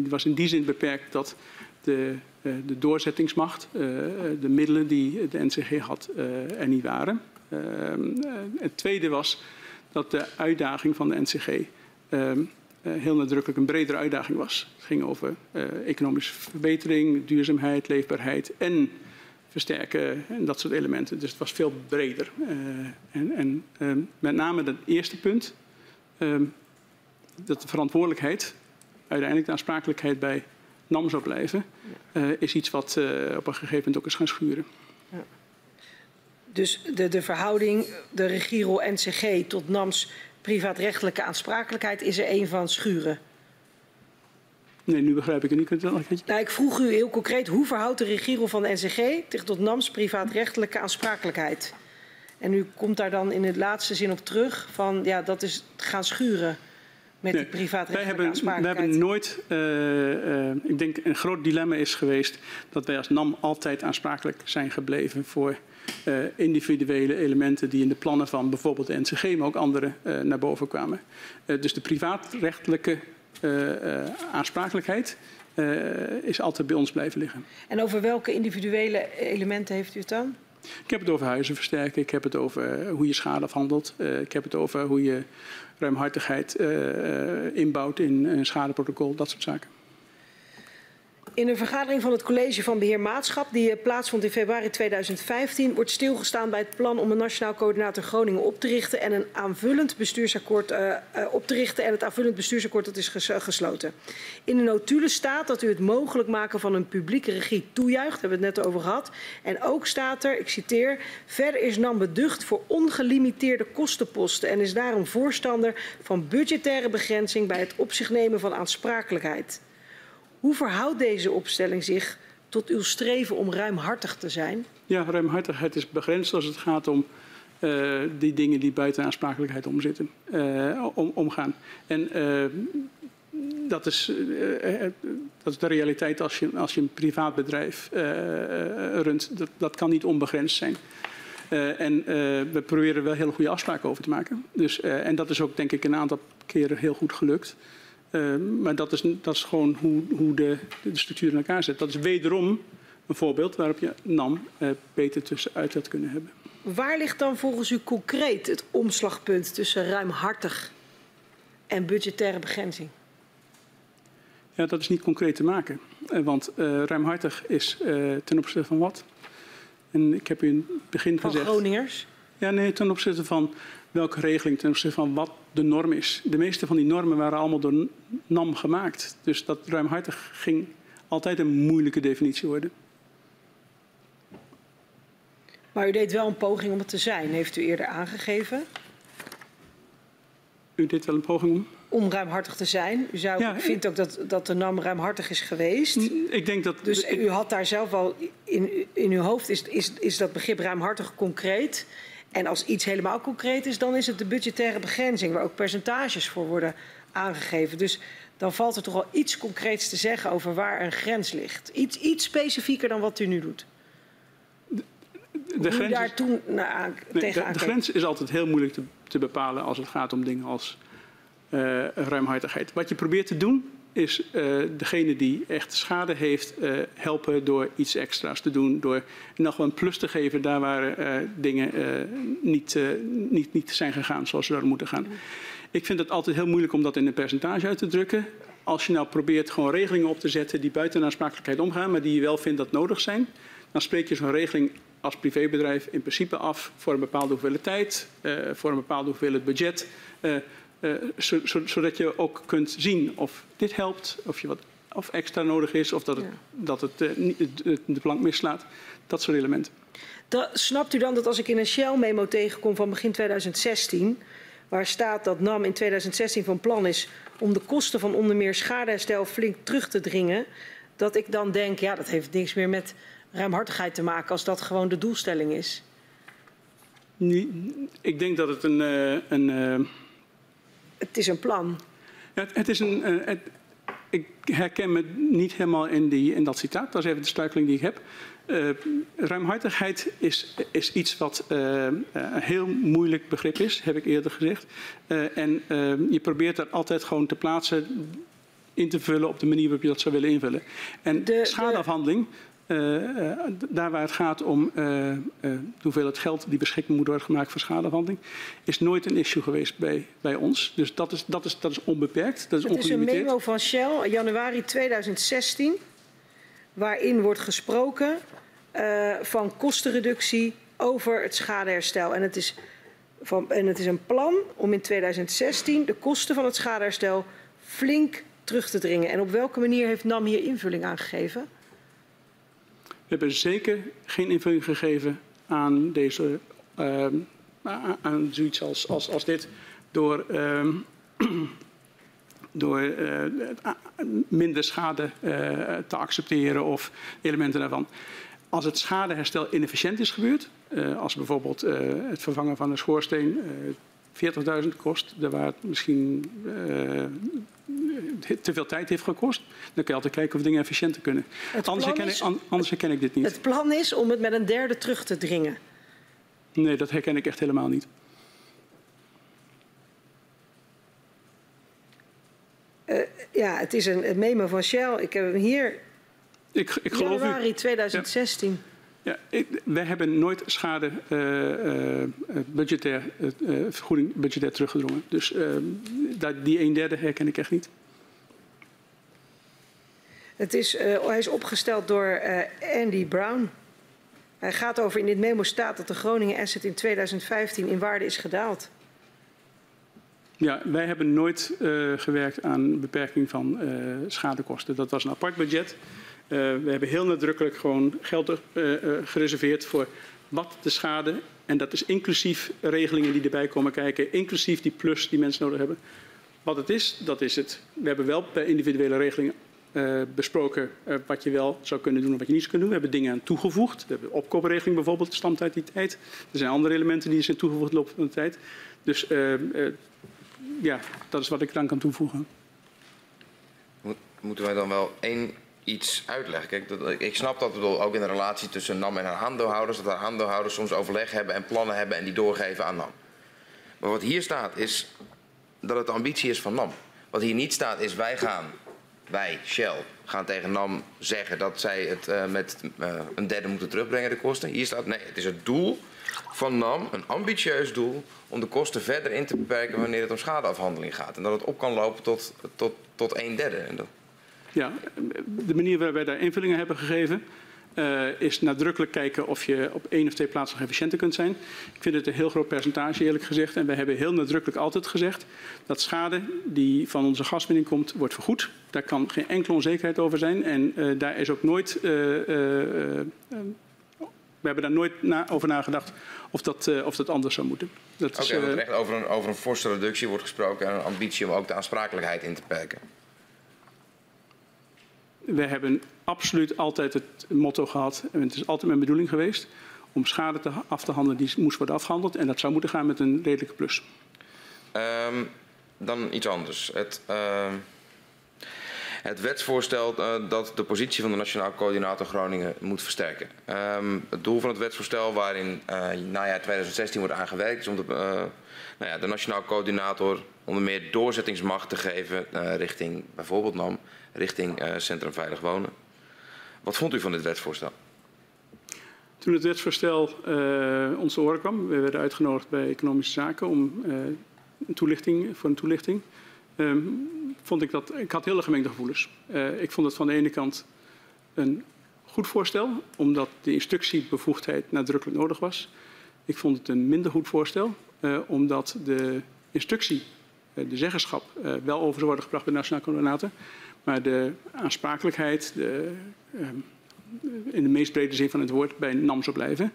was in die zin beperkt dat de, eh, de doorzettingsmacht, eh, de middelen die de NCG had, eh, er niet waren. het tweede was dat de uitdaging van de NCG heel nadrukkelijk een bredere uitdaging was. Het ging over economische verbetering, duurzaamheid, leefbaarheid en versterken en dat soort elementen. Dus het was veel breder. en, en met name dat eerste punt, dat de verantwoordelijkheid, uiteindelijk de aansprakelijkheid bij NAM zou blijven, uh, is iets wat uh, op een gegeven moment ook is gaan schuren. Ja. Dus de, de verhouding, de regierol NCG tot NAM's privaatrechtelijke aansprakelijkheid is er een van schuren? Nee, nu begrijp ik het niet. Nou, ik vroeg u heel concreet, hoe verhoudt de regierol van de NCG zich tot NAM's privaatrechtelijke aansprakelijkheid? En u komt daar dan in het laatste zin op terug van, ja, dat is gaan schuren met nee, die privaatrechtelijke wij hebben, wij hebben nooit, uh, uh, ik denk een groot dilemma is geweest dat wij als NAM altijd aansprakelijk zijn gebleven voor uh, individuele elementen die in de plannen van bijvoorbeeld de NCG, maar ook anderen naar boven kwamen. dus de privaatrechtelijke aansprakelijkheid is altijd bij ons blijven liggen. En over welke individuele elementen heeft u het dan? Ik heb het over huizen versterken, ik heb het over hoe je schade afhandelt, ik heb het over hoe je ruimhartigheid inbouwt in een schadeprotocol, dat soort zaken. In een vergadering van het College van Beheer Maatschap, die eh, plaatsvond in februari 2015, wordt stilgestaan bij het plan om een Nationaal Coördinator Groningen op te richten en een aanvullend bestuursakkoord uh, op te richten. En het aanvullend bestuursakkoord dat is ges gesloten. In de notulen staat dat u het mogelijk maken van een publieke regie toejuicht, daar hebben we het net over gehad. En ook staat er, ik citeer, verder is NAM beducht voor ongelimiteerde kostenposten en is daarom voorstander van budgettaire begrenzing bij het op nemen van aansprakelijkheid. Hoe verhoudt deze opstelling zich tot uw streven om ruimhartig te zijn? Ja, ruimhartigheid is begrensd als het gaat om uh, die dingen die buiten aansprakelijkheid omzitten, uh, om, omgaan. En uh, dat, is, dat is de realiteit als je, als je een privaat bedrijf runt. Dat, dat kan niet onbegrensd zijn. en we proberen wel hele goede afspraken over te maken. Dus, en dat is ook denk ik een aantal keren heel goed gelukt. Maar dat is, dat is gewoon hoe, hoe de, de structuur in elkaar zit. Dat is wederom een voorbeeld waarop je NAM beter tussenuit had kunnen hebben. Waar ligt dan volgens u concreet het omslagpunt tussen ruimhartig en budgettaire begrenzing? Ja, dat is niet concreet te maken. Eh, want uh, ruimhartig is uh, ten opzichte van wat? En ik heb u in het begin van gezegd... Van Groningers? Ja, nee, ten opzichte van welke regeling, ten opzichte van wat de norm is. De meeste van die normen waren allemaal door NAM gemaakt. Dus dat ruimhartig ging altijd een moeilijke definitie worden. Maar u deed wel een poging om het te zijn, heeft u eerder aangegeven. U deed wel een poging om? Om ruimhartig te zijn. U zou, ja, vindt ook dat, dat de NAM ruimhartig is geweest. Ik denk dat... Dus u had daar zelf al in, in uw hoofd, is, is, is dat begrip ruimhartig concreet? En als iets helemaal concreet is, dan is het de budgettaire begrenzing... waar ook percentages voor worden aangegeven. Dus dan valt er toch wel iets concreets te zeggen over waar een grens ligt. Iets, iets specifieker dan wat u nu doet de grens, daar toen naar nee, de, de, grens is altijd heel moeilijk te, te, bepalen als het gaat om dingen als uh, ruimhartigheid. Wat je probeert te doen is uh, degene die echt schade heeft uh, helpen door iets extra's te doen. Door nog wel een plus te geven daar waar dingen niet, niet, niet zijn gegaan zoals ze zouden moeten gaan. Ik vind het altijd heel moeilijk om dat in een percentage uit te drukken. Als je nou probeert gewoon regelingen op te zetten die buiten de aansprakelijkheid omgaan, maar die je wel vindt dat nodig zijn, dan spreek je zo'n regeling als privébedrijf in principe af voor een bepaalde hoeveelheid tijd, voor een bepaalde hoeveelheid budget. Zo, zo, zodat je ook kunt zien of dit helpt, of, je wat, of extra nodig is, of dat het, ja. dat het de plank mislaat. Dat soort elementen. Dat, snapt u dan dat als ik in een Shell-memo tegenkom van begin 2016, waar staat dat NAM in 2016 van plan is om de kosten van onder meer schadeherstel flink terug te dringen, dat ik dan denk, ja, dat heeft niks meer met ruimhartigheid te maken als dat gewoon de doelstelling is? Ik denk dat het een. Uh, een. Het is een plan. Ja, het is een. Uh, het, ik herken me niet helemaal in, die, in dat citaat. Dat is even de struikeling die ik heb. ruimhartigheid is, is iets wat een heel moeilijk begrip is, heb ik eerder gezegd. en je probeert dat altijd gewoon te plaatsen in te vullen op de manier waarop je dat zou willen invullen. En de, schadeafhandeling, daar waar het gaat om uh, hoeveel het geld die beschikbaar moet worden gemaakt voor schadeafhandeling, is nooit een issue geweest bij, bij ons. Dus dat is, dat, is, dat is onbeperkt, dat is Het is een memo van Shell, januari 2016, waarin wordt gesproken van kostenreductie over het schadeherstel. En het, is van, en het is een plan om in 2016 de kosten van het schadeherstel flink terug te dringen. En op welke manier heeft NAM hier invulling aan gegeven? We hebben zeker geen invulling gegeven aan, deze, uh, aan zoiets als, als, als dit door, uh, door uh, minder schade eh, te accepteren of elementen daarvan. Als het schadeherstel inefficiënt is gebeurd, eh, als bijvoorbeeld het vervangen van een schoorsteen 40.000 kost, waar het misschien te veel tijd heeft gekost. Dan kun je altijd kijken of dingen efficiënter kunnen. Anders herken, is, ik, anders herken ik dit niet. Het plan is om het met een derde terug te dringen. Nee, dat herken ik echt helemaal niet. Uh, ja, het is een, een memo van Shell. Ik heb hem hier. Ik, ik geloof Januari 2016. Ja. Ja, ik, wij hebben nooit schade uh, budgetair, vergoeding budgetair teruggedrongen. Dus die een derde herken ik echt niet. Het is, hij is opgesteld door Andy Brown. Hij gaat over, in dit memo staat dat de Groningen Asset in 2015 in waarde is gedaald. Ja, wij hebben nooit gewerkt aan beperking van schadekosten. Dat was een apart budget. Uh, we hebben heel nadrukkelijk gewoon geld uh, uh, gereserveerd voor wat de schade, en dat is inclusief regelingen die erbij komen kijken, inclusief die plus die mensen nodig hebben. Wat het is, dat is het. We hebben wel bij individuele regelingen uh, besproken wat je wel zou kunnen doen en wat je niet zou kunnen doen. We hebben dingen aan toegevoegd. We hebben opkoopregeling bijvoorbeeld, stamt uit die tijd. Er zijn andere elementen die zijn toegevoegd in de loop van de tijd. Dus ja, dat is wat ik eraan kan toevoegen. Moeten wij dan wel één iets uitleggen? Kijk, dat, ik snap dat bedoel, ook in de relatie tussen NAM en haar aandeelhouders, dat haar aandeelhouders soms overleg hebben en plannen hebben en die doorgeven aan NAM. Maar wat hier staat is dat het de ambitie is van NAM. Wat hier niet staat is wij gaan, wij, Shell, gaan tegen NAM zeggen dat zij het uh, met uh, een derde moeten terugbrengen, de kosten. Hier staat nee, het is het doel van NAM, een ambitieus doel, om de kosten verder in te beperken wanneer het om schadeafhandeling gaat. En dat het op kan lopen tot, tot, tot een derde. En dat... Ja, de manier waarop wij daar invullingen hebben gegeven uh, is nadrukkelijk kijken of je op één of twee plaatsen nog efficiënter kunt zijn. Ik vind het een heel groot percentage eerlijk gezegd. En wij hebben heel nadrukkelijk altijd gezegd dat schade die van onze gaswinning komt, wordt vergoed. Daar kan geen enkele onzekerheid over zijn. En uh, daar is ook nooit... Uh, we hebben daar nooit na, over nagedacht of dat, of dat anders zou moeten. Oké, okay, uh, echt over een, over een forse reductie wordt gesproken en een ambitie om ook de aansprakelijkheid in te perken we hebben absoluut altijd het motto gehad, en het is altijd mijn bedoeling geweest, om schade te, af te handelen die moest worden afgehandeld. En dat zou moeten gaan met een redelijke plus. Um, dan iets anders. Het, uh, het wetsvoorstel uh, dat de positie van de Nationaal Coördinator Groningen moet versterken. Um, het doel van het wetsvoorstel waarin uh, najaar 2016 wordt aangewerkt is om de, uh, nou ja, de Nationaal Coördinator onder meer doorzettingsmacht te geven richting bijvoorbeeld NAM richting uh, Centrum Veilig Wonen. Wat vond u van dit wetsvoorstel? Toen het wetsvoorstel uh, ons te oren kwam, we werden uitgenodigd bij Economische Zaken om een toelichting, voor een toelichting, um, vond ik dat, ik had hele gemengde gevoelens. Ik vond het van de ene kant een goed voorstel, omdat de instructiebevoegdheid nadrukkelijk nodig was. Ik vond het een minder goed voorstel, omdat de instructie, de zeggenschap, wel over zou worden gebracht bij de Nationale Coördinator. Maar de aansprakelijkheid, de, uh, in de meest brede zin van het woord, bij NAM zou blijven.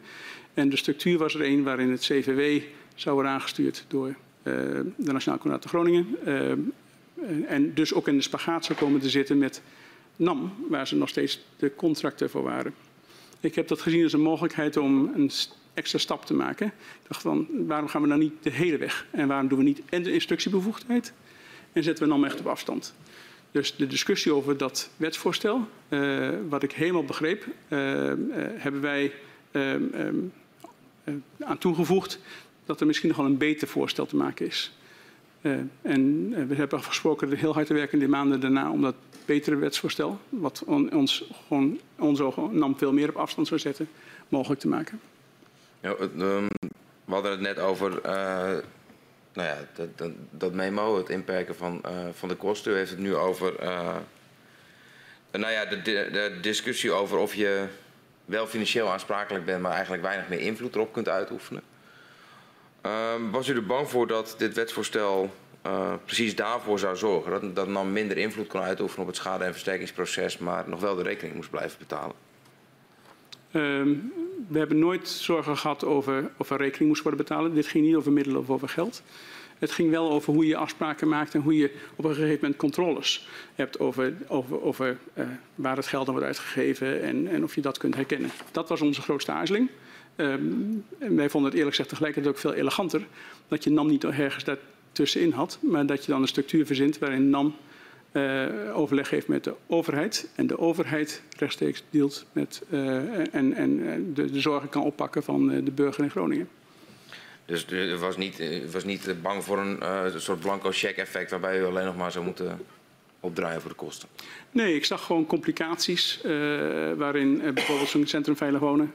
En de structuur was er een waarin het CVW zou worden aangestuurd door de Nationaal Coördinator Groningen. En dus ook in de spagaat zou komen te zitten met NAM, waar ze nog steeds de contracten voor waren. Ik heb dat gezien als een mogelijkheid om een extra stap te maken. Ik dacht van, waarom gaan we nou niet de hele weg? En waarom doen we niet en de instructiebevoegdheid en zetten we NAM echt op afstand? Dus de discussie over dat wetsvoorstel, uh, wat ik helemaal begreep, uh, uh, hebben wij aan toegevoegd dat er misschien nog wel een beter voorstel te maken is. En we hebben afgesproken heel hard te werken in de maanden daarna om dat betere wetsvoorstel, wat on, ons gewoon ons nam veel meer op afstand zou zetten, mogelijk te maken. Ja, um, we hadden het net over nou ja, dat, dat, memo, het inperken van, van de kosten. U heeft het nu over nou ja, de, de, discussie over of je wel financieel aansprakelijk bent, maar eigenlijk weinig meer invloed erop kunt uitoefenen. Uh, was u er bang voor dat dit wetsvoorstel uh, precies daarvoor zou zorgen? Dat, dat NAM minder invloed kon uitoefenen op het schade- en versterkingsproces, maar nog wel de rekening moest blijven betalen? Um, we hebben nooit zorgen gehad over of er rekening moest worden betalen. Dit ging niet over middelen of over geld. Het ging wel over hoe je afspraken maakt en hoe je op een gegeven moment controles hebt over, over, over uh, waar het geld dan wordt uitgegeven en, en, of je dat kunt herkennen. Dat was onze grootste aarzeling. Um, en wij vonden het eerlijk gezegd tegelijkertijd ook veel eleganter dat je NAM niet ergens daartussenin had, maar dat je dan een structuur verzint waarin NAM uh, overleg heeft met de overheid. En de overheid rechtstreeks deelt met uh, en, en de, de, zorgen kan oppakken van de burger in Groningen. Dus u was niet, was niet bang voor een uh, soort blanco check effect waarbij u alleen nog maar zou moeten opdraaien voor de kosten? Nee, ik zag gewoon complicaties waarin bijvoorbeeld zo'n centrum veilig wonen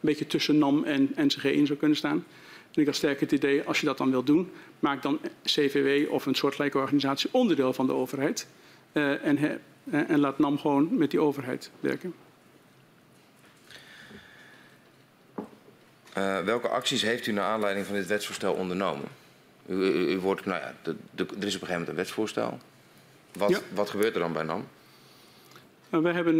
beetje tussen NAM en NCG in zou kunnen staan. En ik had sterk het idee, als je dat dan wilt doen, maak dan CVW of een soortgelijke organisatie onderdeel van de overheid. Uh, en, he, uh, en, laat NAM gewoon met die overheid werken. Uh, welke acties heeft u naar aanleiding van dit wetsvoorstel ondernomen? U, u, u wordt, nou ja, de, de, er is op een gegeven moment een wetsvoorstel. Wat, ja. wat gebeurt er dan bij NAM? Nou, wij hebben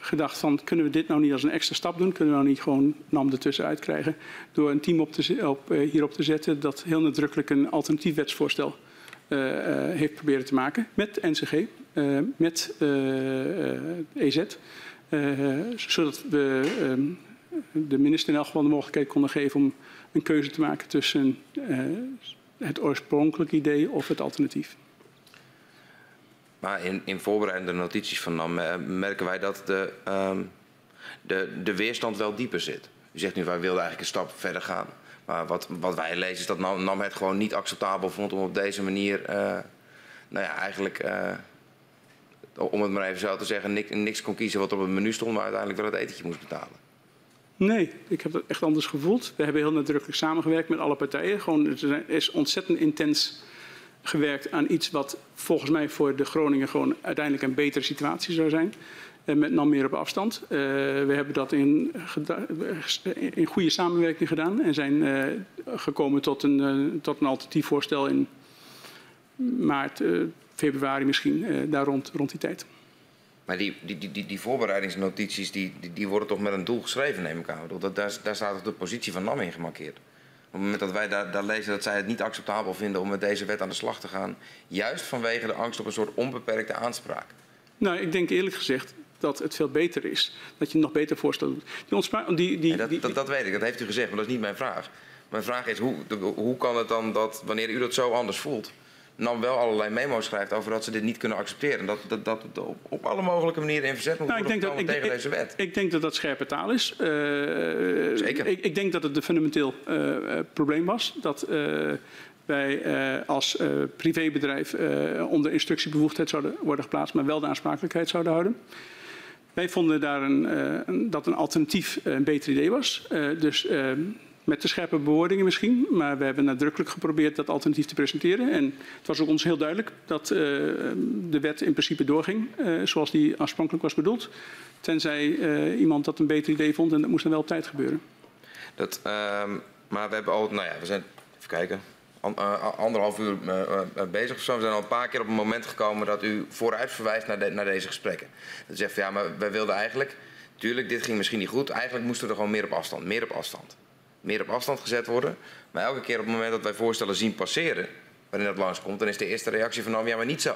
gedacht van kunnen we dit nou niet als een extra stap doen? Kunnen we nou niet gewoon NAM ertussenuit krijgen door een team op te, op, uh, hierop te zetten dat heel nadrukkelijk een alternatief wetsvoorstel uh, uh, heeft proberen te maken met NCG. uh, met EZ. zodat we ehm, de minister in elk geval de mogelijkheid konden geven om een keuze te maken tussen het oorspronkelijke idee of het alternatief. Maar in, in voorbereidende notities van NAM merken wij dat de, um, de, de weerstand wel dieper zit. U zegt nu, wij wilden eigenlijk een stap verder gaan. Maar wat, wat wij lezen is dat NAM het gewoon niet acceptabel vond om op deze manier, uh, nou ja, eigenlijk, uh, om het maar even zo te zeggen, niks, niks kon kiezen wat op het menu stond, maar uiteindelijk wel het etentje moest betalen. Nee, ik heb dat echt anders gevoeld. We hebben heel nadrukkelijk samengewerkt met alle partijen. Gewoon, er is ontzettend intens gewerkt aan iets wat volgens mij voor de Groningen gewoon uiteindelijk een betere situatie zou zijn. Eh, met NAM meer op afstand. Uh, we hebben dat in, in goede samenwerking gedaan en zijn uh, gekomen tot een, tot een alternatief voorstel in maart, februari misschien, daar rond, rond die tijd. Maar die, die, die, die voorbereidingsnotities die, die, worden toch met een doel geschreven, neem ik aan. Dat, daar, daar staat toch de positie van NAM in gemarkeerd. Op het moment dat wij daar, daar, lezen dat zij het niet acceptabel vinden om met deze wet aan de slag te gaan, juist vanwege de angst op een soort onbeperkte aanspraak. Nou, ik denk eerlijk gezegd dat het veel beter is. Dat je nog beter voorstel doet. Die die, die, dat, dat, dat, weet ik, dat heeft u gezegd, maar dat is niet mijn vraag. Mijn vraag is, hoe, hoe kan het dan dat, wanneer u dat zo anders voelt... nam wel allerlei memo's schrijft over dat ze dit niet kunnen accepteren. Dat, dat, dat het op, op alle mogelijke manieren in verzet moet nou, worden ik denk dat, tegen ik, deze wet. Ik, denk dat dat scherpe taal is. Uh, Zeker. Ik, ik, denk dat het een fundamenteel uh, probleem was. Dat uh, wij als privébedrijf onder instructiebevoegdheid zouden worden geplaatst... maar wel de aansprakelijkheid zouden houden. Wij vonden daar een, dat een alternatief een beter idee was. Dus uh, met de scherpe bewoordingen misschien, maar we hebben nadrukkelijk geprobeerd dat alternatief te presenteren. En het was ook ons heel duidelijk dat de wet in principe doorging zoals die aansprankelijk was bedoeld. Tenzij iemand dat een beter idee vond en dat moest dan wel op tijd gebeuren. Dat, ehm, maar we hebben al, nou ja, we zijn, even kijken, anderhalf uur bezig of zo. We zijn al een paar keer op een moment gekomen dat u vooruit verwijst naar, naar deze gesprekken. Dat zegt ja, maar wij wilden eigenlijk, tuurlijk, dit ging misschien niet goed. Eigenlijk moesten we er gewoon meer op afstand, meer op afstand. Meer op afstand gezet worden. Maar elke keer op het moment dat wij voorstellen zien passeren, waarin dat langskomt, dan is de eerste reactie van nou ja, maar niet zo.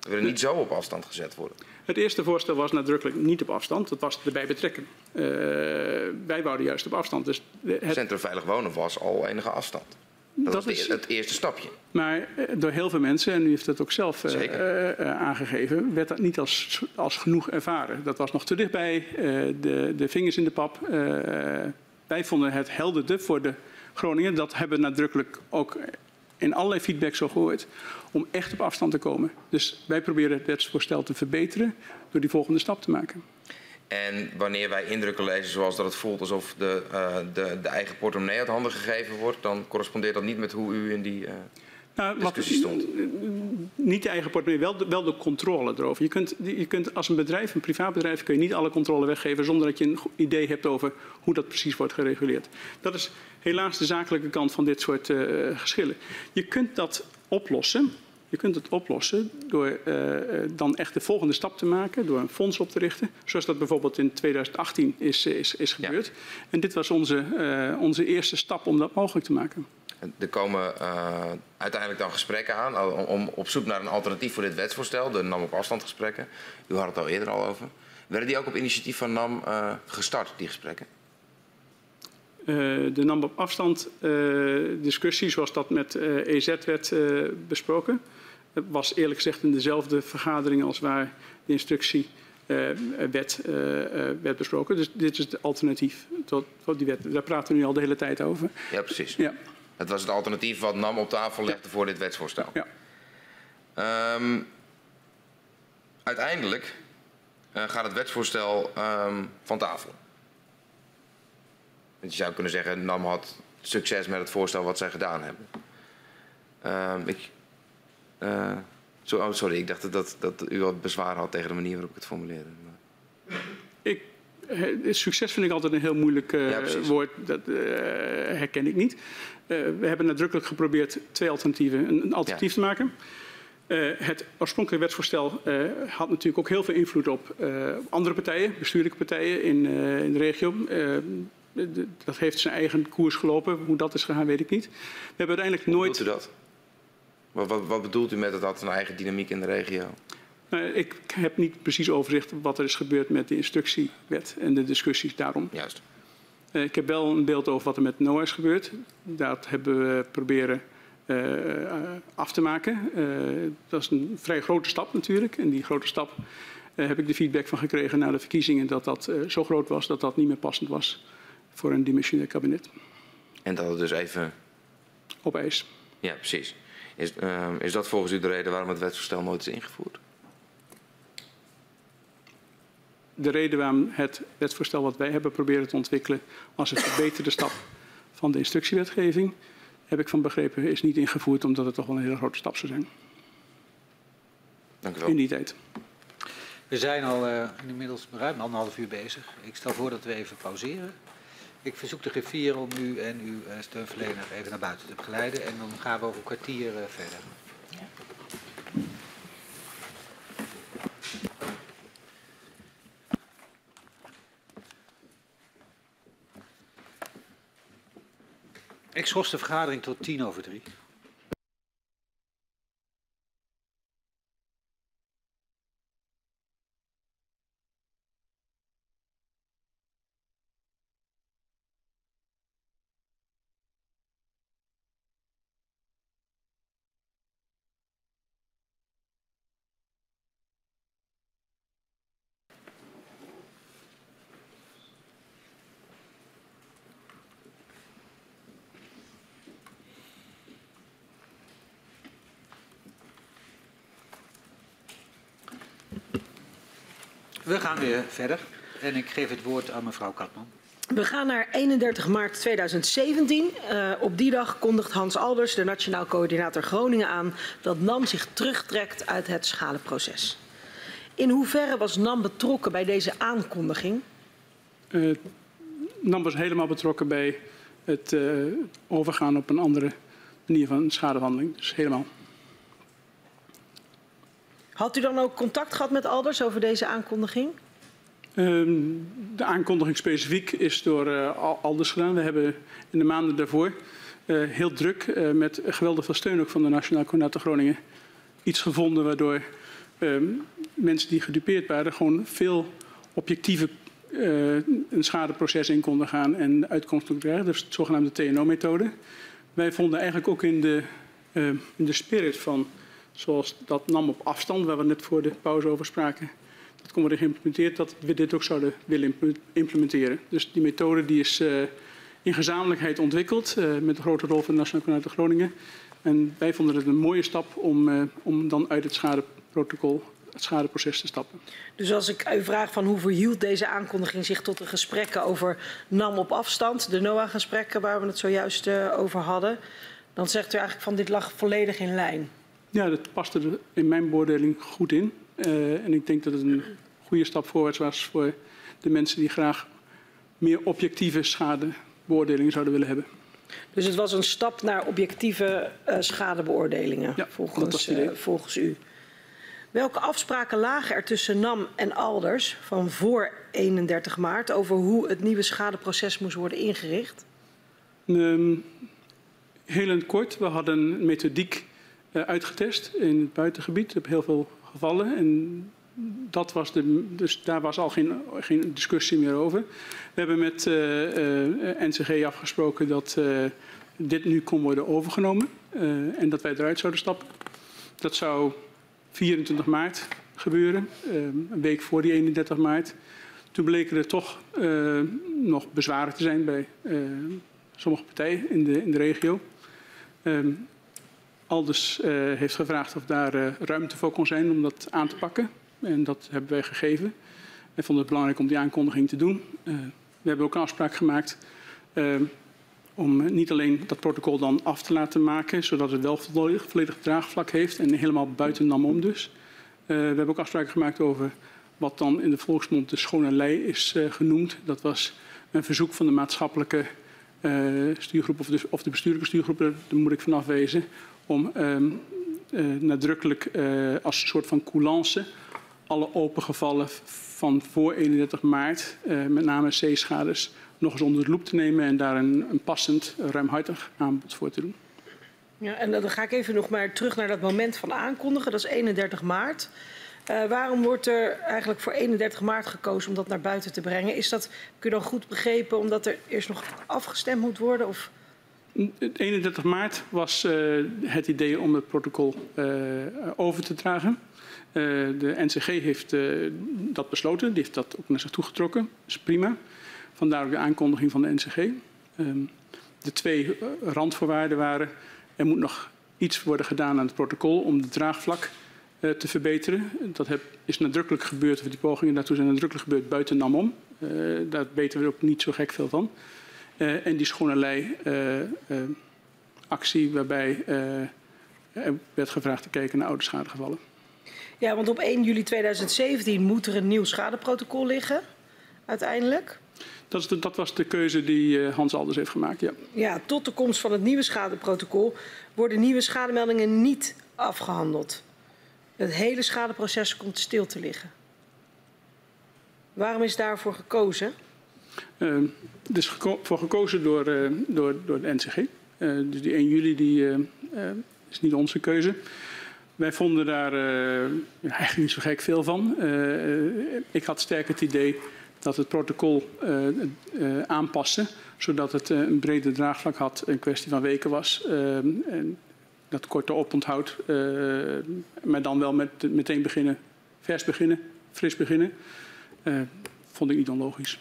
We willen niet zo op afstand gezet worden. Het eerste voorstel was nadrukkelijk niet op afstand. Dat was erbij betrekken. Uh, wij wouden juist op afstand. Dus het... Centrum Veilig Wonen was al enige afstand. Dat, dat is het eerste stapje. Maar eh, door heel veel mensen, en u heeft dat ook zelf uh, uh, aangegeven, werd dat niet als, als genoeg ervaren. Dat was nog te dichtbij, de, de vingers in de pap. Wij vonden het helderde voor de Groningen. Dat hebben we nadrukkelijk ook in allerlei feedback zo gehoord. Om echt op afstand te komen. Dus wij proberen het wetsvoorstel te verbeteren door die volgende stap te maken. En wanneer wij indrukken lezen zoals dat het voelt alsof de, uh, de, de, eigen portemonnee uit handen gegeven wordt, dan correspondeert dat niet met hoe u in die uh, nou, discussie stond. Niet de eigen portemonnee, wel de, wel de controle erover. Je kunt, je kunt als een bedrijf, een privaatbedrijf, kun je niet alle controle weggeven zonder dat je een idee hebt over hoe dat precies wordt gereguleerd. Dat is helaas de zakelijke kant van dit soort uh, geschillen. Je kunt dat oplossen je kunt het oplossen door uh, dan echt de volgende stap te maken, door een fonds op te richten, zoals dat bijvoorbeeld in 2018 is, is, is gebeurd. Ja. En dit was onze, uh, onze eerste stap om dat mogelijk te maken. Er komen uiteindelijk dan gesprekken aan om op zoek naar een alternatief voor dit wetsvoorstel, de NAM op afstand gesprekken. U had het al eerder al over. Werden die ook op initiatief van NAM gestart, die gesprekken? de NAM op afstand discussie, zoals dat met EZ werd besproken, het was eerlijk gezegd in dezelfde vergadering als waar de instructie uh, werd, uh, werd besproken. Dus dit is het alternatief tot, tot, die wet. Daar praten we nu al de hele tijd over. Ja, precies. Ja. Het was het alternatief wat NAM op tafel legde voor dit wetsvoorstel. Ja. Um, uiteindelijk uh, gaat het wetsvoorstel um, van tafel. Want je zou kunnen zeggen, NAM had succes met het voorstel wat zij gedaan hebben. Um, ik uh, zo, oh, sorry, ik dacht dat, dat u wat bezwaar had tegen de manier waarop ik het formuleerde. Ik, succes vind ik altijd een heel moeilijk uh, ja, woord. Dat uh, herken ik niet. we hebben nadrukkelijk geprobeerd twee alternatieven, een, een alternatief ja. te maken. het oorspronkelijke wetsvoorstel had natuurlijk ook heel veel invloed op andere partijen, bestuurlijke partijen in, in de regio dat heeft zijn eigen koers gelopen. Hoe dat is gegaan, weet ik niet. We hebben uiteindelijk nooit. Hoe u dat? Wat, wat, wat, bedoelt u met dat had een eigen dynamiek in de regio? Uh, ik heb niet precies overzicht wat er is gebeurd met de instructiewet en de discussies daarom. Juist. Uh, ik heb wel een beeld over wat er met NOAA is gebeurd. Dat hebben we proberen uh, af te maken. dat is een vrij grote stap natuurlijk. En die grote stap heb ik de feedback van gekregen na de verkiezingen dat dat zo groot was dat dat niet meer passend was voor een dimensionair kabinet. En dat het dus even... Op ijs. Ja, precies. Is, is dat volgens u de reden waarom het wetsvoorstel nooit is ingevoerd? De reden waarom het wetsvoorstel wat wij hebben proberen te ontwikkelen als een verbeterde stap van de instructiewetgeving, heb ik van begrepen, is niet ingevoerd omdat het toch wel een hele grote stap zou zijn. Dank u wel. In die tijd. We zijn al uh, inmiddels ruim anderhalf uur bezig. Ik stel voor dat we even pauzeren. Ik verzoek de griffier om u en uw uh, steunverlener even naar buiten te begeleiden. En dan gaan we over een kwartier uh, verder. Ik schors de vergadering tot tien over drie. We gaan weer verder en ik geef het woord aan mevrouw Katman. We gaan naar 31 maart 2017. Uh, op die dag kondigt Hans Alders, de Nationaal Coördinator Groningen, aan dat NAM zich terugtrekt uit het schadeproces. In hoeverre was NAM betrokken bij deze aankondiging? Uh, NAM was helemaal betrokken bij het uh, overgaan op een andere manier van schadehandeling. Dus helemaal. Had u dan ook contact gehad met Alders over deze aankondiging? Um, de aankondiging specifiek is door uh, Alders gedaan. We hebben in de maanden daarvoor uh, heel druk uh, met geweldig veel steun ook van de Nationaal Coördinator Groningen iets gevonden waardoor um, mensen die gedupeerd waren gewoon veel objectieve een schadeproces in konden gaan en uitkomst konden krijgen. Is de zogenaamde TNO-methode. Wij vonden eigenlijk ook in de, in de spirit van zoals dat nam op afstand, waar we net voor de pauze over spraken. Dat kon worden geïmplementeerd, dat we dit ook zouden willen implementeren. Dus die methode die is uh, in gezamenlijkheid ontwikkeld, uh, met een grote rol van de Nationale Coördinator Groningen. En wij vonden het een mooie stap om, uh, om dan uit het schadeprotocol, het schadeproces te stappen. Dus als ik u vraag van hoe verhield deze aankondiging zich tot de gesprekken over NAM op afstand, de NOAA-gesprekken waar we het zojuist over hadden, dan zegt u eigenlijk van dit lag volledig in lijn. Ja, dat paste er in mijn beoordeling goed in. Uh, en ik denk dat het een goede stap voorwaarts was voor de mensen die graag meer objectieve schadebeoordelingen zouden willen hebben. Dus het was een stap naar objectieve uh, schadebeoordelingen ja, volgens, uh, volgens u. Welke afspraken lagen er tussen NAM en Alders van voor 31 maart over hoe het nieuwe schadeproces moest worden ingericht? Um, heel kort, we hadden een methodiek uitgetest in het buitengebied op heel veel gevallen. En dat was de, dus daar was al geen, geen discussie meer over. We hebben met uh, uh, NCG afgesproken dat dit nu kon worden overgenomen en dat wij eruit zouden stappen. Dat zou 24 maart gebeuren, een week voor die 31 maart. Toen bleken er toch nog bezwaren te zijn bij sommige partijen in de, in de regio. Um, Aldus uh, heeft gevraagd of daar uh, ruimte voor kon zijn om dat aan te pakken. En dat hebben wij gegeven. Wij vonden het belangrijk om die aankondiging te doen. Uh, we hebben ook een afspraak gemaakt om niet alleen dat protocol dan af te laten maken, zodat het wel volledig, volledig draagvlak heeft en helemaal buiten NAM om dus. we hebben ook afspraken gemaakt over wat dan in de volksmond de schone lei is genoemd. Dat was een verzoek van de maatschappelijke stuurgroep of de, of de bestuurlijke stuurgroep, daar moet ik vanaf wezen, om um, uh, nadrukkelijk uh, als soort van coulance alle open gevallen van voor 31 maart, met name C-schades, nog eens onder de loep te nemen en daar een, een passend, ruimhartig aanbod voor te doen. Ja, en dan ga ik even nog maar terug naar dat moment van aankondigen. Dat is 31 maart. Uh, waarom wordt er eigenlijk voor 31 maart gekozen om dat naar buiten te brengen? Is dat, kun je dan goed begrepen, omdat er eerst nog afgestemd moet worden? Of? 31 maart was uh, het idee om het protocol uh, over te dragen. de NCG heeft dat besloten, die heeft dat ook naar zich toegetrokken. Dat is prima. Vandaar ook de aankondiging van de NCG. Ehm, de twee randvoorwaarden waren, er moet nog iets worden gedaan aan het protocol om het draagvlak te verbeteren. Dat heb, is nadrukkelijk gebeurd, of die pogingen daartoe zijn nadrukkelijk gebeurd buiten NAMOM. Uh, daar weten we ook niet zo gek veel van. Uh, en die schone lei actie waarbij er werd gevraagd te kijken naar oude schadegevallen. Ja, want op 1 juli 2017 moet er een nieuw schadeprotocol liggen, uiteindelijk. Dat, is de, dat was de keuze die Hans Alders heeft gemaakt, ja. Ja, tot de komst van het nieuwe schadeprotocol worden nieuwe schademeldingen niet afgehandeld. Het hele schadeproces komt stil te liggen. Waarom is daarvoor gekozen? Uh, er is voor gekozen door, uh, door, door de NCG. Uh, dus die 1 juli die, is niet onze keuze. Wij vonden daar eigenlijk niet zo gek veel van. ik had sterk het idee dat het protocol aanpassen, zodat het een breder draagvlak had, een kwestie van weken was. En dat korte oponthoud, uh, maar dan wel met meteen beginnen, vers beginnen, fris beginnen, uh, vond ik niet onlogisch.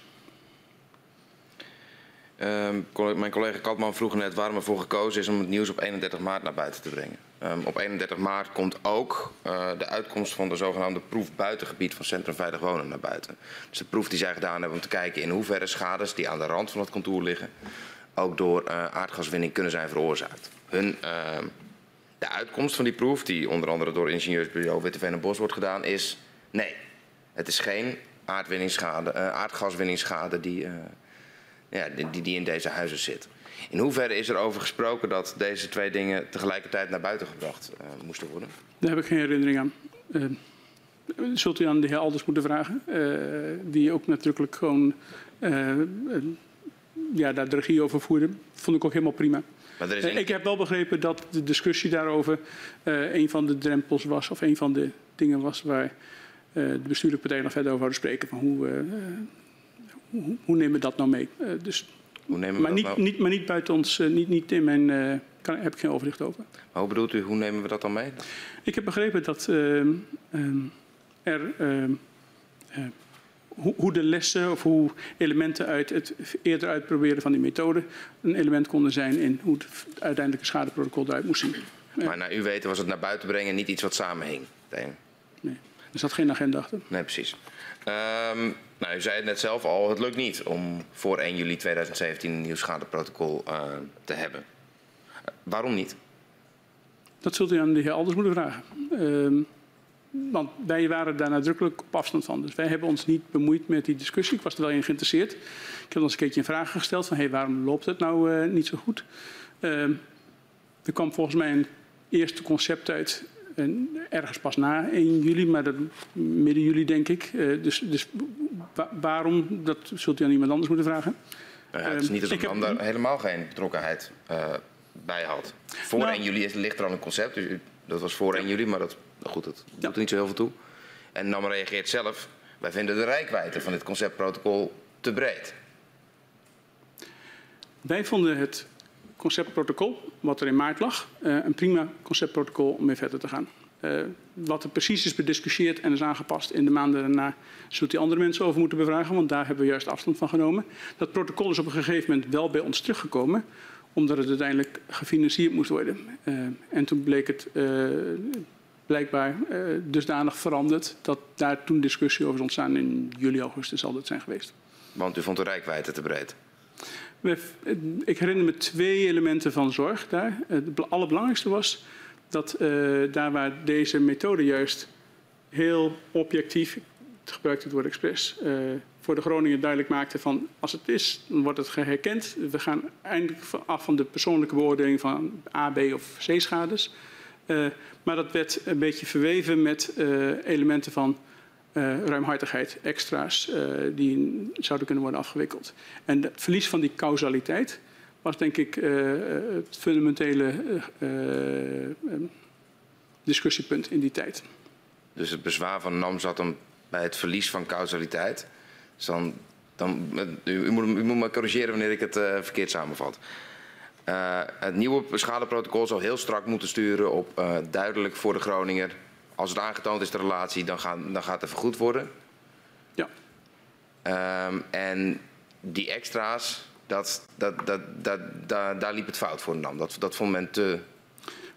Uh, mijn collega Katman vroeg net waarom ervoor gekozen is om het nieuws op 31 maart naar buiten te brengen. Um, op 31 maart komt ook uh, de uitkomst van de zogenaamde proef buitengebied van Centrum Veilig Wonen naar buiten. Dus de proef die zij gedaan hebben om te kijken in hoeverre schades die aan de rand van het contour liggen, ook door aardgaswinning kunnen zijn veroorzaakt. Hun ehm, de uitkomst van die proef, die onder andere door ingenieursbureau Witteveen en Bos wordt gedaan, is nee. Het is geen aardwinningsschade, uh, aardgaswinningsschade die, uh, ja, die, die in deze huizen zit. In hoeverre is er over gesproken dat deze twee dingen tegelijkertijd naar buiten gebracht uh, moesten worden? Daar heb ik geen herinnering aan. zult u aan de heer Alders moeten vragen, die ook natuurlijk gewoon ja, daar de regie over voerde. Vond ik ook helemaal prima. Maar er is Ik heb wel begrepen dat de discussie daarover uh, een van de drempels was, of een van de dingen was waar uh, de bestuurlijke partijen nog verder over zouden spreken. Van hoe, uh, hoe, hoe, nemen we dat nou mee? dus, hoe nemen maar, we niet, dat nou? niet, maar niet buiten ons, niet, niet in mijn, kan, heb ik geen overzicht over. Maar hoe bedoelt u, hoe nemen we dat dan mee? Ik heb begrepen dat ehm, ehm, er ehm, hoe, hoe, de lessen of hoe elementen uit het eerder uitproberen van die methode een element konden zijn in hoe het uiteindelijke schadeprotocol eruit moest zien. Maar naar u weten was het naar buiten brengen niet iets wat samenhing? Nee, er zat geen agenda achter. Nee, precies. Um, nou, u zei het net zelf al, het lukt niet om voor 1 juli 2017 een nieuw schadeprotocol uh, te hebben. Uh, waarom niet? Dat zult u aan de heer Alders moeten vragen. Uh, want wij waren daar nadrukkelijk op afstand van. Dus wij hebben ons niet bemoeid met die discussie. Ik was er wel in geïnteresseerd. Ik heb ons een keertje een vraag gesteld van hey, waarom loopt het nou uh, niet zo goed? Uh, er kwam volgens mij een eerste concept uit en ergens pas na 1 juli, maar dat, midden juli denk ik. Uh, dus dus wa waarom, dat zult u aan iemand anders moeten vragen. Nou ja, het is niet alsof dan daar helemaal geen betrokkenheid bij had. Voor nou, 1 juli ligt er al een concept, dus dat was voor 1 juli, maar dat goed, dat doet er niet zo heel veel toe. En NAM reageert zelf. Wij vinden de rijkwijde van dit conceptprotocol te breed. Wij vonden het conceptprotocol, wat er in maart lag, uh, een prima conceptprotocol om mee verder te gaan. Uh, wat er precies is bediscussieerd en is aangepast in de maanden daarna, zult u andere mensen over moeten bevragen, want daar hebben we juist afstand van genomen. Dat protocol is op een gegeven moment wel bij ons teruggekomen, omdat het uiteindelijk gefinancierd moest worden. Uh, en toen bleek het blijkbaar uh, dusdanig veranderd dat daar toen discussie over is ontstaan in juli, augustus zal dat zijn geweest. Want u vond de rijkwijde te breed? Ik herinner me twee elementen van zorg daar. Het allerbelangrijkste was dat uh, daar waar deze methode juist heel objectief, het gebruikte het woord expres, uh, voor de Groningen duidelijk maakte van als het is, dan wordt het herkend. We gaan eindelijk af van de persoonlijke beoordeling van A, B of C schades. Uh, maar dat werd een beetje verweven met uh, elementen van uh, ruimhartigheid, extra's die zouden kunnen worden afgewikkeld. En het verlies van die causaliteit was denk ik het fundamentele discussiepunt in die tijd. Dus het bezwaar van NAM zat hem bij het verlies van causaliteit. Dus dan, dan, u, moet, u moet me corrigeren wanneer ik het uh, verkeerd samenvat. Uh, het nieuwe schadeprotocol zou heel strak moeten sturen op uh, duidelijk voor de Groninger. Als het aangetoond is de relatie, dan, gaan, dan gaat het vergoed worden. Ja. Um, en die extra's, dat, dat, dat, dat, dat, daar liep het fout voor NAM. Dat, dat vond men te...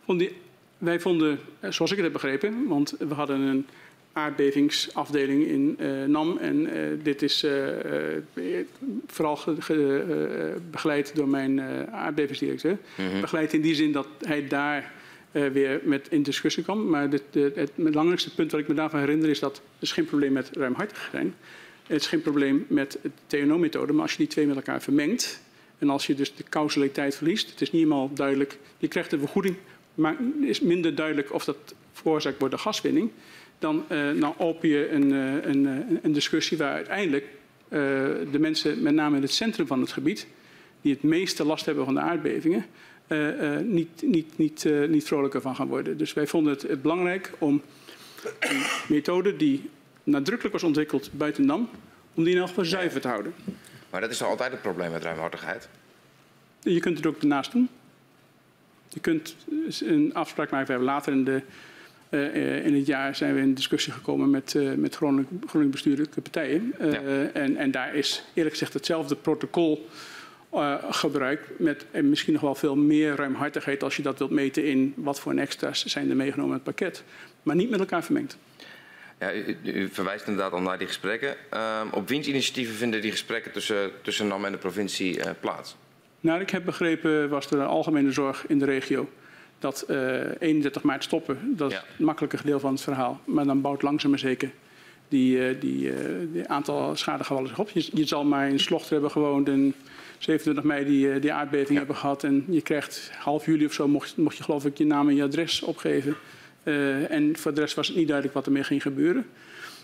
Vond die, wij vonden, zoals ik het heb begrepen, want we hadden een aardbevingsafdeling in uh, NAM. En uh, dit is uh, vooral ge, ge, begeleid door mijn aardbevingsdirecteur. -hmm. Begeleid in die zin dat hij daar weer met in discussie kwam. Maar dit, de, het belangrijkste punt wat ik me daarvan herinner is dat er is geen probleem met ruimhartig zijn. Het is geen probleem met de TNO-methode, maar als je die twee met elkaar vermengt en als je dus de causaliteit verliest, het is niet helemaal duidelijk, je krijgt een vergoeding, maar is minder duidelijk of dat veroorzaakt wordt door gaswinning, dan, uh, dan open je een, een, een, discussie waar uiteindelijk uh, de mensen, met name in het centrum van het gebied, die het meeste last hebben van de aardbevingen, uh, niet, niet, niet, niet vrolijker van gaan worden. Dus wij vonden het belangrijk om een methode die nadrukkelijk was ontwikkeld buiten NAM, om die in elk geval zuiver te houden. Maar dat is toch altijd het probleem met ruimhartigheid? Je kunt het ook ernaast doen. Je kunt een afspraak maken. We hebben later in, de, uh, in het jaar zijn we in discussie gekomen met, uh, met Groningen bestuurlijke partijen. Uh, ja. en, en daar is eerlijk gezegd hetzelfde protocol gebruikt. Met en misschien nog wel veel meer ruimhartigheid als je dat wilt meten in wat voor extra's zijn er meegenomen in het pakket. Maar niet met elkaar vermengd. Ja, u, u, verwijst inderdaad al naar die gesprekken. Uh, op wiens initiatieven vinden die gesprekken tussen, tussen NAM en de provincie plaats? Nou, ik heb begrepen, was er een algemene zorg in de regio dat uh, 31 maart stoppen. Dat is ja. het makkelijke deel van het verhaal. Maar dan bouwt langzaam maar zeker die, uh, die, die aantal schadegevallen zich op. Je, je, zal maar in Slochter hebben gewoond en 27 mei die, die aardbeving ja. hebben gehad. En je krijgt half juli of zo, mocht, mocht je geloof ik je naam en je adres opgeven. Uh, en voor de rest was het niet duidelijk wat ermee ging gebeuren.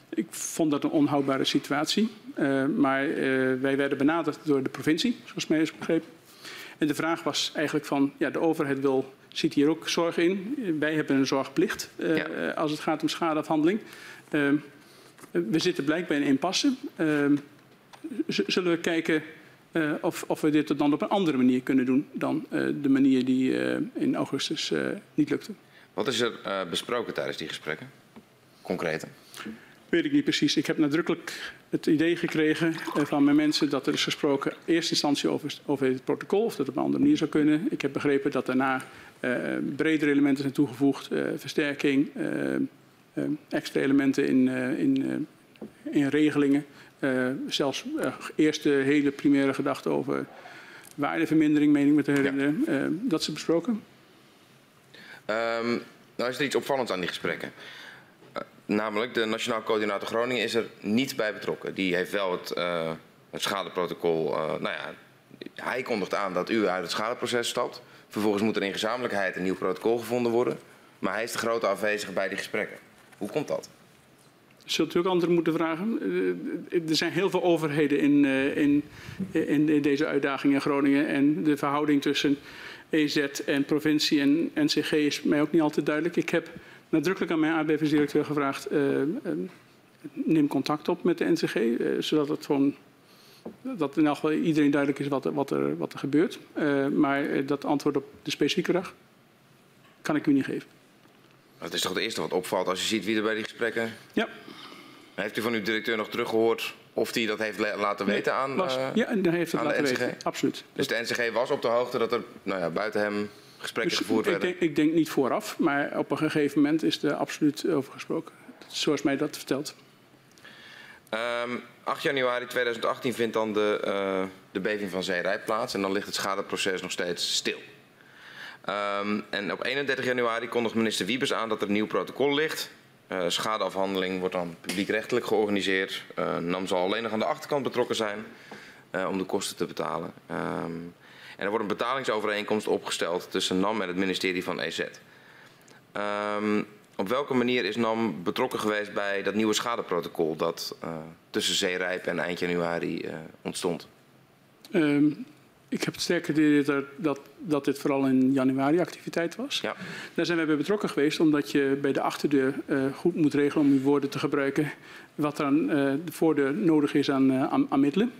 Ik vond dat een onhoudbare situatie. Uh, maar uh, wij werden benaderd door de provincie, zoals mij is begrepen. En de vraag was eigenlijk van, ja, de overheid wil, ziet hier ook zorg in. Wij hebben een zorgplicht ja. als het gaat om schadeafhandeling. we zitten blijkbaar in een impasse. zullen we kijken of, of, we dit dan op een andere manier kunnen doen dan de manier die in augustus niet lukte. Wat is er besproken tijdens die gesprekken? Concreet? Weet ik niet precies. Ik heb nadrukkelijk het idee gekregen uh, van mijn mensen dat er is gesproken in eerste instantie over, over het protocol, of dat op een andere manier zou kunnen. Ik heb begrepen dat daarna uh, bredere elementen zijn toegevoegd, versterking, extra elementen in, in, in regelingen. zelfs eerst de hele primaire gedachte over waardevermindering, meen ik me te herinneren. Ja. dat is besproken. Um, nou is er iets opvallends aan die gesprekken. Namelijk, de Nationaal Coördinator Groningen is er niet bij betrokken. Die heeft wel het, uh, het schadeprotocol. Uh, nou ja, hij kondigt aan dat u uit het schadeproces stapt. Vervolgens moet er in gezamenlijkheid een nieuw protocol gevonden worden. Maar hij is de grote afwezige bij die gesprekken. Hoe komt dat? Zult u ook anderen moeten vragen? Er zijn heel veel overheden in, in, in, in deze uitdaging in Groningen. En de verhouding tussen EZ en provincie en NCG is mij ook niet altijd duidelijk. Ik heb nadrukkelijk aan mijn aardbevingsdirecteur gevraagd, uh, uh, neem contact op met de NCG, uh, zodat het gewoon, dat in elk geval iedereen duidelijk is wat, er, wat, er, wat er gebeurt. maar dat antwoord op de specifieke vraag kan ik u niet geven. Dat is toch het eerste wat opvalt als je ziet wie er bij die gesprekken... Ja. Heeft u van uw directeur nog teruggehoord of hij dat heeft laten weten aan, was, ja, hij heeft het laten de NCG? Weten. Absoluut. Dus de NCG was op de hoogte dat er nou ja, buiten hem gesprekken dus gevoerd ik werden? Denk, ik denk niet vooraf, maar op een gegeven moment is er absoluut over gesproken. Zoals mij dat vertelt. Um, 8 januari 2018 vindt dan de, uh, de beving van Zeerijp plaats en dan ligt het schadeproces nog steeds stil. Um, en op 31 januari kondigt minister Wiebes aan dat er een nieuw protocol ligt uh, schadeafhandeling wordt dan publiekrechtelijk georganiseerd. Uh, NAM zal alleen nog aan de achterkant betrokken zijn om de kosten te betalen. Um, en er wordt een betalingsovereenkomst opgesteld tussen NAM en het ministerie van EZ. Um, op welke manier is NAM betrokken geweest bij dat nieuwe schadeprotocol dat tussen Zeerijp en eind januari ontstond? Um, Ik heb het sterke idee dat, dat, dat dit vooral in januari activiteit was. Ja. Daar zijn wij bij betrokken geweest, omdat je bij de achterdeur uh, goed moet regelen, om uw woorden te gebruiken, wat er aan uh, de voordeur nodig is aan, uh, aan, aan middelen.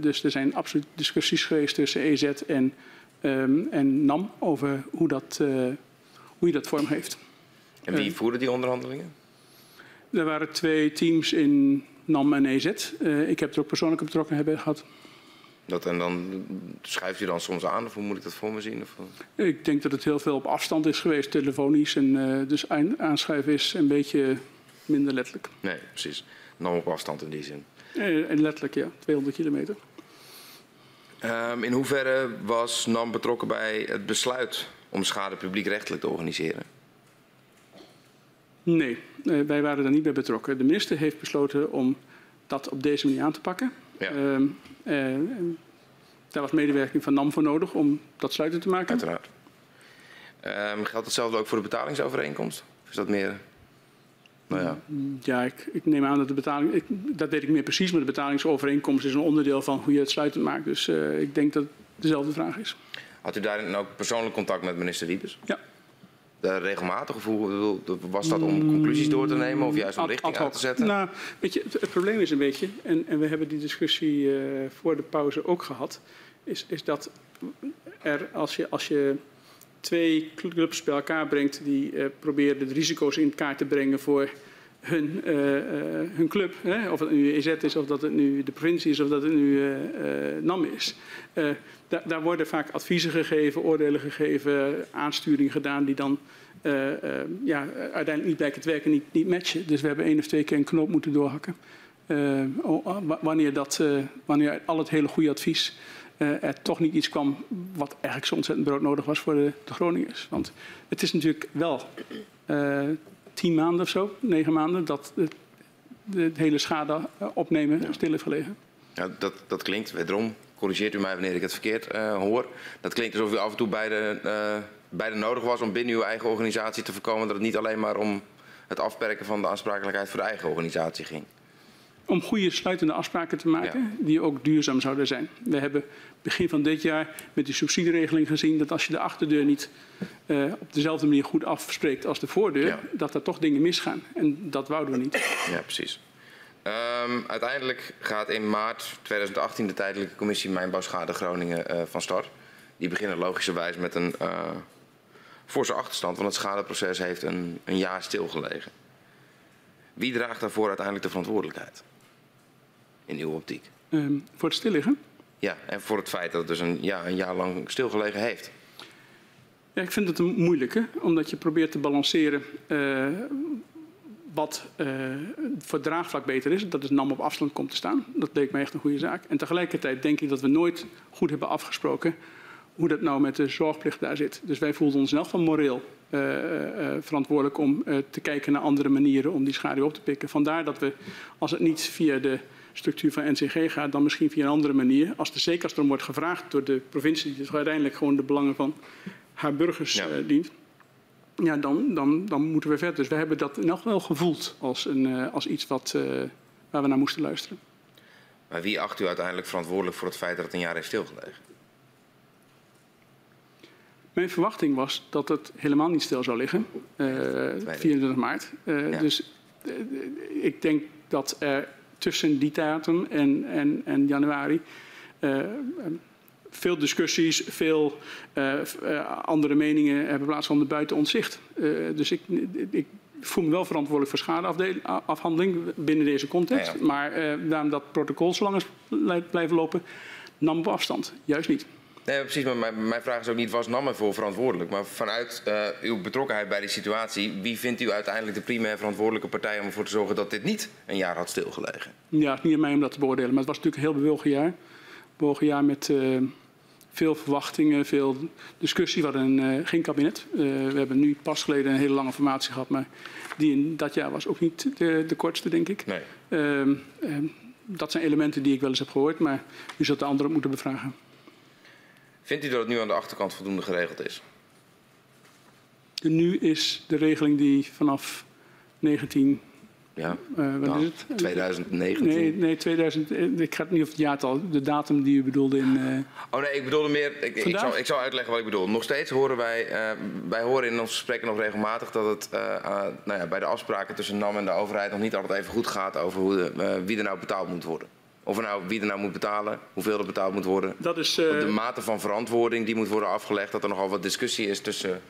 dus er zijn absoluut discussies geweest tussen EZ en, um, en NAM over hoe, dat, hoe je dat vorm heeft. En wie voerde die onderhandelingen? Er waren twee teams in NAM en EZ. ik heb er ook persoonlijke betrokkenheid bij gehad. Dat, en dan schuift u dan soms aan, of hoe moet ik dat voor me zien? Of? Ik denk dat het heel veel op afstand is geweest, telefonisch. En uh, dus aanschuiven is een beetje minder letterlijk. Nee, precies. Nam op afstand in die zin. En eh, letterlijk, ja. 200 kilometer. Um, in hoeverre was NAM betrokken bij het besluit om schade publiekrechtelijk te organiseren? Nee, uh, wij waren daar niet bij betrokken. De minister heeft besloten om dat op deze manier aan te pakken. Ja. Uh, uh, daar was medewerking van NAM voor nodig om dat sluiten te maken. Uiteraard. Um, geldt hetzelfde ook voor de betalingsovereenkomst? Of is dat meer... Nou ja, ja ik, ik, neem aan dat de betaling... Ik, dat weet ik meer precies, maar de betalingsovereenkomst is een onderdeel van hoe je het sluitend maakt. Dus uh, ik denk dat het dezelfde vraag is. Had u daarin ook persoonlijk contact met minister Wiebes? Ja. Regelmatig? Of was dat om conclusies door te nemen of juist om richting te zetten? Nou, weet je, het, het, probleem is een beetje, en, en we hebben die discussie uh, voor de pauze ook gehad, is, is dat er als je, als je twee clubs bij elkaar brengt die uh, proberen de risico's in kaart te brengen voor hun, uh, uh, hun club. Hè? Of het nu EZ is, of dat het nu de provincie is, of dat het nu NAM is. Da daar worden vaak adviezen gegeven, oordelen gegeven, aansturingen gedaan die dan ja, uiteindelijk niet blijken te werken, niet, niet matchen. Dus we hebben één of twee keer een knoop moeten doorhakken. wanneer, dat, wanneer al het hele goede advies er toch niet iets kwam wat eigenlijk zo ontzettend broodnodig was voor de, de Groningers. Want het is natuurlijk wel tien maanden of zo, negen maanden, dat het, de hele schade opnemen ja. stil heeft gelegen. Ja, dat, dat klinkt, wederom, corrigeert u mij wanneer ik het verkeerd uh, hoor. Dat klinkt alsof u af en toe beide, uh, beide nodig was om binnen uw eigen organisatie te voorkomen dat het niet alleen maar om het afperken van de aansprakelijkheid voor de eigen organisatie ging. Om goede sluitende afspraken te maken ja. die ook duurzaam zouden zijn. We hebben begin van dit jaar met die subsidieregeling gezien dat als je de achterdeur niet uh, op dezelfde manier goed afspreekt als de voordeur, ja. dat er toch dingen misgaan. En dat wouden we niet. Ja, precies. Um, uiteindelijk gaat in maart 2018 de tijdelijke commissie Mijnbouwschade Groningen uh, van start. Die beginnen logischerwijs met een uh, forse achterstand, want het schadeproces heeft een, een jaar stilgelegen. Wie draagt daarvoor uiteindelijk de verantwoordelijkheid? In uw optiek? Um, voor het stilliggen? Ja, en voor het feit dat het dus een, ja, een jaar lang stilgelegen heeft. Ja, ik vind het een moeilijke, omdat je probeert te balanceren uh, wat uh, voor draagvlak beter is. Dat is NAM op afstand komt te staan. Dat leek me echt een goede zaak. En tegelijkertijd denk ik dat we nooit goed hebben afgesproken hoe dat nou met de zorgplicht daar zit. Dus wij voelden ons in elk geval moreel uh, uh, verantwoordelijk om te kijken naar andere manieren om die schaduw op te pikken. Vandaar dat we, als het niet via de structuur van NCG gaat, dan misschien via een andere manier. Als de zeker als er wordt gevraagd door de provincie, die dus uiteindelijk gewoon de belangen van haar burgers ja. dient. Ja, dan, dan, dan moeten we verder. Dus we hebben dat nog wel gevoeld als, een, uh, als iets wat, uh, waar we naar moesten luisteren. Maar wie acht u uiteindelijk verantwoordelijk voor het feit dat het een jaar heeft stilgelegen? Mijn verwachting was dat het helemaal niet stil zou liggen, 24 maart. Ja. Dus ik denk dat er tussen die datum en, en, en januari veel discussies, veel uh, uh, andere meningen hebben plaatsgevonden buiten ons zicht. dus ik, ik, voel me wel verantwoordelijk voor schadeafhandeling binnen deze context. Ja, ja. Maar daarom dat protocol zo lang is blijven lopen, nam op afstand. Juist niet. Nee, precies. Maar mijn, mijn, vraag is ook niet, was NAM ervoor verantwoordelijk? Maar vanuit uh, uw betrokkenheid bij die situatie, wie vindt u uiteindelijk de primair verantwoordelijke partij om ervoor te zorgen dat dit niet een jaar had stilgelegen? Ja, het is niet aan mij om dat te beoordelen. Maar het was natuurlijk een heel bewogen jaar. Bewogen jaar met uh, veel verwachtingen, veel discussie. We hadden een, uh, geen kabinet. we hebben nu pas geleden een hele lange formatie gehad. Maar die in dat jaar was ook niet de, de kortste, denk ik. Nee. Ehm, dat zijn elementen die ik wel eens heb gehoord. Maar u zult de anderen moeten bevragen. Vindt u dat het nu aan de achterkant voldoende geregeld is? Nu is de regeling die vanaf 19 Ja, Eh, wat nou, is het? 2019. Nee, nee 2000, eh, ik ga het niet over het jaartal, de datum die u bedoelde in... eh, Oh nee, ik bedoelde meer. Ik, ik, zal, ik zal uitleggen wat ik bedoel. Nog steeds horen wij, wij horen in onze gesprekken nog regelmatig dat het nou ja, bij de afspraken tussen NAM en de overheid nog niet altijd even goed gaat over hoe de, wie er nou betaald moet worden. Of nou, wie er nou moet betalen, hoeveel er betaald moet worden. dat is... de mate van verantwoording die moet worden afgelegd, dat er nogal wat discussie is tussen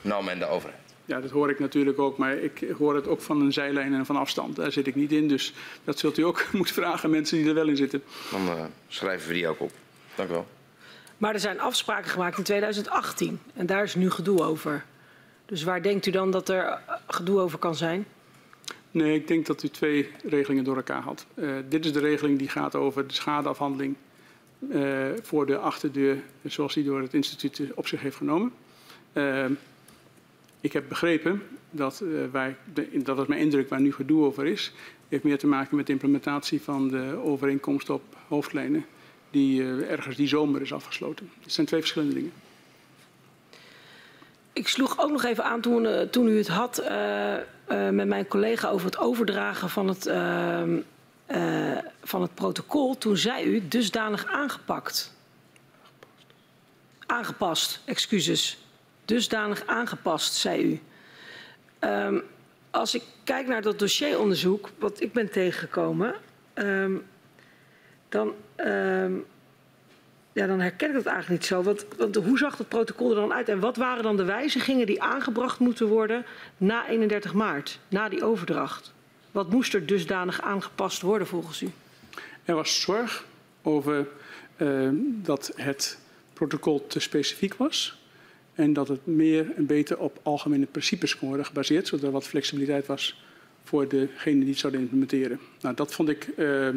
NAM en de overheid. Ja, dat hoor ik natuurlijk ook, maar ik hoor het ook van een zijlijn en van afstand. Daar zit ik niet in, dus dat zult u ook moeten vragen aan mensen die er wel in zitten. Dan eh, schrijven we die ook op. Dank u wel. Maar er zijn afspraken gemaakt in 2018 en daar is nu gedoe over. Dus waar denkt u dan dat er eh, gedoe over kan zijn? Nee, ik denk dat u twee regelingen door elkaar had. Eh, dit is de regeling die gaat over de schadeafhandeling eh, voor de achterdeur, zoals die door het instituut op zich heeft genomen. Eh, ik heb begrepen dat eh, wij, dat is mijn indruk waar nu gedoe over is, heeft meer te maken met de implementatie van de overeenkomst op hoofdlijnen, die eh, ergens die zomer is afgesloten. Het zijn twee verschillende dingen. Ik sloeg ook nog even aan toen, eh, toen u het had met mijn collega over het overdragen van het, ehm, eh, van het protocol. Toen zei u dusdanig aangepakt. Aangepast, excuses. Dusdanig aangepast, zei u. Ehm, als ik kijk naar dat dossieronderzoek, wat ik ben tegengekomen, ehm, dan, ehm, ja, dan herken ik dat eigenlijk niet zo. Want, want hoe zag het protocol er dan uit? En wat waren dan de wijzigingen die aangebracht moeten worden na 31 maart, na die overdracht? Wat moest er dusdanig aangepast worden volgens u? Er was zorg over dat het protocol te specifiek was. En dat het meer en beter op algemene principes kon worden gebaseerd, zodat er wat flexibiliteit was voor degene die het zouden implementeren. Nou, dat vond ik eh, eh,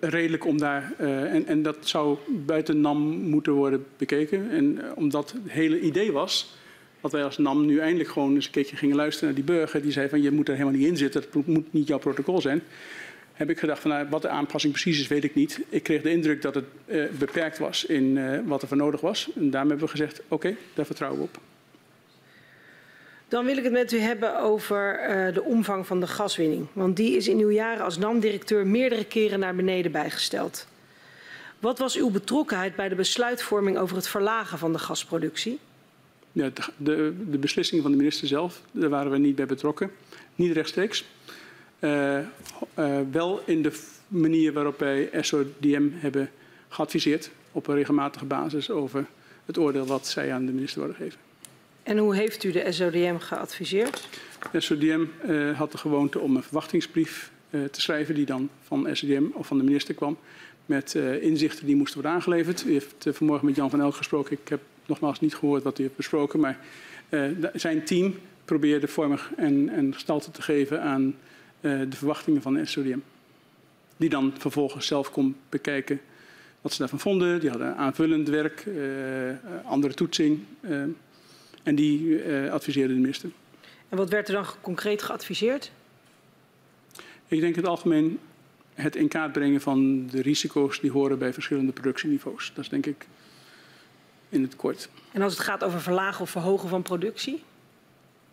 redelijk om daar. eh, en, en dat zou buiten NAM moeten worden bekeken. En omdat het hele idee was dat wij als NAM nu eindelijk gewoon eens een keertje gingen luisteren naar die burger. Die zei van je moet er helemaal niet in zitten, het moet niet jouw protocol zijn heb ik gedacht van nou, wat de aanpassing precies is, weet ik niet. Ik kreeg de indruk dat het eh, beperkt was in eh, wat er voor nodig was. En daarom hebben we gezegd, oké, daar vertrouwen we op. Dan wil ik het met u hebben over eh, de omvang van de gaswinning. Want die is in uw jaren als NAM-directeur meerdere keren naar beneden bijgesteld. Wat was uw betrokkenheid bij de besluitvorming over het verlagen van de gasproductie? Ja, de, de, de beslissing van de minister zelf, daar waren we niet bij betrokken. Niet rechtstreeks. Eh, eh, wel in de manier waarop wij SODM hebben geadviseerd op een regelmatige basis over het oordeel wat zij aan de minister wilden geven. En hoe heeft u de SODM geadviseerd? SODM eh, had de gewoonte om een verwachtingsbrief te schrijven die dan van SODM of van de minister kwam met inzichten die moesten worden aangeleverd. U heeft vanmorgen met Jan van Elk gesproken. Ik heb nogmaals niet gehoord wat u heeft besproken, maar zijn team probeerde vormig en, en gestalte te geven aan de verwachtingen van de SODM. Die dan vervolgens zelf kon bekijken wat ze daarvan vonden. Die hadden aanvullend werk, eh, eh, andere toetsing eh, en die eh, adviseerde de minister. En wat werd er dan concreet geadviseerd? Ik denk in het algemeen het in kaart brengen van de risico's die horen bij verschillende productieniveaus. Dat is denk ik in het kort. En als het gaat over verlagen of verhogen van productie?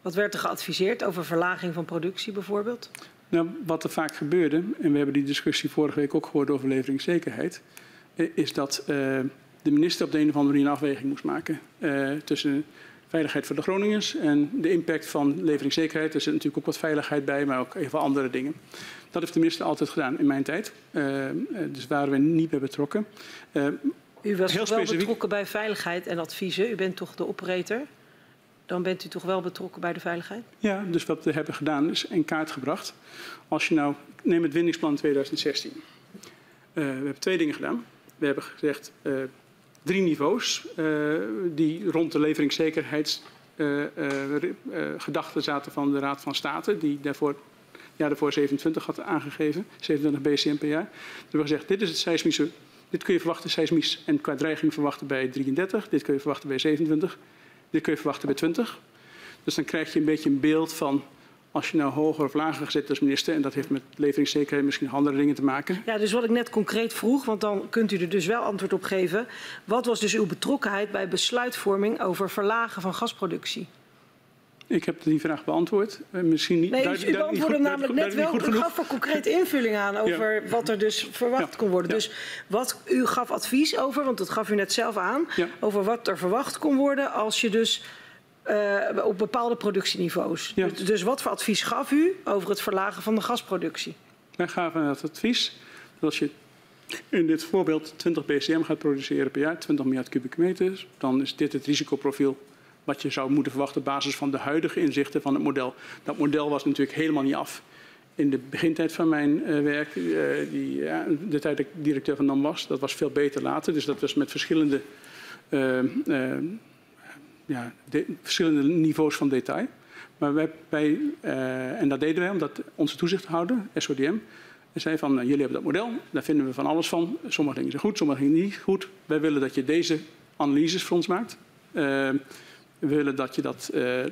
Wat werd er geadviseerd over verlaging van productie bijvoorbeeld? Nou, wat er vaak gebeurde, en we hebben die discussie vorige week ook gehoord over leveringszekerheid, eh, is dat eh, de minister op de een of andere manier een afweging moest maken eh, tussen veiligheid voor de Groningers en de impact van leveringszekerheid. Er zit natuurlijk ook wat veiligheid bij, maar ook even andere dingen. Dat heeft de minister altijd gedaan in mijn tijd. Eh, dus waren we niet bij betrokken. U was Heel wel specifiek. betrokken bij veiligheid en adviezen. U bent toch de operator? Dan bent u toch wel betrokken bij de veiligheid? Ja, dus wat we hebben gedaan is in kaart gebracht. Als je nou, neem het winningsplan 2016. Eh, we hebben twee dingen gedaan. We hebben gezegd eh, drie niveaus eh, die rond de leveringszekerheidsgedachten zaten van de Raad van State, die daarvoor, ja, daarvoor 27 had aangegeven, 27 BCM per jaar. We hebben gezegd, dit is het seismische, dit kun je verwachten seismisch en qua dreiging verwachten bij 33, dit kun je verwachten bij 27, dit kun je verwachten bij 20. Dus dan krijg je een beetje een beeld van als je nou hoger of lager gezet als minister, en dat heeft met leveringszekerheid misschien andere dingen te maken. Ja, dus wat ik net concreet vroeg, want dan kunt u er dus wel antwoord op geven. Wat was dus uw betrokkenheid bij besluitvorming over verlagen van gasproductie? Ik heb die vraag beantwoord. Eh, misschien niet, Nee, u, beantwoordde namelijk net wel. U gaf een concrete invulling aan over wat er dus verwacht Ja. kon worden. Ja. Dus wat u gaf advies over, want dat gaf u net zelf aan, over wat er verwacht kon worden als je dus eh, op bepaalde productieniveaus. Dus, dus wat voor advies gaf u over het verlagen van de gasproductie? Wij gaven het advies dat als je in dit voorbeeld 20 BCM gaat produceren per jaar, 20 miljard kubieke meter, dan is dit het risicoprofiel wat je zou moeten verwachten op basis van de huidige inzichten van het model. Dat model was natuurlijk helemaal niet af in de begintijd van mijn eh, werk, eh, die, ja, de tijd dat ik directeur van NAM was. Dat was veel beter later, dus dat was met verschillende, eh, ja, de- verschillende niveaus van detail. Maar wij, en dat deden wij omdat onze toezichthouder, SODM, zei van, eh, jullie hebben dat model, daar vinden we van alles van. Sommige dingen zijn goed, sommige dingen niet goed. Wij willen dat je deze analyses voor ons maakt. We willen dat je dat eh,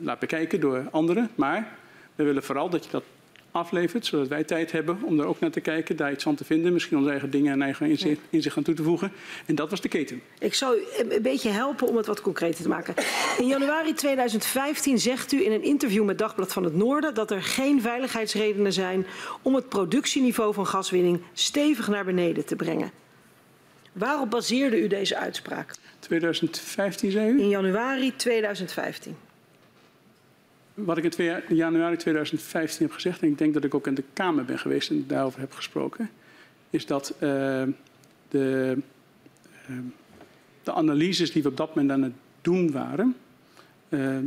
laat bekijken door anderen. Maar we willen vooral dat je dat aflevert, zodat wij tijd hebben om er ook naar te kijken, daar iets van te vinden. Misschien onze eigen dingen en eigen inzicht, inzicht aan toe te voegen. En dat was de keten. Ik zal u een beetje helpen om het wat concreter te maken. In januari 2015 zegt u in een interview met Dagblad van het Noorden dat er geen veiligheidsredenen zijn om het productieniveau van gaswinning stevig naar beneden te brengen. Waarop baseerde u deze uitspraak? 2015 zei u? In januari 2015. Wat ik in januari 2015 heb gezegd, en ik denk dat ik ook in de Kamer ben geweest en daarover heb gesproken, is dat eh, de, eh, de analyses die we op dat moment aan het doen waren. eh,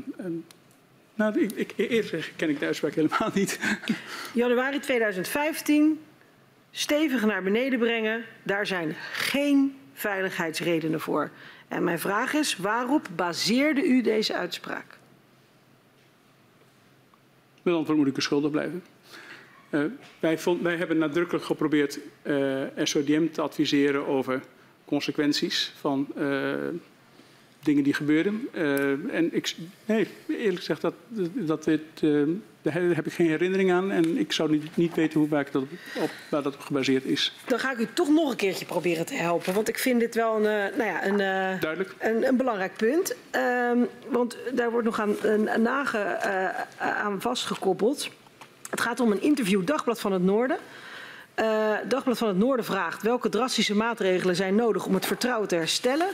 nou, ik, ik, eerlijk ken ik de uitspraak helemaal niet. Januari 2015, stevig naar beneden brengen, daar zijn geen veiligheidsredenen voor. En mijn vraag is, waarop baseerde u deze uitspraak? Met antwoord moet ik u schuldig blijven. Eh, wij, wij hebben nadrukkelijk geprobeerd eh, SODM te adviseren over consequenties van eh, dingen die gebeuren. Eh, en ik, nee, eerlijk gezegd, dat, dat dit, eh, daar heb ik geen herinnering aan. En ik zou niet, niet weten hoe, waar, ik dat op, waar dat op gebaseerd is. Dan ga ik u toch nog een keertje proberen te helpen. Want ik vind dit wel een, eh, nou ja, een, Duidelijk? een, een belangrijk punt. Ehm, want daar wordt nog aan, een, nage, aan vastgekoppeld. Het gaat om een interview Dagblad van het Noorden. Dagblad van het Noorden vraagt welke drastische maatregelen zijn nodig om het vertrouwen te herstellen.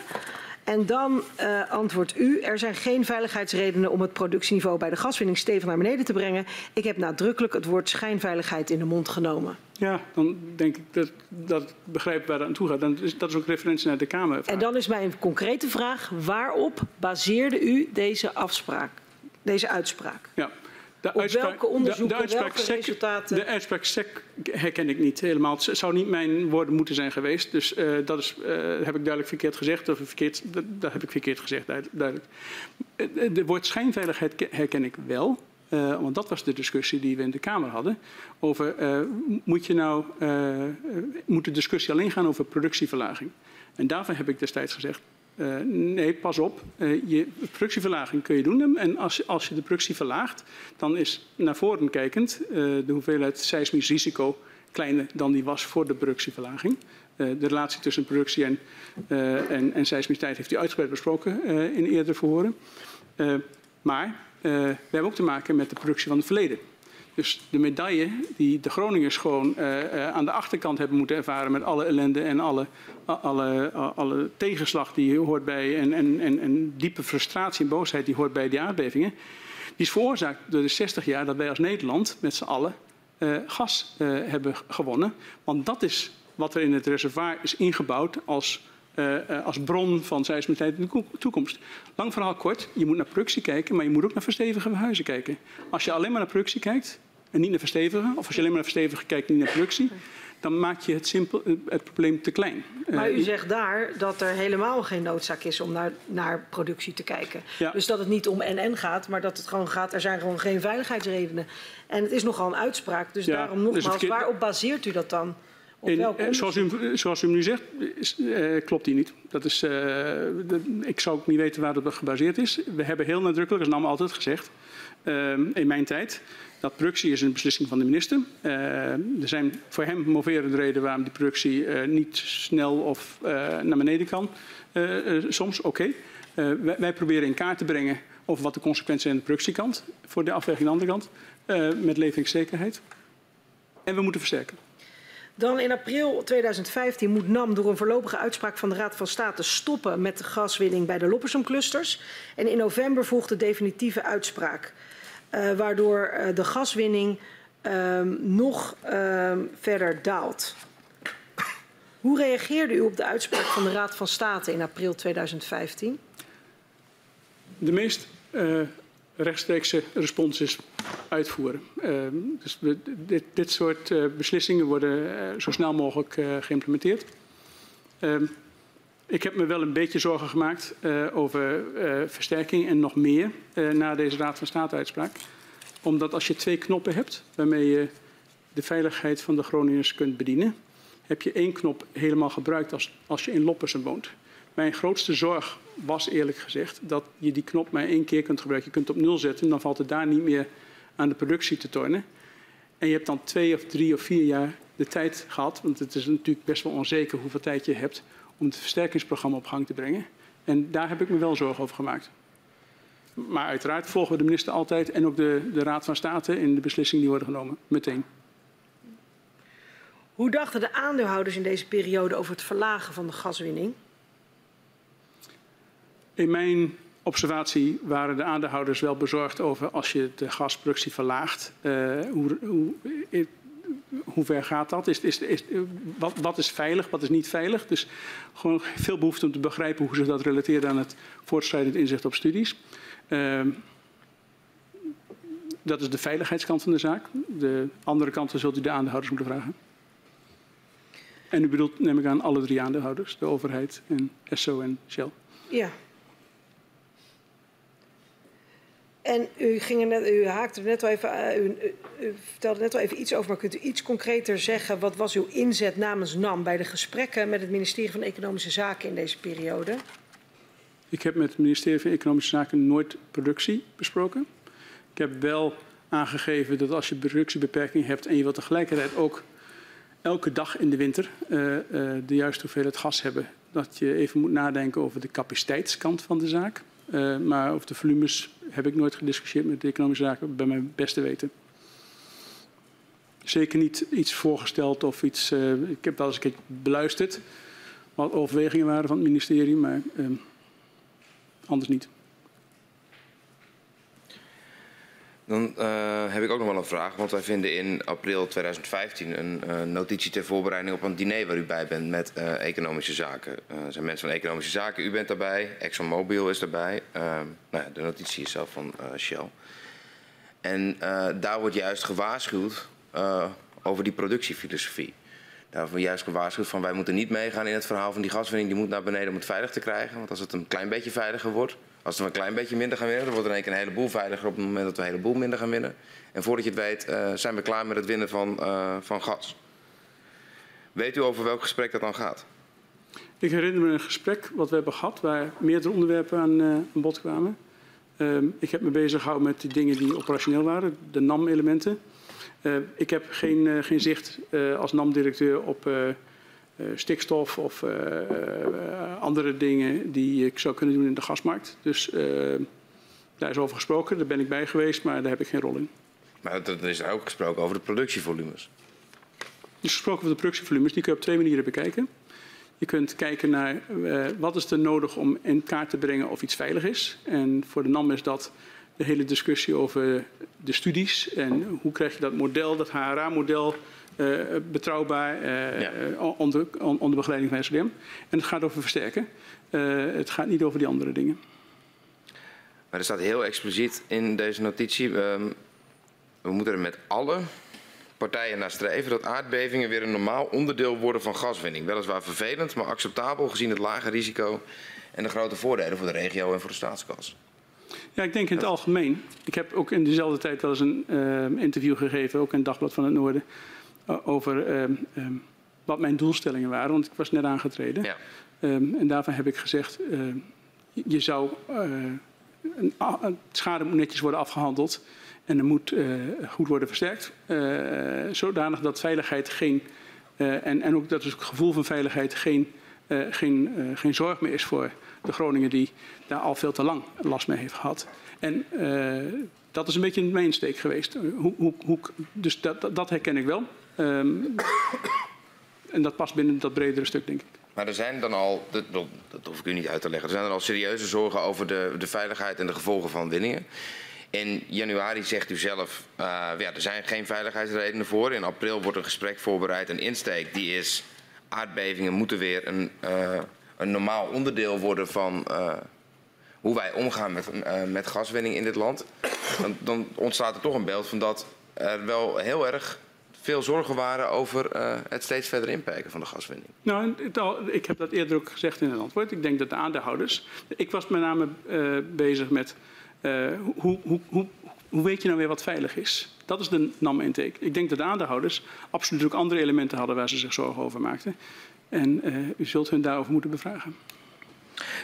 En dan uh, antwoordt u, er zijn geen veiligheidsredenen om het productieniveau bij de gaswinning stevig naar beneden te brengen. Ik heb nadrukkelijk het woord schijnveiligheid in de mond genomen. Ja, dan denk ik dat, dat begrijp waar dat aan toe gaat. Dan is, dat is ook referentie naar de Kamer. En dan is mijn concrete vraag, waarop baseerde u deze afspraak, deze uitspraak? Ja. De Op welke onderzoeken, de, de welke SEC, resultaten? De uitspraak SEC herken ik niet helemaal. Het zou niet mijn woorden moeten zijn geweest. Dus uh, dat is, uh, heb ik duidelijk verkeerd gezegd. Of verkeerd, dat, dat heb ik verkeerd gezegd, duidelijk. De woord schijnveiligheid herken ik wel. Uh, want dat was de discussie die we in de Kamer hadden. Over, moet, je nou, moet de discussie alleen gaan over productieverlaging? En daarvan heb ik destijds gezegd, uh, nee, pas op. Uh, je productieverlaging kun je doen. En als, als je de productie verlaagt, dan is naar voren kijkend uh, de hoeveelheid seismisch risico kleiner dan die was voor de productieverlaging. de relatie tussen productie en, en, en heeft u uitgebreid besproken in eerdere verhoren. maar we hebben ook te maken met de productie van het verleden. Dus de medaille die de Groningers gewoon uh, uh, aan de achterkant hebben moeten ervaren met alle ellende en alle, alle, alle tegenslag die hoort bij en, en, en, en, diepe frustratie en boosheid die hoort bij die aardbevingen, die is veroorzaakt door de 60 jaar dat wij als Nederland met z'n allen uh, gas hebben gewonnen. Want dat is wat er in het reservoir is ingebouwd als, als bron van seismiteit in de toekomst. Lang verhaal kort, je moet naar productie kijken, maar je moet ook naar verstevigen huizen kijken. Als je alleen maar naar productie kijkt en niet naar verstevigen, of als je alleen maar naar verstevigen kijkt en niet naar productie, dan maak je het, simpel, het probleem te klein. Maar u zegt daar dat er helemaal geen noodzaak is om naar, naar productie te kijken. Ja. Dus dat het niet om NN gaat, maar dat het gewoon gaat, er zijn gewoon geen veiligheidsredenen. En het is nogal een uitspraak, dus ja, daarom nogmaals, dus verkeerd... waarop baseert u dat dan? Zoals, u, zoals u nu zegt, is, uh, klopt die niet. Dat is, uh, de, ik zou ook niet weten waar dat op gebaseerd is. We hebben heel nadrukkelijk, als NAM altijd gezegd, uh, in mijn tijd, dat productie is een beslissing van de minister. Uh, er zijn voor hem moverende redenen waarom die productie niet snel of naar beneden kan. soms, oké. Okay. Wij, wij, proberen in kaart te brengen over wat de consequenties zijn aan de productiekant, voor de afweging aan de andere kant, met leveringszekerheid. En we moeten versterken. Dan in april 2015 moet NAM door een voorlopige uitspraak van de Raad van State stoppen met de gaswinning bij de Loppersum-clusters. En in november volgt de definitieve uitspraak, uh, waardoor uh, de gaswinning uh, nog verder daalt. Hoe reageerde u op de uitspraak van de Raad van State in april 2015? De meest uh, rechtstreekse respons is uitvoeren. Uh, dus dit, dit, soort uh, beslissingen worden zo snel mogelijk geïmplementeerd. Ehm, ik heb me wel een beetje zorgen gemaakt over versterking en nog meer na deze Raad van State uitspraak. Omdat als je twee knoppen hebt waarmee je de veiligheid van de Groningers kunt bedienen heb je één knop helemaal gebruikt als, als je in Loppersen woont. Mijn grootste zorg was eerlijk gezegd dat je die knop maar één keer kunt gebruiken. Je kunt op nul zetten, dan valt het daar niet meer aan de productie te tornen. En je hebt dan twee of drie of vier jaar de tijd gehad, want het is natuurlijk best wel onzeker hoeveel tijd je hebt om het versterkingsprogramma op gang te brengen. En daar heb ik me wel zorgen over gemaakt. Maar uiteraard volgen we de minister altijd en ook de, de Raad van State in de beslissingen die worden genomen, meteen. Hoe dachten de aandeelhouders in deze periode over het verlagen van de gaswinning? In mijn observatie waren de aandeelhouders wel bezorgd over als je de gasproductie verlaagt. Uh, hoe, hoe, hoe, ver gaat dat? Is, is, is, wat, wat, is veilig, wat is niet veilig? Dus gewoon veel behoefte om te begrijpen hoe ze dat relateren aan het voortschrijdend inzicht op studies. Uh, dat is de veiligheidskant van de zaak. De andere kanten zult u de aandeelhouders moeten vragen. En u bedoelt, neem ik aan, alle drie aandeelhouders, de overheid en SO en Shell. Ja. En u, ging net, u haakte net al even, uh, u, vertelde net al even iets over, maar kunt u iets concreter zeggen? Wat was uw inzet namens NAM bij de gesprekken met het ministerie van Economische Zaken in deze periode? Ik heb met het ministerie van Economische Zaken nooit productie besproken. Ik heb wel aangegeven dat als je productiebeperking hebt en je wilt tegelijkertijd ook elke dag in de winter uh, uh, de juiste hoeveelheid gas hebben. Dat je even moet nadenken over de capaciteitskant van de zaak. Uh, maar over de volumes heb ik nooit gediscussieerd met de economische zaken, bij mijn beste weten. Zeker niet iets voorgesteld of iets. ik heb wel eens een keer beluisterd wat overwegingen waren van het ministerie, maar anders niet. Dan uh, heb ik ook nog wel een vraag, want wij vinden in april 2015 een uh, notitie ter voorbereiding op een diner waar u bij bent met uh, economische zaken. er zijn mensen van economische zaken, u bent daarbij, ExxonMobil is daarbij. nou ja, de notitie is zelf van Shell. En daar wordt juist gewaarschuwd over die productiefilosofie. Daar wordt juist gewaarschuwd van wij moeten niet meegaan in het verhaal van die gaswinning, die moet naar beneden om het veilig te krijgen. Want als het een klein beetje veiliger wordt, als we een klein beetje minder gaan winnen, dan wordt er keer een heleboel veiliger op het moment dat we een heleboel minder gaan winnen. En voordat je het weet, uh, zijn we klaar met het winnen van, uh, van gas. Weet u over welk gesprek dat dan gaat? Ik herinner me een gesprek wat we hebben gehad, waar meerdere onderwerpen aan, aan bod kwamen. Um, ik heb me bezig gehouden met die dingen die operationeel waren, de NAM-elementen. ik heb geen, geen zicht als NAM-directeur op stikstof of uh, andere dingen die ik zou kunnen doen in de gasmarkt. Dus daar is over gesproken, daar ben ik bij geweest, maar daar heb ik geen rol in. Maar er is ook gesproken over de productievolumes. Er is gesproken over de productievolumes, die kun je op twee manieren bekijken. Je kunt kijken naar uh, wat is er nodig om in kaart te brengen of iets veilig is. En voor de NAM is dat de hele discussie over de studies en hoe krijg je dat model, dat HRA-model, betrouwbaar uh, ja. onder, onder begeleiding van SLM. En het gaat over versterken. Het gaat niet over die andere dingen. Maar er staat heel expliciet in deze notitie. Um, we moeten er met alle partijen naar streven dat aardbevingen weer een normaal onderdeel worden van gaswinning. Weliswaar vervelend, maar acceptabel gezien het lage risico en de grote voordelen voor de regio en voor de staatskas. Ja, ik denk in het algemeen. Ik heb ook in dezelfde tijd wel eens een uh, interview gegeven, ook in het Dagblad van het Noorden over um, um, wat mijn doelstellingen waren, want ik was net aangetreden. Ja. Um, en daarvan heb ik gezegd, uh, je zou, uh, een, een schade moet netjes worden afgehandeld en er moet uh, goed worden versterkt, zodanig dat veiligheid geen, en, en ook dat het gevoel van veiligheid geen, geen, geen zorg meer is voor de Groningen die daar al veel te lang last mee heeft gehad. En uh, dat is een beetje een mainsteek geweest. Hoe, hoe, hoe, dus dat, dat, herken ik wel. Um, en dat past binnen dat bredere stuk, denk ik. Maar er zijn dan al, dat, dat hoef ik u niet uit te leggen, er zijn er al serieuze zorgen over de, de veiligheid en de gevolgen van winningen. In januari zegt u zelf, uh, ja, er zijn geen veiligheidsredenen voor. In april wordt een gesprek voorbereid. Een insteek die is, aardbevingen moeten weer een, uh, een normaal onderdeel worden van uh, hoe wij omgaan met, met gaswinning in dit land. Dan, dan, ontstaat er toch een beeld van dat er wel heel erg veel zorgen waren over uh, het steeds verder inperken van de gaswinning. Nou, ik heb dat eerder ook gezegd in het antwoord. Ik denk dat de aandeelhouders. Ik was met name uh, bezig met uh, hoe, hoe, hoe, hoe weet je nou weer wat veilig is? Dat is de NAM-intake. Ik denk dat de aandeelhouders absoluut ook andere elementen hadden waar ze zich zorgen over maakten. En u zult hun daarover moeten bevragen.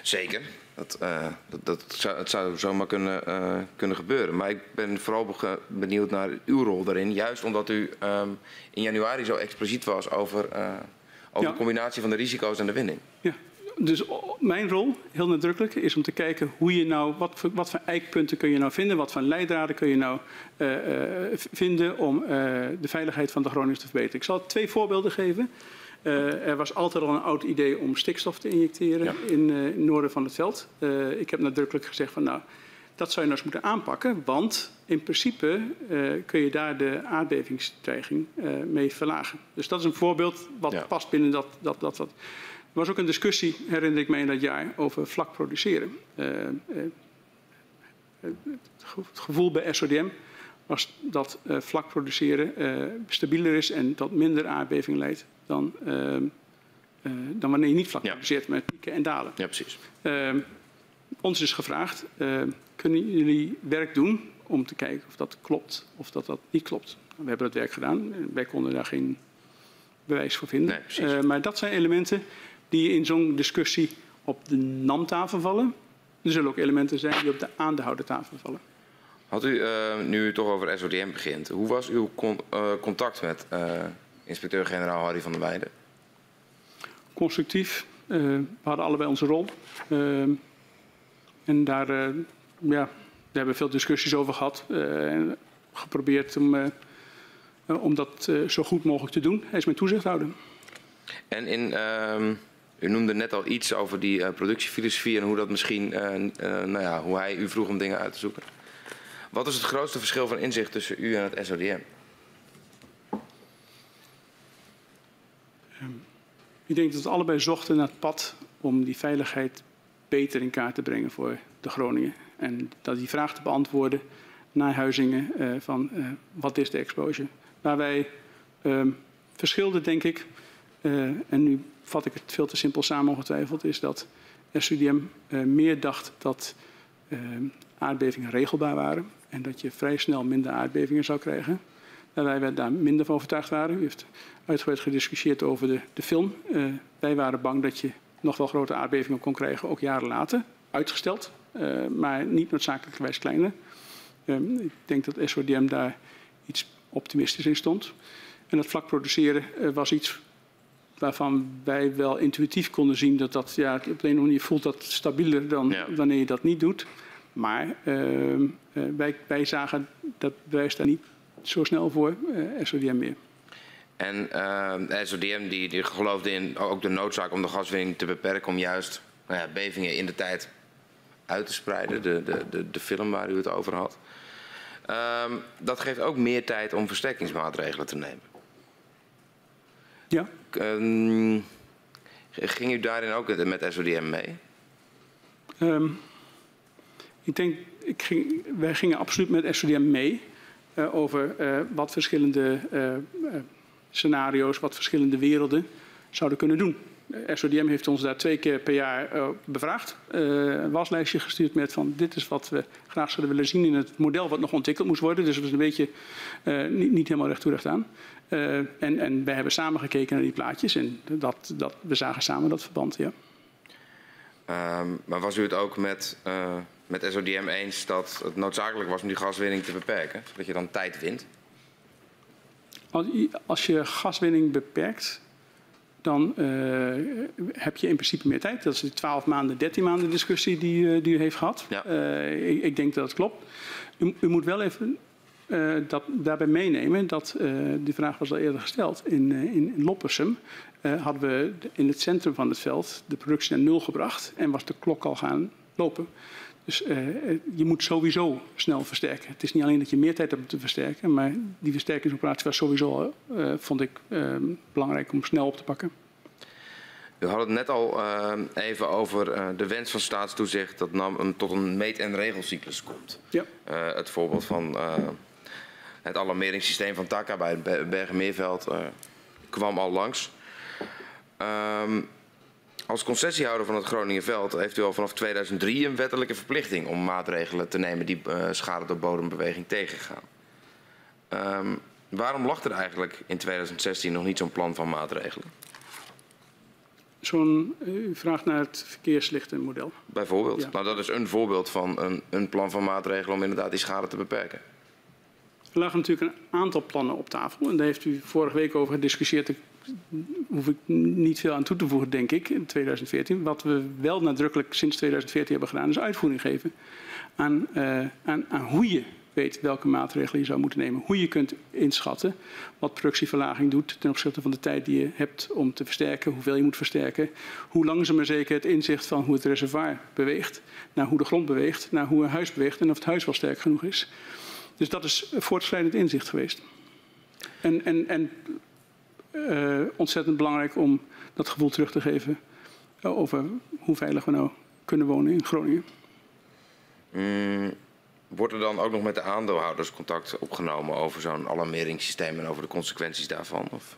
Zeker. Dat, uh, dat, dat zou, het zou zomaar kunnen, uh, kunnen gebeuren. Maar ik ben vooral benieuwd naar uw rol daarin. Juist omdat u um, in januari zo expliciet was over, uh, over ja. de combinatie van de risico's en de winning. Ja, dus mijn rol, heel nadrukkelijk, is om te kijken hoe je nou, wat voor, wat voor eikpunten kun je nou vinden, wat voor leidraden kun je nou vinden om de veiligheid van de Groningers te verbeteren. Ik zal twee voorbeelden geven. Uh, er was altijd al een oud idee om stikstof te injecteren ja. in, uh, in, het noorden van het veld. Uh, ik heb nadrukkelijk gezegd van nou, dat zou je nou eens moeten aanpakken, want in principe kun je daar de aardbevingsdreiging mee verlagen. Dus dat is een voorbeeld wat ja. past binnen dat, dat, dat, dat. Er was ook een discussie, herinner ik me in dat jaar, over vlak produceren. het gevoel bij SODM was dat vlak produceren stabieler is en dat minder aardbeving leidt dan, uh, uh, dan wanneer je niet vlak produceert ja. met pieken en dalen. Ja, precies. Uh, ons is gevraagd, kunnen jullie werk doen om te kijken of dat klopt of dat dat niet klopt. We hebben dat werk gedaan. Wij konden daar geen bewijs voor vinden. Nee, maar dat zijn elementen die in zo'n discussie op de NAM-tafel vallen. Er zullen ook elementen zijn die op de aandeelhoudertafel vallen. Had u, nu u toch over SODM begint, hoe was uw con contact met inspecteur-generaal Harry van der Weijden? Constructief. Uh, we hadden allebei onze rol. Uh, en daar, uh, ja, daar hebben we veel discussies over gehad. en geprobeerd om, om dat zo goed mogelijk te doen. Hij is mijn toezichthouder. En in, ehm, u noemde net al iets over die productiefilosofie en hoe dat misschien, nou ja, hoe hij u vroeg om dingen uit te zoeken. Wat is het grootste verschil van inzicht tussen u en het SODM? Ik denk dat we allebei zochten naar het pad om die veiligheid beter in kaart te brengen voor de Groningen. En dat die vraag te beantwoorden naar Huizingen uh, van uh, wat is de exposure. Waar wij uh, verschilden, denk ik, uh, en nu vat ik het veel te simpel samen ongetwijfeld, is dat SUDM meer dacht dat aardbevingen regelbaar waren en dat je vrij snel minder aardbevingen zou krijgen. Terwijl wij daar minder van overtuigd waren. U heeft uitgebreid gediscussieerd over de, de film. Uh, wij waren bang dat je nog wel grote aardbevingen kon krijgen, ook jaren later. Uitgesteld, uh, maar niet noodzakelijkerwijs kleiner. Uh, ik denk dat SODM daar iets optimistisch in stond. En dat vlak produceren was iets waarvan wij wel intuïtief konden zien dat dat ja, op de een of andere manier voelt dat stabieler dan ja. wanneer je dat niet doet. Maar ehm, wij, wij zagen dat bewijs daar niet zo snel voor SODM meer. En uh, de SODM die, die geloofde in ook de noodzaak om de gaswinning te beperken om juist nou ja, bevingen in de tijd uit te spreiden. De, de, de, de film waar u het over had. Um, dat geeft ook meer tijd om versterkingsmaatregelen te nemen. Ja. Um, ging u daarin ook met SODM mee? Um, ik denk, ik ging, wij gingen absoluut met SODM mee uh, over uh, wat verschillende uh, scenario's, wat verschillende werelden zouden kunnen doen. SODM heeft ons daar twee keer per jaar uh, bevraagd. Uh, een waslijstje gestuurd met van dit is wat we graag zouden willen zien in het model wat nog ontwikkeld moest worden. Dus dat is een beetje uh, niet, niet, helemaal recht toe recht aan. en, en wij hebben samen gekeken naar die plaatjes en dat, dat, we zagen samen dat verband, ja. Um, maar was u het ook met, met SODM eens dat het noodzakelijk was om die gaswinning te beperken? Zodat je dan tijd wint? Als je gaswinning beperkt, dan uh, heb je in principe meer tijd. Dat is de 12 maanden, 13 maanden discussie die, uh, die u heeft gehad. Ja. Uh, ik, ik, denk dat dat klopt. U, u moet wel even dat, daarbij meenemen dat, die vraag was al eerder gesteld, in, in, in Loppersum hadden we in het centrum van het veld de productie naar nul gebracht en was de klok al gaan lopen. Dus uh, je moet sowieso snel versterken. Het is niet alleen dat je meer tijd hebt om te versterken, maar die versterkingsoperatie was sowieso, uh, vond ik, uh, belangrijk om snel op te pakken. U had het net al even over de wens van staatstoezicht dat nam tot een meet- en regelcyclus komt. Ja. het voorbeeld van het alarmeringssysteem van TACA bij Bergenmeerveld kwam al langs. Um, als concessiehouder van het Groningenveld heeft u al vanaf 2003 een wettelijke verplichting om maatregelen te nemen die uh, schade door bodembeweging tegengaan. Um, waarom lag er eigenlijk in 2016 nog niet zo'n plan van maatregelen? Zo'n, u vraagt naar het verkeerslichtenmodel. Bijvoorbeeld. Ja. Nou, dat is een voorbeeld van een, een plan van maatregelen om inderdaad die schade te beperken. Er lagen natuurlijk een aantal plannen op tafel. En daar heeft u vorige week over gediscussieerd hoef ik niet veel aan toe te voegen, denk ik, in 2014. Wat we wel nadrukkelijk sinds 2014 hebben gedaan, is uitvoering geven aan, uh, aan, aan hoe je weet welke maatregelen je zou moeten nemen. Hoe je kunt inschatten wat productieverlaging doet ten opzichte van de tijd die je hebt om te versterken, hoeveel je moet versterken, hoe langzaam maar zeker het inzicht van hoe het reservoir beweegt, naar hoe de grond beweegt, naar hoe een huis beweegt en of het huis wel sterk genoeg is. Dus dat is voortschrijdend inzicht geweest. En, en, en uh, ontzettend belangrijk om dat gevoel terug te geven over hoe veilig we nou kunnen wonen in Groningen. Mm, wordt er dan ook nog met de aandeelhouders contact opgenomen over zo'n alarmeringssysteem en over de consequenties daarvan? Of?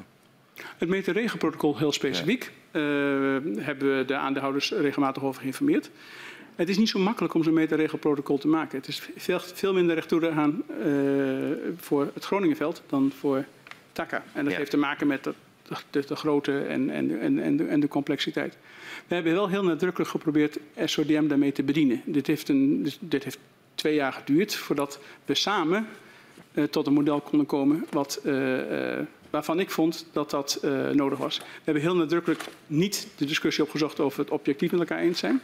Het meteorregenprotocol heel specifiek ja. uh, hebben we de aandeelhouders regelmatig over geïnformeerd. Het is niet zo makkelijk om zo'n meterregelprotocol te maken. Het is veel, veel minder recht toe te gaan voor het Groningenveld dan voor TACA. En dat ja. heeft te maken met de, de, de grootte en, en, en, en, de, en de complexiteit. We hebben wel heel nadrukkelijk geprobeerd SODM daarmee te bedienen. Dit heeft, een, dit heeft twee jaar geduurd voordat we samen uh, tot een model konden komen wat, uh, uh, waarvan ik vond dat dat nodig was. We hebben heel nadrukkelijk niet de discussie opgezocht over het objectief met elkaar eens zijn.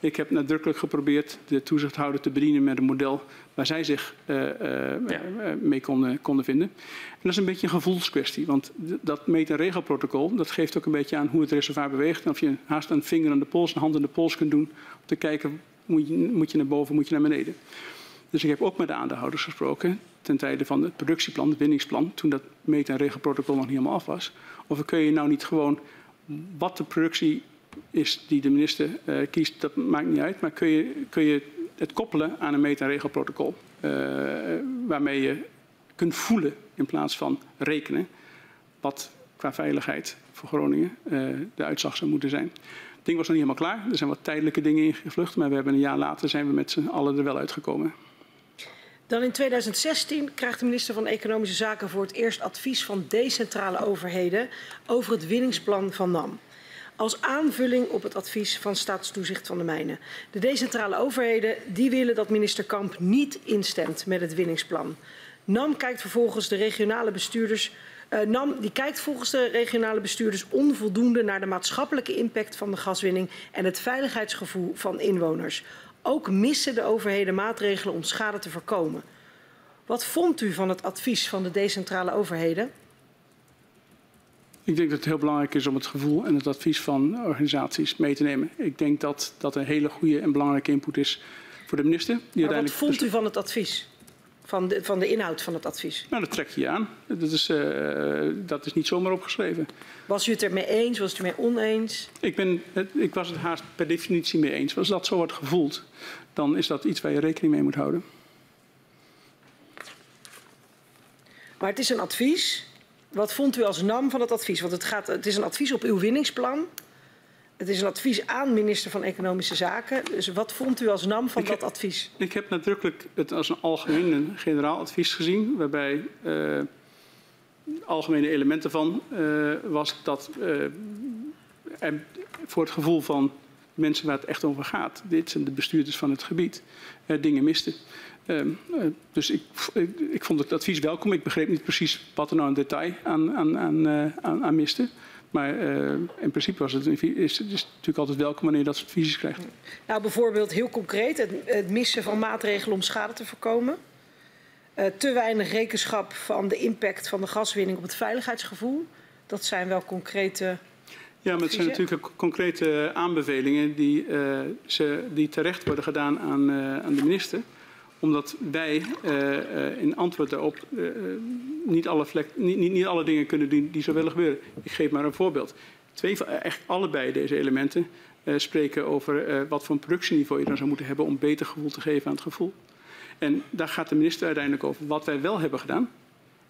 Ik heb nadrukkelijk geprobeerd de toezichthouder te bedienen met een model waar zij zich uh, uh, ja. mee konden, konden vinden. En dat is een beetje een gevoelskwestie, want dat meet- en regelprotocol dat geeft ook een beetje aan hoe het reservoir beweegt. En of je haast een vinger aan de pols, een hand aan de pols kunt doen om te kijken, moet je, moet je naar boven, moet je naar beneden. Dus ik heb ook met de aandeelhouders gesproken ten tijde van het productieplan, het winningsplan, toen dat meet- en regelprotocol nog niet helemaal af was. Of kun je nou niet gewoon wat de productie is die de minister uh, kiest, dat maakt niet uit. Maar kun je, kun je het koppelen aan een meta-regelprotocol. Uh, waarmee je kunt voelen in plaats van rekenen wat qua veiligheid voor Groningen uh, de uitslag zou moeten zijn. Het ding was nog niet helemaal klaar. Er zijn wat tijdelijke dingen ingevlucht. Maar we hebben een jaar later zijn we met z'n allen er wel uitgekomen. Dan in 2016 krijgt de minister van Economische Zaken voor het eerst advies van decentrale overheden over het winningsplan van NAM als aanvulling op het advies van Staatstoezicht van de Mijnen. De decentrale overheden die willen dat minister Kamp niet instemt met het winningsplan. NAM kijkt vervolgens de regionale bestuurders. Uh, NAM die kijkt volgens de regionale bestuurders onvoldoende naar de maatschappelijke impact van de gaswinning en het veiligheidsgevoel van inwoners. Ook missen de overheden maatregelen om schade te voorkomen. Wat vond u van het advies van de decentrale overheden? Ik denk dat het heel belangrijk is om het gevoel en het advies van organisaties mee te nemen. Ik denk dat dat een hele goede en belangrijke input is voor de minister. Die maar wat vond u van het advies? Van de, van de inhoud van het advies? Nou, dat trek je aan. Dat is, uh, dat is niet zomaar opgeschreven. Was u het ermee eens? Was u het ermee oneens? Ik, ben, ik was het haast per definitie mee eens. Als dat zo wordt gevoeld, dan is dat iets waar je rekening mee moet houden. Maar het is een advies. Wat vond u als NAM van het advies? Want het, gaat, het is een advies op uw winningsplan. Het is een advies aan minister van Economische Zaken. Dus wat vond u als NAM van ik dat heb, advies? Ik heb nadrukkelijk het als een algemeen een generaal advies gezien. Waarbij uh, algemene elementen van uh, was dat uh, er voor het gevoel van mensen waar het echt over gaat. Dit zijn de bestuurders van het gebied. dingen misten. Uh, uh, dus ik, ik, ik, vond het advies welkom. Ik begreep niet precies wat er nou in detail aan, aan, aan, uh, aan, aan miste. Maar uh, in principe was het, is het is natuurlijk altijd welkom wanneer je dat soort visies krijgt. Nou, bijvoorbeeld heel concreet het, het missen van maatregelen om schade te voorkomen. Uh, te weinig rekenschap van de impact van de gaswinning op het veiligheidsgevoel. Dat zijn wel concrete. Ja, maar het zijn natuurlijk concrete aanbevelingen die, uh, ze, die terecht worden gedaan aan, aan de minister omdat wij uh, in antwoord daarop uh, niet, alle niet, niet, niet, alle dingen kunnen die, die zo willen gebeuren. Ik geef maar een voorbeeld. Twee, echt allebei deze elementen spreken over wat voor een productieniveau je dan zou moeten hebben om beter gevoel te geven aan het gevoel. En daar gaat de minister uiteindelijk over. Wat wij wel hebben gedaan,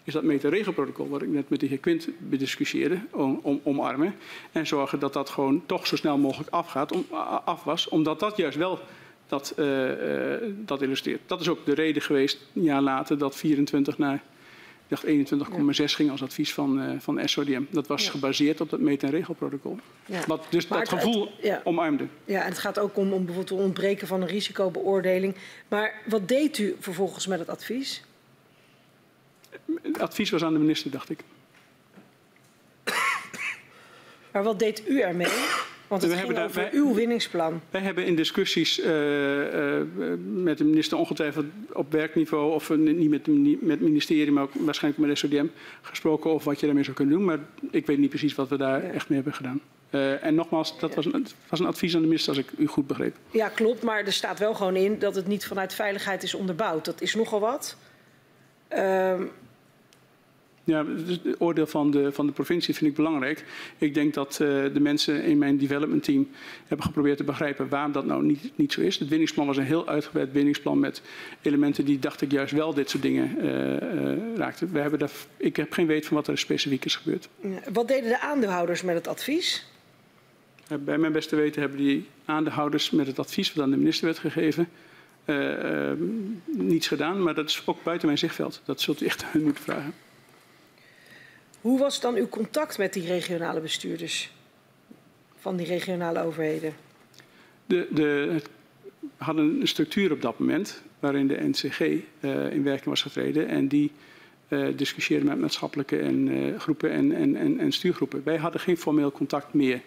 is dat meterregelprotocol, wat ik net met de heer Quint bediscussieerde, om, om, omarmen. En zorgen dat dat gewoon toch zo snel mogelijk afgaat, om, af was, omdat dat juist wel dat, uh, uh, dat illustreert. Dat is ook de reden geweest, een jaar later, dat 24 naar ik dacht 21,6 ja. ging als advies van, uh, van SODM. Dat was ja. gebaseerd op dat meet- en regelprotocol. Ja. Wat dus maar dat het, gevoel het, omarmde. Ja, en het gaat ook om, om bijvoorbeeld het ontbreken van een risicobeoordeling. Maar wat deed u vervolgens met het advies? Het advies was aan de minister, dacht ik. Maar wat deed u ermee? Want het we ging over wij, uw winningsplan. Wij hebben in discussies uh, uh, met de minister ongetwijfeld op werkniveau, of niet met, met het ministerie, maar ook waarschijnlijk met de SODM, gesproken over wat je daarmee zou kunnen doen. Maar ik weet niet precies wat we daar ja. echt mee hebben gedaan. en nogmaals, dat was een, was een, advies aan de minister, als ik u goed begreep. Ja, klopt. Maar er staat wel gewoon in dat het niet vanuit veiligheid is onderbouwd. Dat is nogal wat. Ehm, ja, het oordeel van de, van de provincie vind ik belangrijk. Ik denk dat uh, de mensen in mijn development team hebben geprobeerd te begrijpen waarom dat nou niet, niet zo is. Het winningsplan was een heel uitgebreid winningsplan met elementen die, dacht ik, juist wel dit soort dingen uh, uh, raakten. We hebben daar, ik heb geen weet van wat er specifiek is gebeurd. Wat deden de aandeelhouders met het advies? Bij mijn beste weten hebben die aandeelhouders met het advies wat aan de minister werd gegeven... niets gedaan, maar dat is ook buiten mijn zichtveld. Dat zult u echt hun moeten vragen. Hoe was dan uw contact met die regionale bestuurders van die regionale overheden? De, de, we hadden een structuur op dat moment waarin de NCG uh, in werking was getreden en die uh, discussieerde met maatschappelijke en, uh, groepen en, en, en, en, stuurgroepen. Wij hadden geen formeel contact meer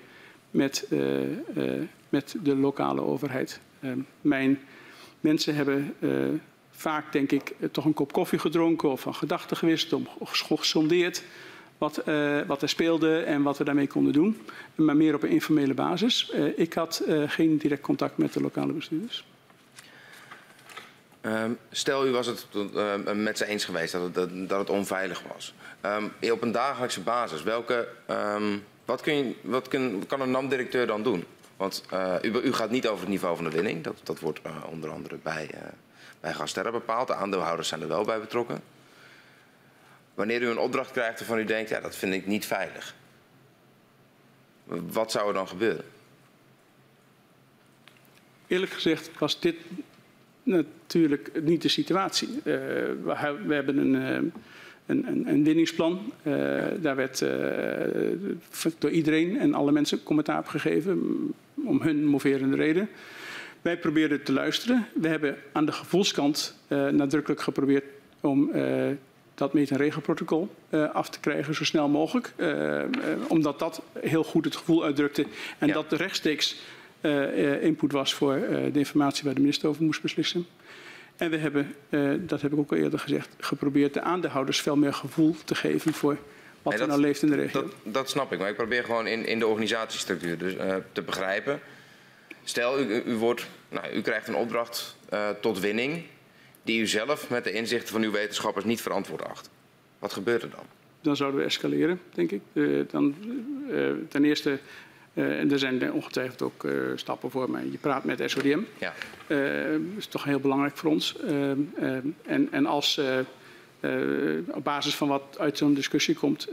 met, met de lokale overheid. mijn mensen hebben vaak, denk ik, toch een kop koffie gedronken of van gedachten gewist, of gesondeerd wat, uh, wat er speelde en wat we daarmee konden doen. Maar meer op een informele basis. Uh, ik had uh, geen direct contact met de lokale bestuurders. Um, stel, u was het met ze eens geweest dat het, dat, dat het onveilig was. Um, op een dagelijkse basis, welke, um, wat, kun je, wat kan een NAM-directeur dan doen? Want u, u, gaat niet over het niveau van de winning. Dat, dat wordt onder andere bij, bij Gasterra bepaald. De aandeelhouders zijn er wel bij betrokken. Wanneer u een opdracht krijgt waarvan u denkt, ja, dat vind ik niet veilig. Wat zou er dan gebeuren? Eerlijk gezegd was dit natuurlijk niet de situatie. Uh, we, hebben een, uh, een, een, een, winningsplan. Uh, daar werd door iedereen en alle mensen commentaar op gegeven om hun moverende reden. Wij probeerden te luisteren. We hebben aan de gevoelskant nadrukkelijk geprobeerd om dat meet- en regelprotocol uh, af te krijgen zo snel mogelijk. Uh, uh, omdat dat heel goed het gevoel uitdrukte en ja. dat de rechtstreeks input was voor de informatie waar de minister over moest beslissen. En we hebben, dat heb ik ook al eerder gezegd, geprobeerd de aandeelhouders veel meer gevoel te geven voor wat nee, er nou leeft in de regio. Dat, dat, snap ik, maar ik probeer gewoon in, in de organisatiestructuur dus, te begrijpen. Stel, u, u, wordt, nou, u krijgt een opdracht tot winning die u zelf met de inzichten van uw wetenschappers niet verantwoord acht. Wat gebeurt er dan? Dan zouden we escaleren, denk ik. Uh, dan, uh, ten eerste, uh, en er zijn ongetwijfeld ook stappen voor, maar je praat met SODM. Ja. dat is toch heel belangrijk voor ons. en, en als op basis van wat uit zo'n discussie komt,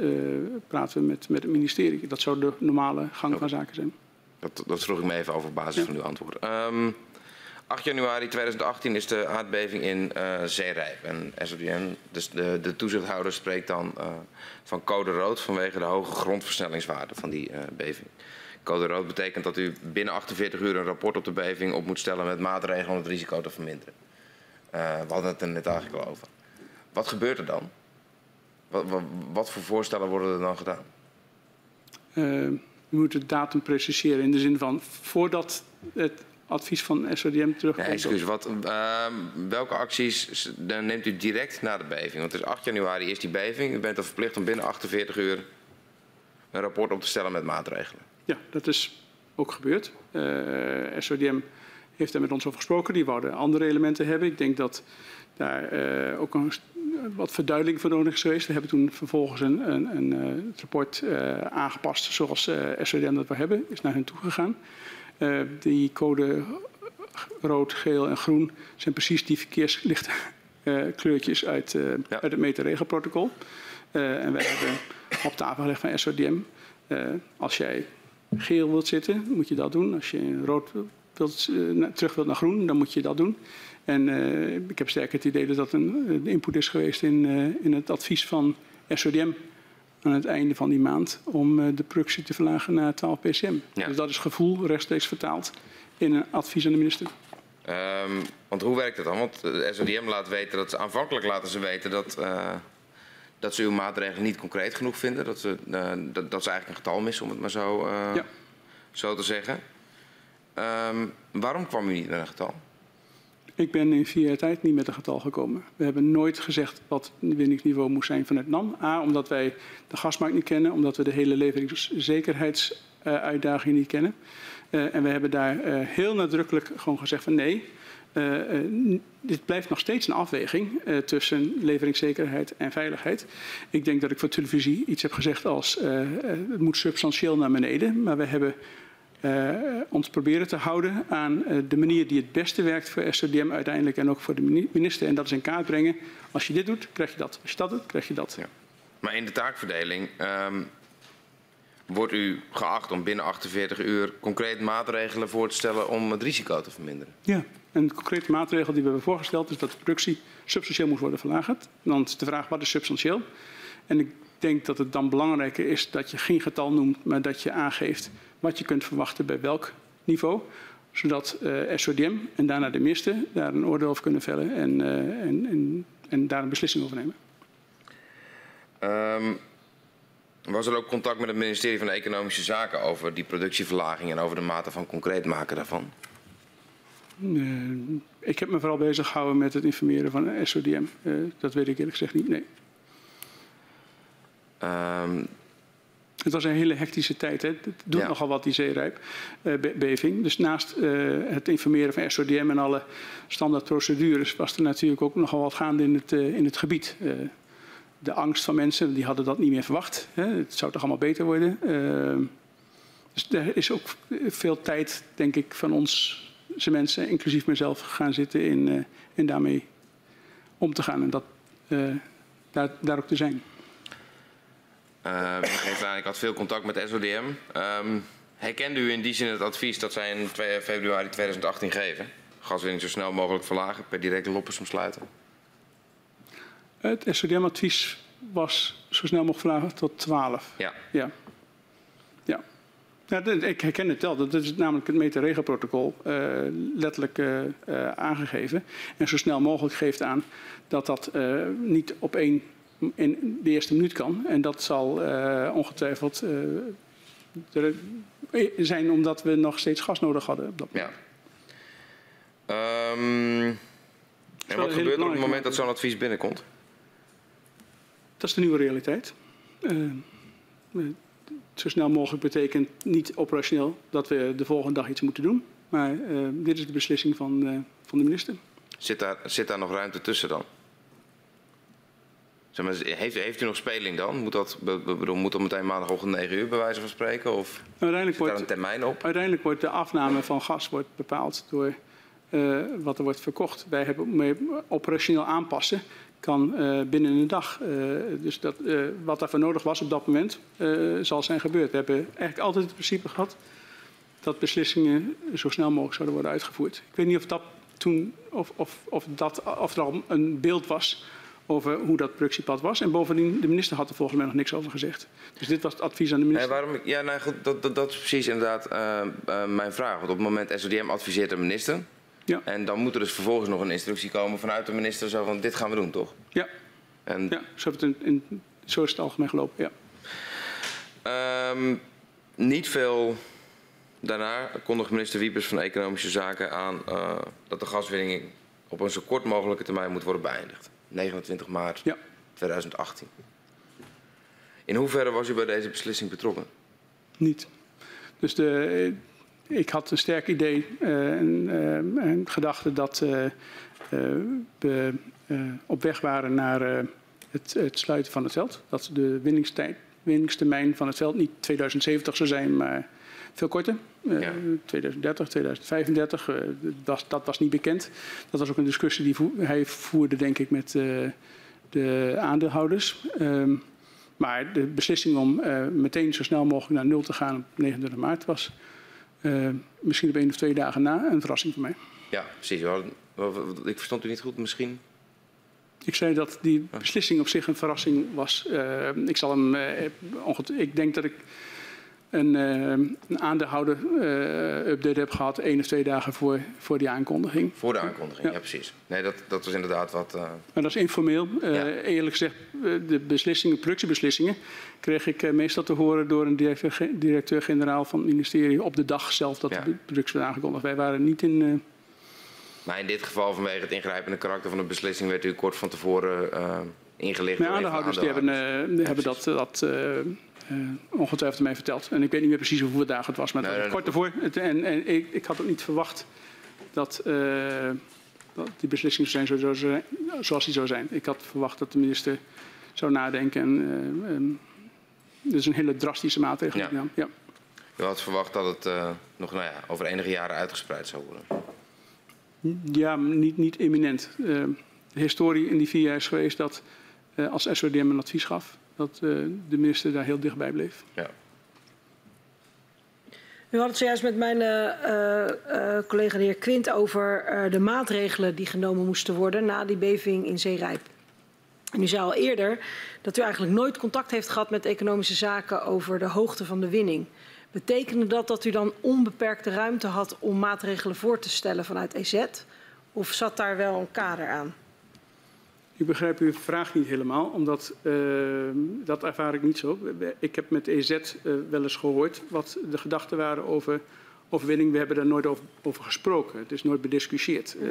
praten we met, met het ministerie. Dat zou de normale gang okay. van zaken zijn. Dat, dat vroeg ik me even over op basis ja. van uw antwoord. Um, 8 januari 2018 is de aardbeving in uh, Zeerijp. En SODM, dus de, de toezichthouder, spreekt dan uh, van code rood vanwege de hoge grondversnellingswaarde van die uh, beving. Code rood betekent dat u binnen 48 uur een rapport op de beving op moet stellen met maatregelen om het risico te verminderen. we hadden het er net eigenlijk al over. Wat gebeurt er dan? Wat, wat, wat voor voorstellen worden er dan gedaan? We moeten de datum preciseren in de zin van voordat het advies van SODM terugkomt. Nee, excuus, wat, uh, welke acties dan neemt u direct na de beving? Want het is 8 januari is die beving. U bent dan verplicht om binnen 48 uur een rapport op te stellen met maatregelen. Ja, dat is ook gebeurd. Uh, SODM heeft daar met ons over gesproken. Die wouden andere elementen hebben. Ik denk dat daar uh, ook een, wat verduidelijking voor nodig is geweest. We hebben toen vervolgens een, een, een uh, het rapport aangepast zoals SODM dat we hebben. Is naar hen toegegaan. Uh, die code rood, geel en groen zijn precies die verkeerslichte uh, kleurtjes uit, uh, ja. uit het meterregelprotocol. en wij hebben op tafel gelegd van SODM. als jij geel wilt zitten, moet je dat doen. Als je rood wilt, terug wilt naar groen, dan moet je dat doen. En ik heb sterk het idee dat dat een, input is geweest in, in het advies van SODM aan het einde van die maand om eh, de productie te verlagen naar 12 pcm. Ja. Dus dat is gevoel rechtstreeks vertaald in een advies aan de minister. Um, want hoe werkt dat dan? Want de SODM laat weten dat ze aanvankelijk laten ze weten dat, uh, dat ze uw maatregelen niet concreet genoeg vinden. Dat ze, uh, dat, dat ze eigenlijk een getal missen, om het maar zo, ja. zo te zeggen. Um, waarom kwam u niet met een getal? Ik ben in vier jaar tijd niet met een getal gekomen. We hebben nooit gezegd wat het winningsniveau moest zijn van het NAM. A, omdat wij de gasmarkt niet kennen, omdat we de hele leveringszekerheidsuitdaging niet kennen. Uh, en we hebben daar uh, heel nadrukkelijk gewoon gezegd van nee, uh, dit blijft nog steeds een afweging tussen leveringszekerheid en veiligheid. Ik denk dat ik voor televisie iets heb gezegd als het moet substantieel naar beneden, maar we hebben uh, ons proberen te houden aan uh, de manier die het beste werkt voor SODM uiteindelijk en ook voor de minister. En dat is in kaart brengen. Als je dit doet, krijg je dat. Als je dat doet, krijg je dat. Ja. Maar in de taakverdeling um, wordt u geacht om binnen 48 uur concreet maatregelen voor te stellen om het risico te verminderen? Ja, een concrete maatregel die we hebben voorgesteld is dat de productie substantieel moet worden verlaagd. Dan is de vraag wat is substantieel? En ik denk dat het dan belangrijker is dat je geen getal noemt, maar dat je aangeeft wat je kunt verwachten bij welk niveau. Zodat uh, SODM en daarna de minister daar een oordeel over kunnen vellen en, uh, en, en, en, daar een beslissing over nemen. Um, was er ook contact met het ministerie van Economische Zaken over die productieverlaging en over de mate van concreet maken daarvan? Uh, ik heb me vooral bezig gehouden met het informeren van SODM. dat weet ik eerlijk gezegd niet, nee. Um, het was een hele hectische tijd. Hè. Het doet ja. nogal wat, die zeerijpbeving. dus naast uh, het informeren van SODM en alle standaardprocedures... was er natuurlijk ook nogal wat gaande in het, uh, in het gebied. De angst van mensen, die hadden dat niet meer verwacht. Hè. Het zou toch allemaal beter worden. dus er is ook veel tijd, denk ik, van ons mensen, inclusief mezelf, gaan zitten in, in daarmee om te gaan. En dat, daar, daar ook te zijn. Uh, ik had veel contact met SODM. Um, herkende u in die zin het advies dat zij in 2 februari 2018 geven? Gaswinning zo snel mogelijk verlagen, per direct loppers omsluiten? Het SODM-advies was zo snel mogelijk verlagen tot 12. Ja. Ja. ja. ja ik herken het wel. Dat is namelijk het meterregelprotocol uh, letterlijk uh, uh, aangegeven. En zo snel mogelijk geeft aan dat dat niet op één in de eerste minuut kan. En dat zal uh, ongetwijfeld uh, zijn omdat we nog steeds gas nodig hadden. Op dat ja. Um, en wat gebeurt er op het moment dat zo'n advies binnenkomt? Dat is de nieuwe realiteit. Uh, zo snel mogelijk betekent niet operationeel dat we de volgende dag iets moeten doen. Maar dit is de beslissing van, van de minister. Zit daar, zit daar nog ruimte tussen dan? Zeg maar, heeft, heeft, u nog speling dan? Moet dat, bedoel, moet dat meteen maandagochtend 9 uur bij wijze van spreken? Of uiteindelijk wordt, daar een termijn op? Uiteindelijk wordt de afname van gas wordt bepaald door uh, wat er wordt verkocht. Wij hebben operationeel aanpassen kan uh, binnen een dag. Uh, dus dat, wat daarvoor nodig was op dat moment zal zijn gebeurd. We hebben eigenlijk altijd het principe gehad dat beslissingen zo snel mogelijk zouden worden uitgevoerd. Ik weet niet of dat toen of, of, of, dat, of er al een beeld was over hoe dat productiepad was. En bovendien, de minister had er volgens mij nog niks over gezegd. Dus dit was het advies aan de minister. Ja, waarom, ja nou goed, dat, dat, dat, is precies inderdaad uh, uh, mijn vraag. Want op het moment SODM adviseert de minister. Ja. En dan moet er dus vervolgens nog een instructie komen vanuit de minister. Zo van, dit gaan we doen, toch? Ja, en... ja zo, het in, in, zo is het algemeen gelopen, ja. Um, niet veel daarna kondigde minister Wiepers van Economische Zaken aan uh, dat de gaswinning op een zo kort mogelijke termijn moet worden beëindigd. 29 maart Ja. 2018. In hoeverre was u bij deze beslissing betrokken? Niet. Dus de, ik had een sterk idee uh, en, uh, en gedachte dat uh, we op weg waren naar het, het, sluiten van het veld. Dat de winningstijd, winningstermijn van het veld niet 2070 zou zijn, maar veel korter. Ja. 2030, 2035, dat, dat, was niet bekend. Dat was ook een discussie die vo hij voerde, denk ik, met de aandeelhouders. Um, maar de beslissing om uh, meteen zo snel mogelijk naar nul te gaan op 29 maart was uh, misschien op één of twee dagen na een verrassing voor mij. Ja, precies. Ik verstond u niet goed misschien. Ik zei dat die beslissing op zich een verrassing was. Uh, ik zal hem, ik denk dat ik een, een aandeelhouder-update heb gehad één of twee dagen voor, voor die aankondiging. Voor de aankondiging, ja, ja precies. Nee, dat, dat was inderdaad wat... Uh... Maar dat is informeel. Uh, ja. Eerlijk gezegd, de beslissingen, productiebeslissingen, kreeg ik meestal te horen door een directeur-generaal van het ministerie op de dag zelf dat ja. de productie werd aangekondigd. Wij waren niet in... Uh... Maar in dit geval, vanwege het ingrijpende karakter van de beslissing, werd u kort van tevoren ingelicht. Nee, aandeelhouders die hebben, hebben dat... dat uh, ongetwijfeld mij verteld. En ik weet niet meer precies hoeveel dagen het was, maar nee, kort ervoor. Het, en, en ik, ik, had ook niet verwacht dat, uh, dat die beslissing zou zijn, zo, zo, zoals die zou zijn. Ik had verwacht dat de minister zou nadenken. En, en, dus een hele drastische maatregel. Ja. ja. U had verwacht dat het nog nou ja, over enige jaren uitgespreid zou worden? Ja, niet, niet imminent. de historie in die vier jaar is geweest dat als SODM een advies gaf dat uh, de minister daar heel dichtbij bleef. Ja. U had het zojuist met mijn uh, uh, collega de heer Quint over de maatregelen die genomen moesten worden na die beving in Zeerijp. En u zei al eerder dat u eigenlijk nooit contact heeft gehad met economische zaken over de hoogte van de winning. Betekende dat dat u dan onbeperkte ruimte had om maatregelen voor te stellen vanuit EZ? Of zat daar wel een kader aan? Ik begrijp uw vraag niet helemaal, omdat uh, dat ervaar ik niet zo. Ik heb met EZ uh, wel eens gehoord wat de gedachten waren over overwinning. We hebben daar nooit over, over gesproken. Het is nooit bediscussieerd. Uh,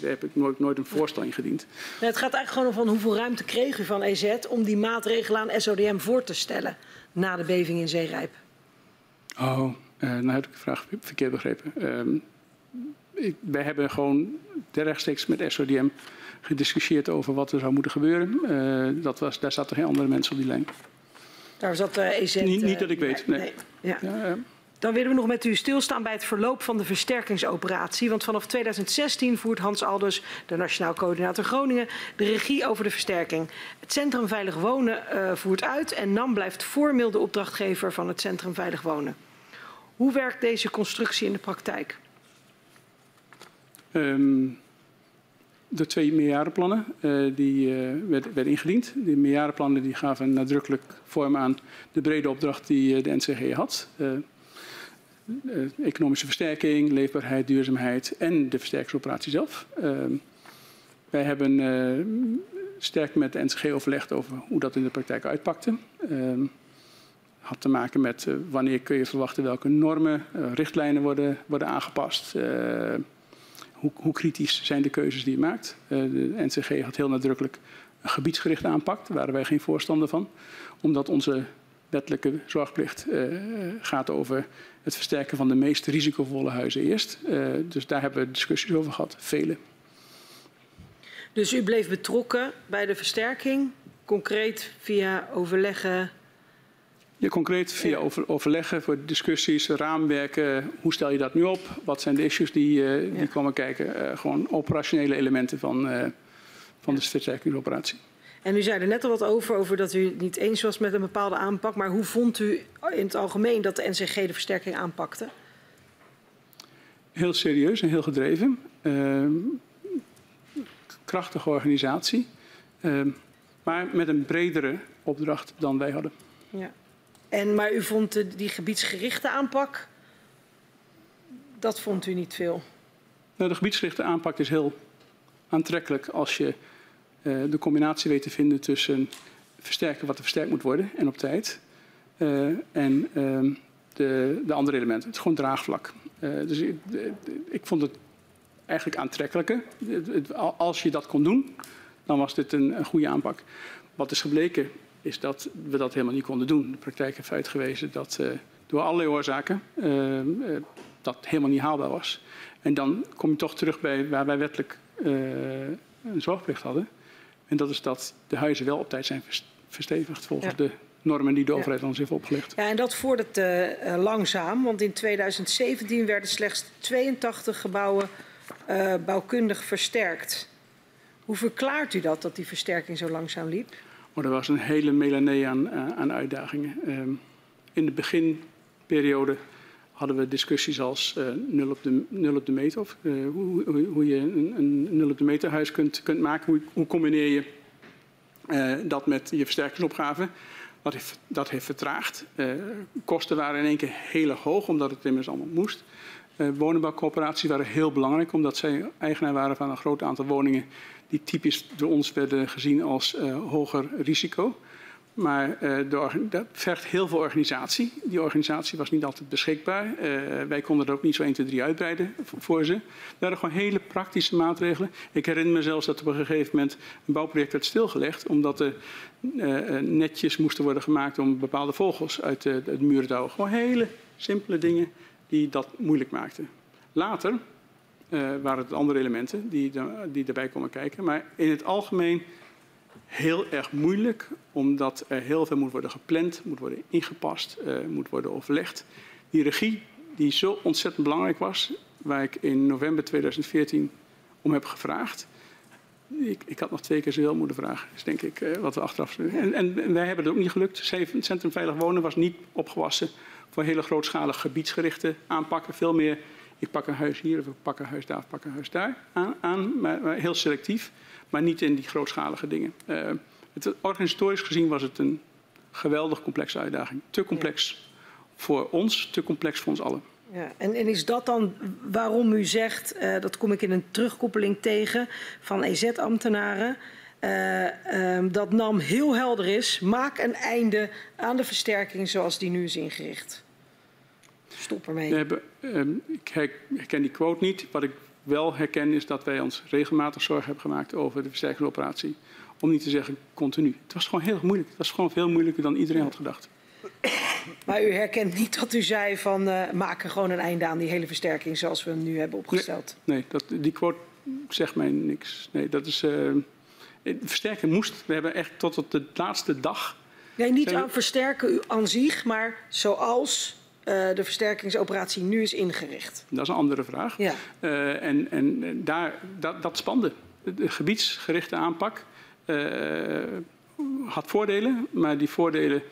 daar heb ik nooit, nooit een voorstel in gediend. Nee, het gaat eigenlijk gewoon om van hoeveel ruimte kreeg u van EZ om die maatregelen aan SODM voor te stellen na de beving in Zeerijp? Oh, nou heb ik de vraag verkeerd begrepen. Ehm, ik, wij hebben gewoon rechtstreeks met SODM gediscussieerd over wat er zou moeten gebeuren. Uh, dat was, daar zaten geen andere mensen op die lijn. Daar zat de EZ... Niet, niet dat ik weet, nee. nee. Ja. Ja, dan willen we nog met u stilstaan bij het verloop van de versterkingsoperatie. Want vanaf 2016 voert Hans Alders, de Nationaal Coördinator Groningen, de regie over de versterking. Het Centrum Veilig Wonen uh, voert uit en NAM blijft formeel de opdrachtgever van het Centrum Veilig Wonen. Hoe werkt deze constructie in de praktijk? Um, de twee meerjarenplannen uh, die uh, werden werd ingediend. Die meerjarenplannen die gaven nadrukkelijk vorm aan de brede opdracht die uh, de NCG had. economische versterking, leefbaarheid, duurzaamheid en de versterkingsoperatie zelf. Ehm, wij hebben sterk met de NCG overlegd over hoe dat in de praktijk uitpakte. Ehm, had te maken met wanneer kun je verwachten welke normen, richtlijnen worden, worden aangepast hoe, hoe, kritisch zijn de keuzes die je maakt? Uh, de NCG had heel nadrukkelijk een gebiedsgericht aanpak. Daar waren wij geen voorstander van. Omdat onze wettelijke zorgplicht uh, gaat over het versterken van de meest risicovolle huizen eerst. Uh, dus daar hebben we discussies over gehad, vele. Dus u bleef betrokken bij de versterking, concreet via overleggen ja, concreet via over, overleggen, voor discussies, raamwerken. Hoe stel je dat nu op? Wat zijn de issues die, uh, die ja. komen kijken? Uh, gewoon operationele elementen van, uh, van de versterkingsoperatie. En u zei er net al wat over, over dat u het niet eens was met een bepaalde aanpak. Maar hoe vond u in het algemeen dat de NCG de versterking aanpakte? Heel serieus en heel gedreven. Ehm, krachtige organisatie. Ehm, maar met een bredere opdracht dan wij hadden. Ja. En, maar u vond de, die gebiedsgerichte aanpak, dat vond u niet veel? Nou, de gebiedsgerichte aanpak is heel aantrekkelijk als je uh, de combinatie weet te vinden tussen versterken wat er versterkt moet worden en op tijd. Uh, en uh, de, de andere elementen. Het is gewoon draagvlak. Uh, dus ik, vond het eigenlijk aantrekkelijker. Als je dat kon doen, dan was dit een goede aanpak. Wat is gebleken, is dat we dat helemaal niet konden doen. De praktijk heeft uitgewezen dat uh, door allerlei oorzaken uh, dat helemaal niet haalbaar was. En dan kom je toch terug bij waar wij wettelijk een zorgplicht hadden. En dat is dat de huizen wel op tijd zijn verstevigd volgens ja. de normen die de overheid ons heeft opgelegd. Ja, en dat vordert uh, langzaam, want in 2017 werden slechts 82 gebouwen uh, bouwkundig versterkt. Hoe verklaart u dat, dat die versterking zo langzaam liep? Oh, er was een hele melanee aan, aan uitdagingen. Uh, in de beginperiode hadden we discussies als uh, nul, op de, nul op de meter. Of, uh, hoe, hoe, je een, een, nul op de meter huis kunt, kunt maken. Hoe, combineer je dat met je versterkingsopgave. Dat heeft, dat heeft vertraagd. kosten waren in één keer heel hoog, omdat het immers allemaal moest. woningbouwcoöperaties waren heel belangrijk, omdat zij eigenaar waren van een groot aantal woningen die typisch door ons werden gezien als hoger risico. Maar uh, dat vergt heel veel organisatie. Die organisatie was niet altijd beschikbaar. Uh, wij konden er ook niet zo 1, 2, 3 uitbreiden voor ze. Waren gewoon hele praktische maatregelen. Ik herinner me zelfs dat op een gegeven moment een bouwproject werd stilgelegd. Omdat er netjes moesten worden gemaakt om bepaalde vogels uit de muren te houden. Gewoon hele simpele dingen die dat moeilijk maakten. Later waren het andere elementen die, die erbij komen kijken. Maar in het algemeen heel erg moeilijk, omdat er heel veel moet worden gepland, moet worden ingepast, uh, moet worden overlegd. Die regie, die zo ontzettend belangrijk was, waar ik in november 2014 om heb gevraagd. Ik, ik had nog twee keer zoveel moeten vragen, is denk ik uh, wat we achteraf. En, en, en wij hebben het ook niet gelukt. Het Centrum Veilig Wonen was niet opgewassen voor hele grootschalige gebiedsgerichte aanpakken. Veel meer, ik pak een huis hier of ik pak een huis daar of pak een huis daar aan, aan maar, maar heel selectief maar niet in die grootschalige dingen. Uh, het, organisatorisch gezien was het een geweldig complexe uitdaging. Te complex ja. voor ons, te complex voor ons allen. Ja, en, en, is dat dan waarom u zegt, uh, dat kom ik in een terugkoppeling tegen van EZ-ambtenaren, uh, um, dat NAM heel helder is, maak een einde aan de versterking zoals die nu is ingericht. Stop ermee. We hebben, um, ik herken die quote niet. Wat ik wel herken is dat wij ons regelmatig zorgen hebben gemaakt over de versterkingsoperatie. Om niet te zeggen continu. Het was gewoon heel moeilijk. Het was gewoon veel moeilijker dan iedereen had gedacht. Maar u herkent niet dat u zei van uh, maak er gewoon een einde aan die hele versterking zoals we hem nu hebben opgesteld. Nee, nee dat, die quote zegt mij niks. Nee, dat is. Uh, versterken moest. We hebben echt tot op de laatste dag. Nee, niet aan versterken u aan zich, maar zoals de versterkingsoperatie nu is ingericht? Dat is een andere vraag. Ja. Uh, en en daar, dat, dat spande. De gebiedsgerichte aanpak uh, had voordelen, maar die voordelen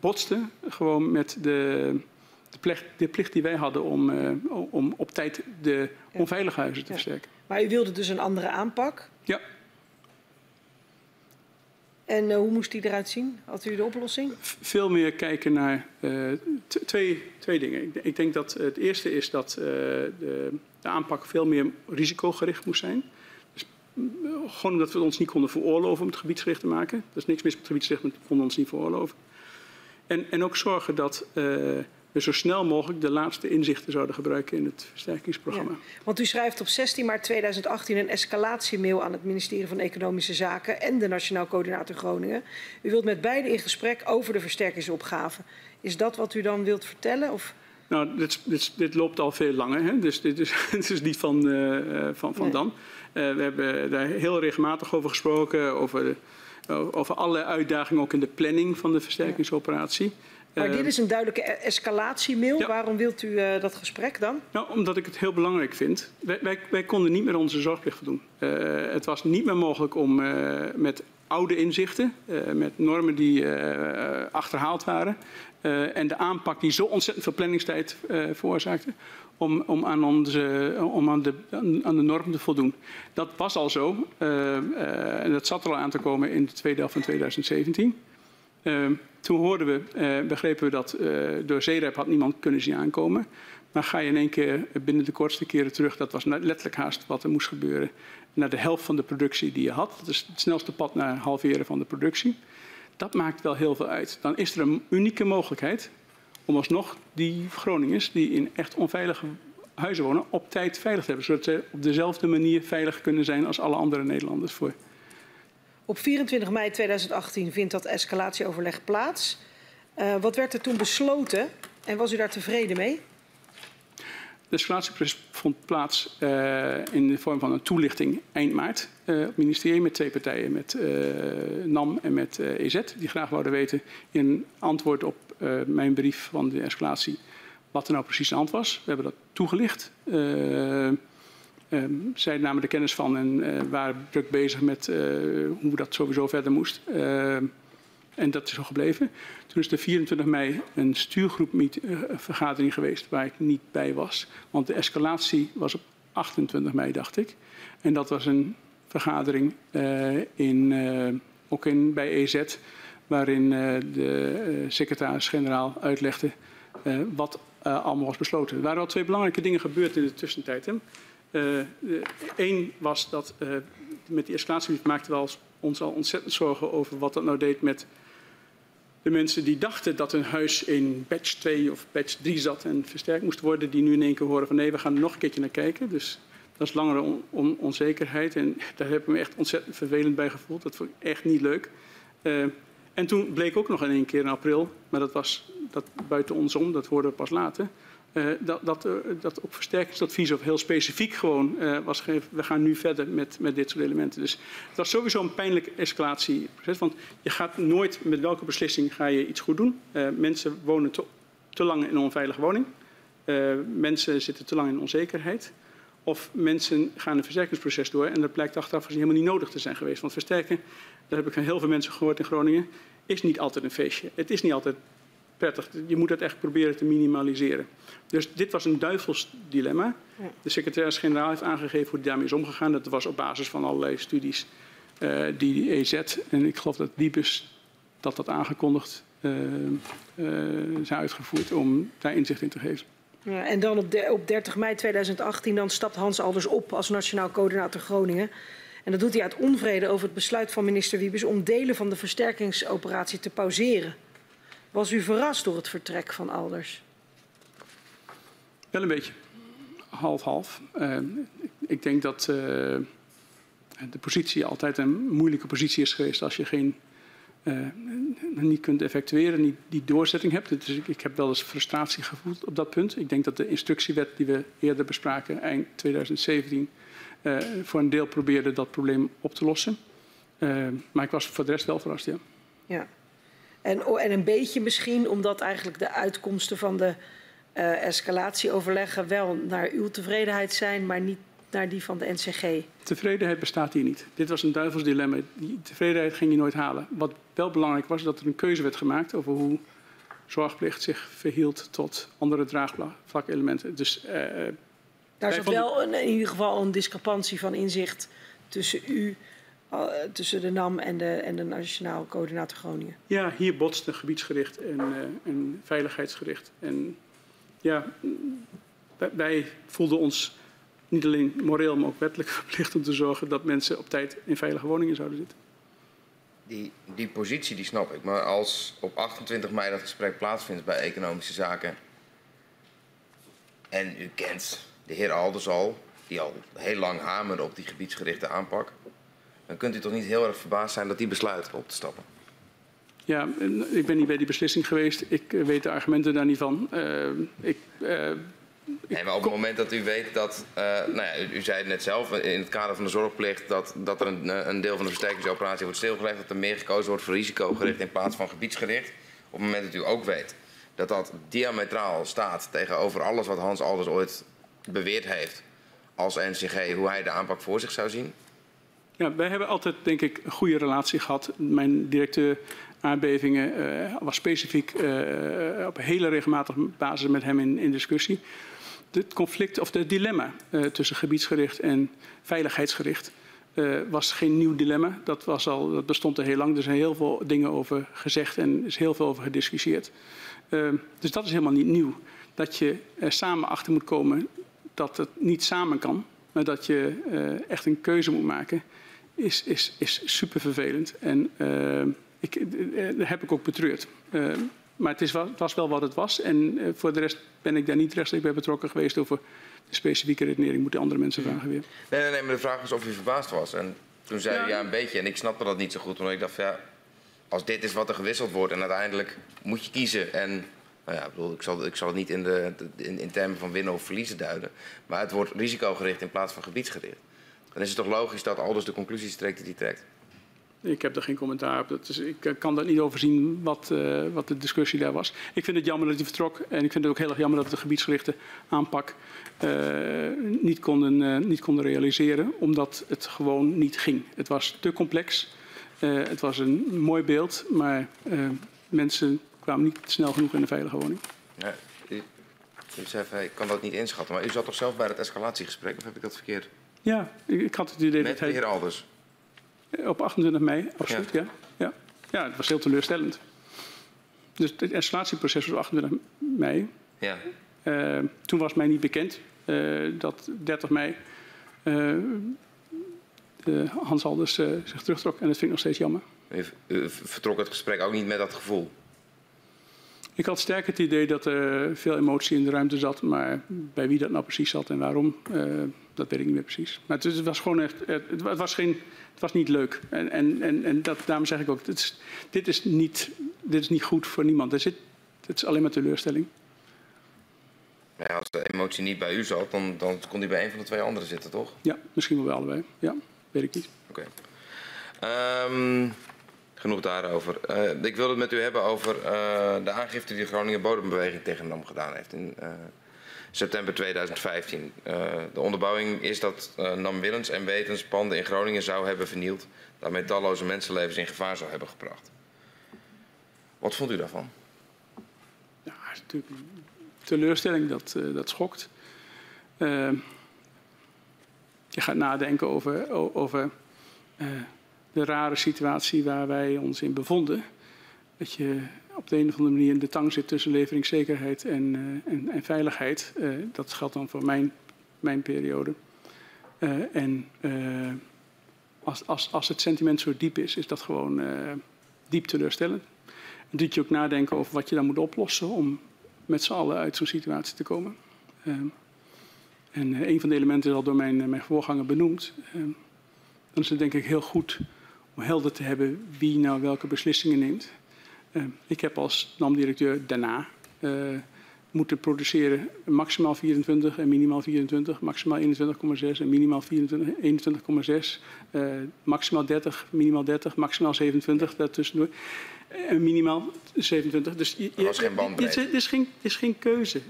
botsten gewoon met de, de, plicht, de plicht die wij hadden om, om op tijd de onveilige huizen te ja. versterken. Maar u wilde dus een andere aanpak? Ja. En uh, hoe moest die eruit zien? Had u de oplossing? Veel meer kijken naar uh, twee, twee dingen. Ik, ik, denk dat het eerste is dat uh, de, de, aanpak veel meer risicogericht moest zijn. Dus, gewoon omdat we ons niet konden veroorloven om het gebiedsgericht te maken. Er is niks mis met het gebiedsgericht, maar we konden ons niet veroorloven. En, en ook zorgen dat we zo snel mogelijk de laatste inzichten zouden gebruiken in het versterkingsprogramma. Ja, want u schrijft op 16 maart 2018 een escalatiemail aan het ministerie van Economische Zaken en de Nationaal Coördinator Groningen. U wilt met beide in gesprek over de versterkingsopgave. Is dat wat u dan wilt vertellen? Of? Nou, dit, dit, dit, loopt al veel langer, hè? dus dit is, niet van, uh, van, van nee. dan. Uh, we hebben daar heel regelmatig over gesproken, over, over allerlei uitdagingen ook in de planning van de versterkingsoperatie. Ja. Maar dit is een duidelijke escalatiemail. Ja. Waarom wilt u uh, dat gesprek dan? Nou, omdat ik het heel belangrijk vind. Wij, wij, wij konden niet meer onze zorgplicht voldoen. Uh, het was niet meer mogelijk om uh, met oude inzichten, met normen die achterhaald waren en de aanpak die zo ontzettend veel planningstijd veroorzaakte, om, om, aan, onze, om aan, de, aan de norm te voldoen. Dat was al zo en dat zat er al aan te komen in de tweede helft van 2017. Uh, toen hoorden we, uh, begrepen we dat uh, door zeerep had niemand kunnen zien aankomen. Maar ga je in één keer binnen de kortste keren terug, dat was letterlijk haast wat er moest gebeuren, naar de helft van de productie die je had. Dat is het snelste pad naar halveren van de productie. Dat maakt wel heel veel uit. Dan is er een unieke mogelijkheid om alsnog die Groningers die in echt onveilige huizen wonen op tijd veilig te hebben. Zodat ze op dezelfde manier veilig kunnen zijn als alle andere Nederlanders voor. Op 24 mei 2018 vindt dat escalatieoverleg plaats. Uh, wat werd er toen besloten en was u daar tevreden mee? De escalatieproces vond plaats uh, in de vorm van een toelichting eind maart uh, het ministerie met twee partijen, met NAM en met EZ, die graag wouden weten in antwoord op mijn brief van de escalatie wat er nou precies aan de hand was. We hebben dat toegelicht. Um, zij namen er kennis van en uh, waren druk bezig met uh, hoe dat sowieso verder moest. Uh, en dat is zo gebleven. Toen is de 24 mei een stuurgroepvergadering geweest waar ik niet bij was. Want de escalatie was op 28 mei, dacht ik. En dat was een vergadering in, ook in, bij EZ, waarin de secretaris-generaal uitlegde wat allemaal was besloten. Er waren al twee belangrijke dingen gebeurd in de tussentijd. Hè. Eén uh, was dat uh, met die escalatiebrief maakten we ons al ontzettend zorgen over wat dat nou deed met de mensen die dachten dat hun huis in batch 2 of batch 3 zat en versterkt moest worden, die nu in één keer horen van nee, we gaan er nog een keertje naar kijken. Dus dat is langere on on onzekerheid en daar heb ik me echt ontzettend vervelend bij gevoeld. Dat vond ik echt niet leuk. En toen bleek ook nog in één keer in april, maar dat was dat buiten ons om, dat hoorden we pas later dat, dat, uh, dat op versterkingsadvies of heel specifiek gewoon uh, was gegeven. We gaan nu verder met, met dit soort elementen. Dus het was sowieso een pijnlijk escalatieproces. Want je gaat nooit met welke beslissing ga je iets goed doen. mensen wonen te, te, lang in een onveilige woning. mensen zitten te lang in onzekerheid. Of mensen gaan een versterkingsproces door en dat blijkt achteraf helemaal niet nodig te zijn geweest. Want versterken, daar heb ik van heel veel mensen gehoord in Groningen, is niet altijd een feestje. Het is niet altijd prettig. Je moet het echt proberen te minimaliseren. Dus dit was een duivels dilemma. De secretaris-generaal heeft aangegeven hoe hij daarmee is omgegaan. Dat was op basis van allerlei studies uh, die EZ en ik geloof dat Diebus dat dat aangekondigd uh, uh, zijn uitgevoerd om daar inzicht in te geven. Ja, en dan op, de, op 30 mei 2018 dan stapt Hans Alders op als Nationaal Coördinator Groningen. En dat doet hij uit onvrede over het besluit van minister Wiebes om delen van de versterkingsoperatie te pauzeren. Was u verrast door het vertrek van Alders? Wel een beetje. Half-half. Uh, ik denk dat uh, de positie altijd een moeilijke positie is geweest als je geen, uh, niet kunt effectueren, niet die doorzetting hebt. Dus ik, ik, heb wel eens frustratie gevoeld op dat punt. Ik denk dat de instructiewet die we eerder bespraken, eind 2017, voor een deel probeerde dat probleem op te lossen. maar ik was voor de rest wel verrast, ja. Ja. En, oh, en een beetje misschien omdat eigenlijk de uitkomsten van de uh, escalatieoverleggen wel naar uw tevredenheid zijn, maar niet naar die van de NCG. Tevredenheid bestaat hier niet. Dit was een duivels dilemma. Die tevredenheid ging je nooit halen. Wat wel belangrijk was, dat er een keuze werd gemaakt over hoe zorgplicht zich verhield tot andere draagvlakelementen. Dus, uh, Daar zat wel een, in ieder geval een discrepantie van inzicht tussen u tussen de NAM en de, en de Nationaal Coördinator Groningen? Ja, hier botste gebiedsgericht en, uh, en veiligheidsgericht. En ja, wij voelden ons niet alleen moreel, maar ook wettelijk verplicht om te zorgen dat mensen op tijd in veilige woningen zouden zitten. Die, die positie die snap ik, maar als op 28 mei dat gesprek plaatsvindt bij Economische Zaken en u kent de heer Alders al, die al heel lang hamerde op die gebiedsgerichte aanpak, dan kunt u toch niet heel erg verbaasd zijn dat die besluit op te stappen. Ja, ik ben niet bij die beslissing geweest. Ik uh, weet de argumenten daar niet van. Uh, ik, uh, nee, maar op het moment dat u weet dat, nou ja, u, u, zei het net zelf, in het kader van de zorgplicht, dat, dat er een, een deel van de versterkingsoperatie wordt stilgelegd, dat er meer gekozen wordt voor risicogericht in plaats van gebiedsgericht. Op het moment dat u ook weet dat dat diametraal staat tegenover alles wat Hans Alders ooit beweerd heeft als NCG, hoe hij de aanpak voor zich zou zien? Ja, wij hebben altijd, denk ik, een goede relatie gehad. Mijn directeur aardbevingen uh, was specifiek uh, op hele regelmatige basis met hem in, in discussie. Het conflict of het dilemma uh, tussen gebiedsgericht en veiligheidsgericht was geen nieuw dilemma. Dat, was al, dat bestond er heel lang. Er zijn heel veel dingen over gezegd en is heel veel over gediscussieerd. dus dat is helemaal niet nieuw. Dat je er samen achter moet komen dat het niet samen kan, maar dat je echt een keuze moet maken is, is, is super vervelend. En uh, ik, uh, heb ik ook betreurd. Uh, maar het, is, het was wel wat het was. En uh, voor de rest ben ik daar niet rechtstreeks bij betrokken geweest over de specifieke redenering. Moeten andere mensen vragen weer. Nee, nee, nee, maar de vraag was of u verbaasd was. En toen zei ja. u ja, een beetje. En ik snapte dat niet zo goed, omdat ik dacht, ja, als dit is wat er gewisseld wordt en uiteindelijk moet je kiezen. En nou ja, ik, bedoel, ik, zal, ik zal het niet in, de, in, in termen van winnen of verliezen duiden. Maar het wordt risicogericht in plaats van gebiedsgericht. Dan is het toch logisch dat Alders de conclusies trekt die hij trekt? Ik heb er geen commentaar op. Dat is, ik eh, kan daar niet overzien wat, uh, wat de discussie daar was. Ik vind het jammer dat hij vertrok. En ik vind het ook heel erg jammer dat we de gebiedsgerichte aanpak uh, niet, konden, niet konden realiseren. Omdat het gewoon niet ging. Het was te complex. het was een mooi beeld. Maar mensen kwamen niet snel genoeg in een veilige woning. Ja, u, u zei, ik kan dat niet inschatten. Maar u zat toch zelf bij het escalatiegesprek? Of heb ik dat verkeerd? Ja, ik, ik had het idee Met dat hij... de heer Alders? Op 28 mei, absoluut, ja. ja. ja. het was heel teleurstellend. Dus het escalatieproces was 28 mei. Ja. Uh, toen was mij niet bekend uh, dat 30 mei uh, Hans Alders zich terugtrok. En dat vind ik nog steeds jammer. U vertrok het gesprek ook niet met dat gevoel? Ik had sterk het idee dat er veel emotie in de ruimte zat. Maar bij wie dat nou precies zat en waarom, dat weet ik niet meer precies. Maar het, was gewoon echt, het, was geen, het was niet leuk. En, en, en, en dat, daarom zeg ik ook, dit is, dit, is niet, dit is niet goed voor niemand. Er zit, het is alleen maar teleurstelling. Ja, als de emotie niet bij u zat, dan, dan kon die bij een van de twee anderen zitten, toch? Ja, misschien wel bij allebei. Ja, weet ik niet. Oké. Okay. Um, genoeg daarover. Uh, ik wil het met u hebben over uh, de aangifte die de Groningen Bodembeweging tegen gedaan heeft. In, uh, september 2015. Uh, eh, de onderbouwing is dat uh, NAM Willens en Wetens panden in Groningen zou hebben vernield. Daarmee talloze mensenlevens in gevaar zou hebben gebracht. Wat vond u daarvan? Ja, is natuurlijk teleurstelling, dat, uh, dat schokt. je gaat nadenken over, over de rare situatie waar wij ons in bevonden. Dat je op de een of andere manier in de tang zit tussen leveringszekerheid en, uh, en, en veiligheid. Uh, dat geldt dan voor mijn, mijn periode. Uh, en als, als, als het sentiment zo diep is, is dat gewoon diep teleurstellend. En doet je ook nadenken over wat je dan moet oplossen om met z'n allen uit zo'n situatie te komen. en een van de elementen is al door mijn, mijn voorganger benoemd. dan is het denk ik heel goed om helder te hebben wie nou welke beslissingen neemt. Uh, ik heb als NAM-directeur daarna uh, moeten produceren maximaal 24 en minimaal 24, maximaal 21,6 en minimaal 21,6, uh, maximaal 30, minimaal 30, maximaal 27 daartussendoor. En minimaal 27. Dus je, er was geen bandbreedte. Dit is, geen, is geen keuze.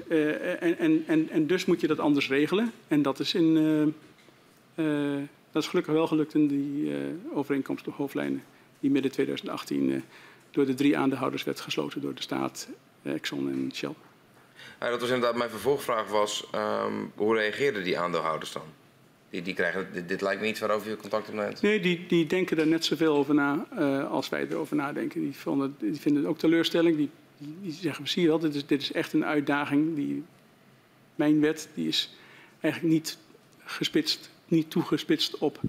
en, en, en, en dus moet je dat anders regelen. En dat is in... dat is gelukkig wel gelukt in die overeenkomst op hoofdlijnen die midden 2018 door de drie aandeelhouders werd gesloten door de staat, eh, Exxon en Shell. Ja, dat was inderdaad mijn vervolgvraag was, um, hoe reageerden die aandeelhouders dan? Die, die krijgen, dit, dit, lijkt me niet waarover je contact opneemt. Nee, die, die denken er net zoveel over na uh, als wij erover nadenken. Die, vonden, die vinden het ook teleurstelling. Die, die, die zeggen, zie je wel, dit is, dit is echt een uitdaging. Die, mijn wet die is eigenlijk niet gespitst, niet toegespitst op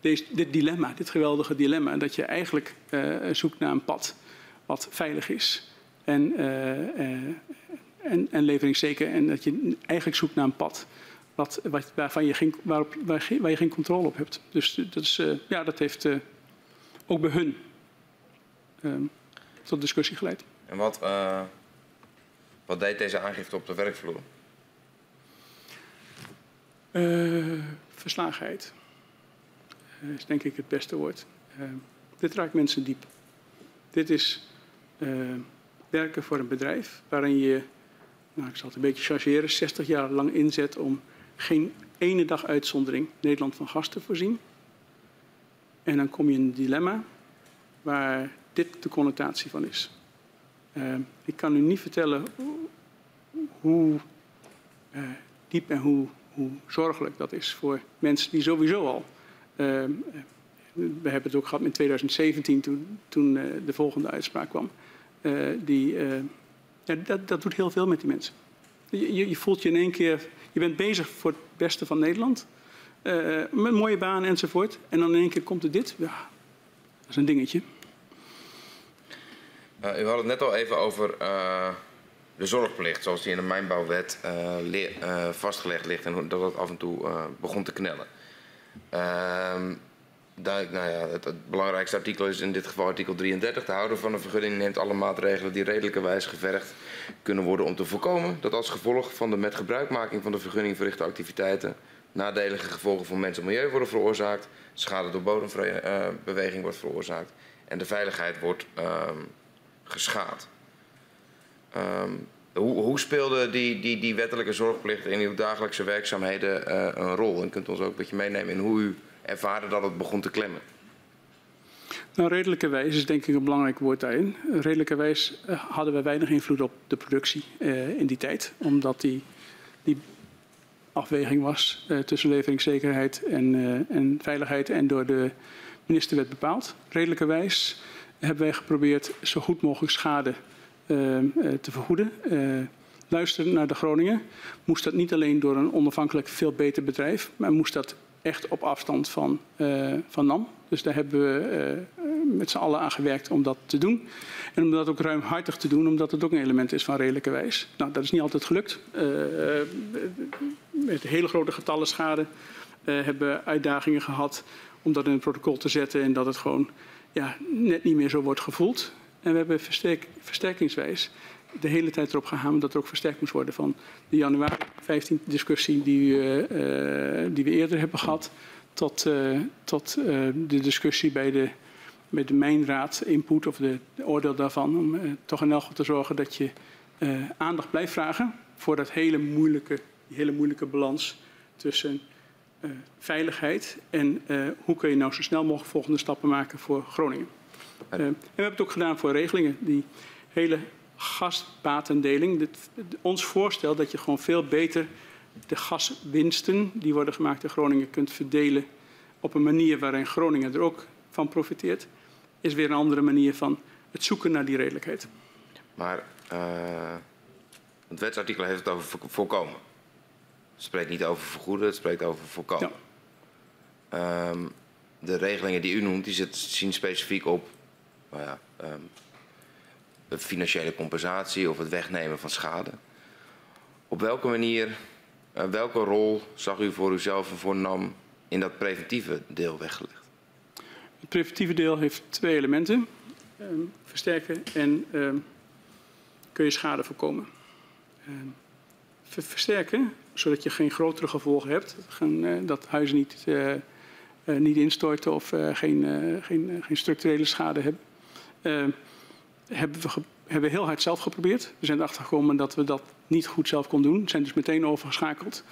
deze, dit dilemma, dit geweldige dilemma. Dat je eigenlijk uh, zoekt naar een pad wat veilig is en, uh, uh, en, en leveringszeker. En dat je eigenlijk zoekt naar een pad wat, wat, waarvan je geen, waarop, waar, waar, je geen controle op hebt. Dus dat, is, uh, ja, dat heeft ook bij hun ehm, tot discussie geleid. En wat, wat deed deze aangifte op de werkvloer? verslagenheid is denk ik het beste woord. dit raakt mensen diep. Dit is uh, werken voor een bedrijf waarin je, nou, ik zal het een beetje chargeren, 60 jaar lang inzet om geen ene dag uitzondering Nederland van gas te voorzien. En dan kom je in een dilemma waar dit de connotatie van is. Uh, ik kan u niet vertellen hoe uh, diep en hoe, hoe zorgelijk dat is voor mensen die sowieso al we hebben het ook gehad in 2017 toen, toen de volgende uitspraak kwam. Uh, die, uh, ja, dat, dat doet heel veel met die mensen. Je, je, voelt je in één keer, je bent bezig voor het beste van Nederland. met mooie banen enzovoort. En dan in één keer komt er dit. Ja, dat is een dingetje. Uh, u had het net al even over uh, de zorgplicht, zoals die in de mijnbouwwet uh, vastgelegd ligt en dat het af en toe begon te knellen. Ehm, nou ja, het, belangrijkste artikel is in dit geval artikel 33. De houder van een vergunning neemt alle maatregelen die redelijkerwijs gevergd kunnen worden om te voorkomen dat als gevolg van de met gebruikmaking van de vergunning verrichte activiteiten nadelige gevolgen voor mens en milieu worden veroorzaakt, schade door bodembeweging wordt veroorzaakt en de veiligheid wordt um, geschaad. Um, hoe, hoe, speelde die, die, die wettelijke zorgplicht in uw dagelijkse werkzaamheden uh, een rol? En kunt u ons ook een beetje meenemen in hoe u ervaren dat het begon te klemmen? Nou, redelijkerwijs is denk ik een belangrijk woord daarin. Redelijkerwijs uh, hadden we weinig invloed op de productie uh, in die tijd. Omdat die, die afweging was uh, tussen leveringszekerheid en, en, veiligheid en door de minister werd bepaald. Redelijkerwijs hebben wij geprobeerd zo goed mogelijk schade te vergoeden luisteren naar de Groningen, moest dat niet alleen door een onafhankelijk veel beter bedrijf, maar moest dat echt op afstand van, uh, van NAM. Dus daar hebben we uh, met z'n allen aan gewerkt om dat te doen. En om dat ook ruimhartig te doen, omdat het ook een element is van redelijke wijs. Nou, dat is niet altijd gelukt. Uh, met hele grote getallen schade hebben we uitdagingen gehad om dat in het protocol te zetten en dat het gewoon ja, net niet meer zo wordt gevoeld. En we hebben versterk, versterkingswijs de hele tijd erop gehamerd dat er ook versterkt moest worden van de januari 15 discussie die, uh, die we eerder hebben gehad tot, uh, tot de discussie bij de, bij de mijnraad input of de, de oordeel daarvan om toch in elk geval te zorgen dat je aandacht blijft vragen voor dat hele moeilijke, die hele moeilijke balans tussen veiligheid en hoe kun je nou zo snel mogelijk volgende stappen maken voor Groningen. en we hebben het ook gedaan voor regelingen die hele gasbatendeling. Dit, ons voorstel dat je gewoon veel beter de gaswinsten die worden gemaakt in Groningen kunt verdelen op een manier waarin Groningen er ook van profiteert, is weer een andere manier van het zoeken naar die redelijkheid. Maar uh, het wetsartikel heeft het over voorkomen. Het spreekt niet over vergoeden, het spreekt over voorkomen. Ja. Um, de regelingen die u noemt, die zien specifiek op nou ja, um, financiële compensatie of het wegnemen van schade. Op welke manier, uh, welke rol zag u voor uzelf en voor NAM in dat preventieve deel weggelegd? Het preventieve deel heeft twee elementen. Uh, versterken en uh, kun je schade voorkomen. Ver versterken, zodat je geen grotere gevolgen hebt. Gaan, dat huizen niet, niet instorten of geen, geen, geen structurele schade hebben hebben we, hebben heel hard zelf geprobeerd. We zijn erachter gekomen dat we dat niet goed zelf konden doen. We zijn dus meteen overgeschakeld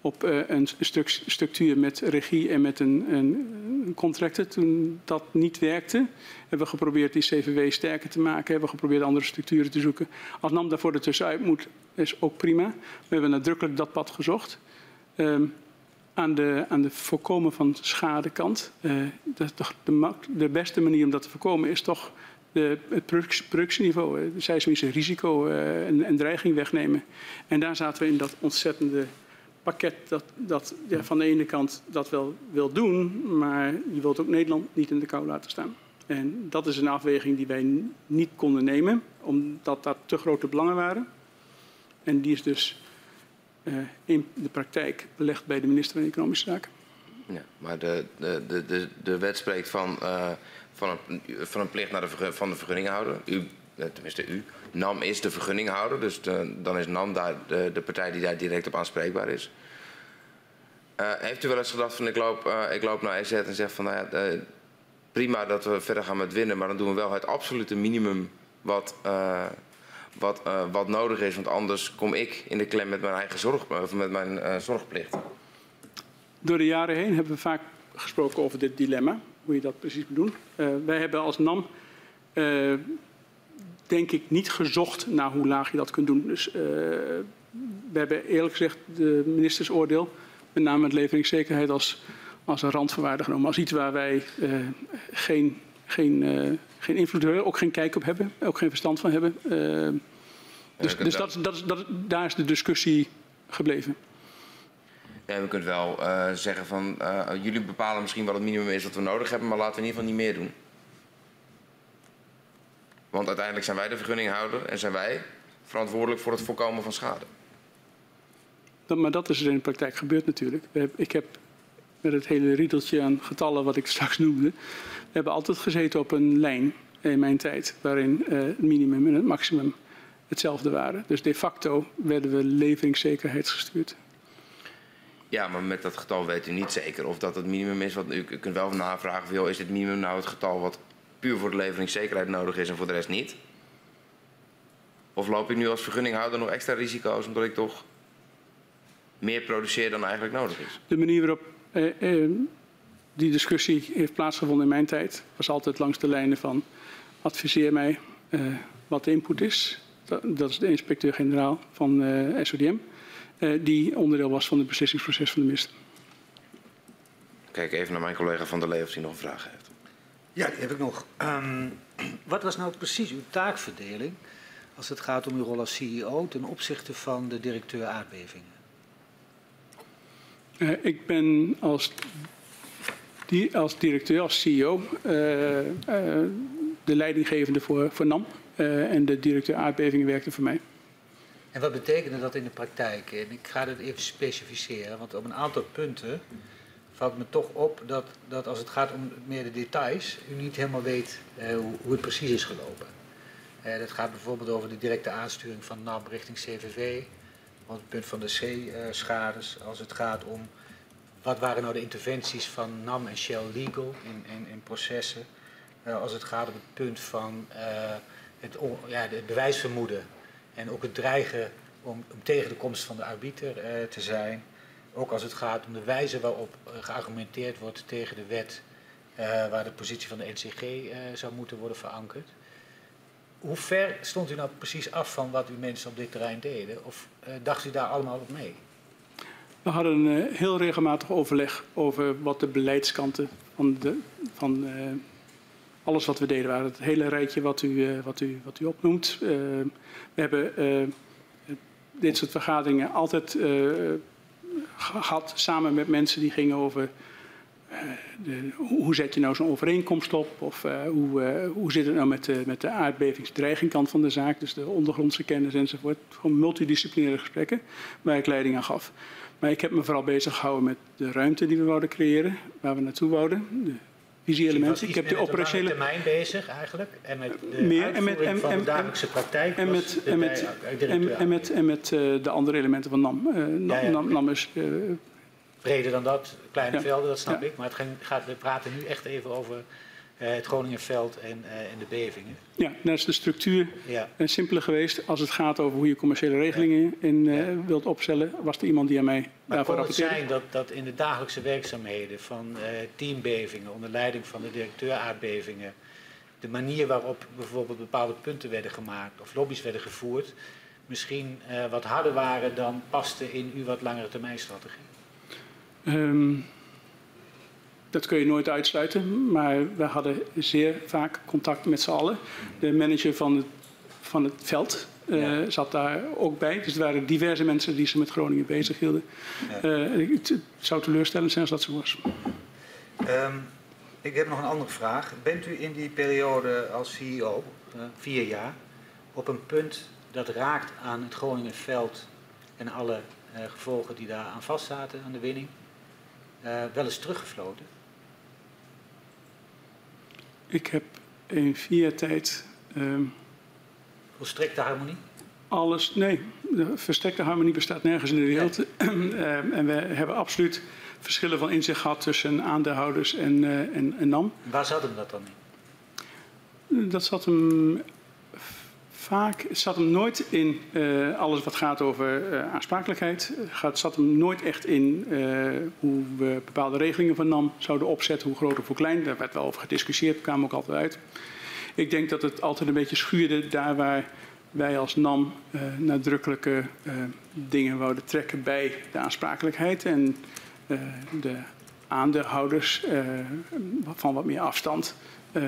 op uh, een stuk structuur met regie en met een, een, contractor. Toen dat niet werkte, hebben we geprobeerd die CVW sterker te maken. Hebben we geprobeerd andere structuren te zoeken. Als NAM daarvoor ertussenuit moet, is ook prima. We hebben nadrukkelijk dat pad gezocht. Um, aan de, aan de voorkomen van schadekant. Uh, de, de, de, beste manier om dat te voorkomen is toch de, het productieniveau, het seismische risico uh, en, dreiging wegnemen. En daar zaten we in dat ontzettende pakket dat, dat ja, van de ene kant dat wel wil doen, maar je wilt ook Nederland niet in de kou laten staan. En dat is een afweging die wij niet konden nemen, omdat daar te grote belangen waren. En die is dus uh, in de praktijk belegd bij de minister van Economische Zaken. Ja, maar de, de, de, de, wet spreekt van uh, van een, van een plicht naar de, van de vergunninghouder. U, eh, tenminste u, NAM is de vergunninghouder, dus dan is NAM daar de, de, partij die daar direct op aanspreekbaar is. Uh, heeft u wel eens gedacht van ik loop, uh, ik loop naar EZ en zeg van nou ja, prima dat we verder gaan met winnen, maar dan doen we wel het absolute minimum wat, wat, wat nodig is, want anders kom ik in de klem met mijn eigen zorg, of met mijn zorgplicht. Door de jaren heen hebben we vaak gesproken over dit dilemma hoe je dat precies moet doen. Uh, wij hebben als NAM, uh, denk ik, niet gezocht naar hoe laag je dat kunt doen. Dus uh, we hebben eerlijk gezegd de ministersoordeel, met name het leveringszekerheid, als, als een randvoorwaarde genomen. Als iets waar wij geen, geen, geen invloed hebben, ook geen kijk op hebben, ook geen verstand van hebben. dus dus dat, dat, dat, daar is de discussie gebleven. Ja, we kunnen wel uh, zeggen van uh, jullie bepalen misschien wat het minimum is wat we nodig hebben, maar laten we in ieder geval niet meer doen. Want uiteindelijk zijn wij de vergunninghouder en zijn wij verantwoordelijk voor het voorkomen van schade. Dat, maar dat is er in de praktijk gebeurd natuurlijk. Ik heb met het hele riedeltje aan getallen wat ik straks noemde, we hebben altijd gezeten op een lijn in mijn tijd, waarin eh, het minimum en het maximum hetzelfde waren. Dus de facto werden we leveringszekerheid gestuurd. Ja, maar met dat getal weet u niet zeker of dat het minimum is. Want u kunt wel navragen joh, is dit minimum nou het getal wat puur voor de leveringszekerheid nodig is en voor de rest niet? Of loop ik nu als vergunninghouder nog extra risico's omdat ik toch meer produceer dan eigenlijk nodig is? De manier waarop eh, eh, die discussie heeft plaatsgevonden in mijn tijd was altijd langs de lijnen van adviseer mij eh, wat de input is. Dat, dat is de inspecteur-generaal van eh, SODM, die onderdeel was van het beslissingsproces van de minister. Kijk even naar mijn collega Van der Lee of hij nog een vraag heeft. Ja, die heb ik nog. Ehm, wat was nou precies uw taakverdeling als het gaat om uw rol als CEO ten opzichte van de directeur aardbevingen? Eh, ik ben als, die, als directeur, als CEO, eh, eh, de leidinggevende voor, voor NAM. eh, en de directeur aardbevingen werkte voor mij. En wat betekende dat in de praktijk? En ik ga dit even specificeren, want op een aantal punten valt me toch op dat, dat als het gaat om meer de details, u niet helemaal weet eh, hoe, hoe het precies is gelopen. Eh, dat gaat bijvoorbeeld over de directe aansturing van NAM richting CVV, op het punt van de C-schades, als het gaat om wat waren nou de interventies van NAM en Shell Legal in, in, in processen, Eh, als het gaat om het punt van eh, het, ja, het bewijsvermoeden en ook het dreigen om, om tegen de komst van de arbiter eh, te zijn. Ook als het gaat om de wijze waarop eh, geargumenteerd wordt tegen de wet, eh, waar de positie van de NCG zou moeten worden verankerd. Hoe ver stond u nou precies af van wat uw mensen op dit terrein deden? Of dacht u daar allemaal op mee? We hadden een heel regelmatig overleg over wat de beleidskanten van, de, van alles wat we deden waren. Het hele rijtje wat u, eh, wat u, wat u opnoemt. Eh, we hebben eh, dit soort vergaderingen altijd eh, gehad samen met mensen die gingen over de, hoe zet je nou zo'n overeenkomst op? Of hoe, hoe zit het nou met de, met de aardbevingsdreigingkant van de zaak? Dus de ondergrondse kennis enzovoort. Gewoon multidisciplinaire gesprekken waar ik leiding aan gaf. Maar ik heb me vooral bezig gehouden met de ruimte die we wouden creëren, waar we naartoe wouden. De visieelementen. Ik heb de operationele. termijn bezig eigenlijk. En met de Meer en met- en- van de en- dagelijkse praktijk. En met, de en met, eh, en, en met, en met eh, de andere elementen van NAM. Eh, NAM. NAM, NAM is eh, breder dan dat, kleine Ja. velden, dat snap Ja. ik. Maar het gaat, we praten nu echt even over eh, het Groningenveld en, eh, en de bevingen. ja, dat is de structuur Ja. eh, simpeler geweest. Als het gaat over hoe je commerciële regelingen in eh, wilt opstellen, was er iemand die aan mij Maar daarvoor kon het rapporteerde. zijn dat, dat in de dagelijkse werkzaamheden van eh, teambevingen onder leiding van de directeur aardbevingen, de manier waarop bijvoorbeeld bepaalde punten werden gemaakt of lobby's werden gevoerd, misschien eh, wat harder waren dan paste in uw wat langere termijn strategie? Ehm, dat kun je nooit uitsluiten, maar we hadden zeer vaak contact met z'n allen. De manager van het, van het veld eh, Ja. zat daar ook bij. Dus er waren diverse mensen die zich met Groningen bezig hielden. Ja. Eh, het, het zou teleurstellend zijn als dat zo was. Ehm, ik heb nog een andere vraag. Bent u in die periode als CEO, eh, vier jaar, op een punt dat raakt aan het Groningenveld en alle gevolgen die daar aan vastzaten aan de winning, wel eens teruggefloten? Ik heb in vier jaar tijd ehm, Volstrekte harmonie? alles. Nee, de versterkte harmonie bestaat nergens in de wereld. Ehm, en we hebben absoluut verschillen van inzicht gehad tussen aandeelhouders en, eh, en, en NAM. Waar zat hem dat dan in? Dat zat hem vaak, zat hem nooit in eh, alles wat gaat over eh, aansprakelijkheid. Het zat hem nooit echt in eh, hoe we bepaalde regelingen van NAM zouden opzetten, hoe groot of hoe klein. Daar werd wel over gediscussieerd, kwam ook altijd uit. Ik denk dat het altijd een beetje schuurde daar waar wij als NAM eh, nadrukkelijke eh, dingen wouden trekken bij de aansprakelijkheid. En eh, de aandeelhouders eh, van wat meer afstand eh,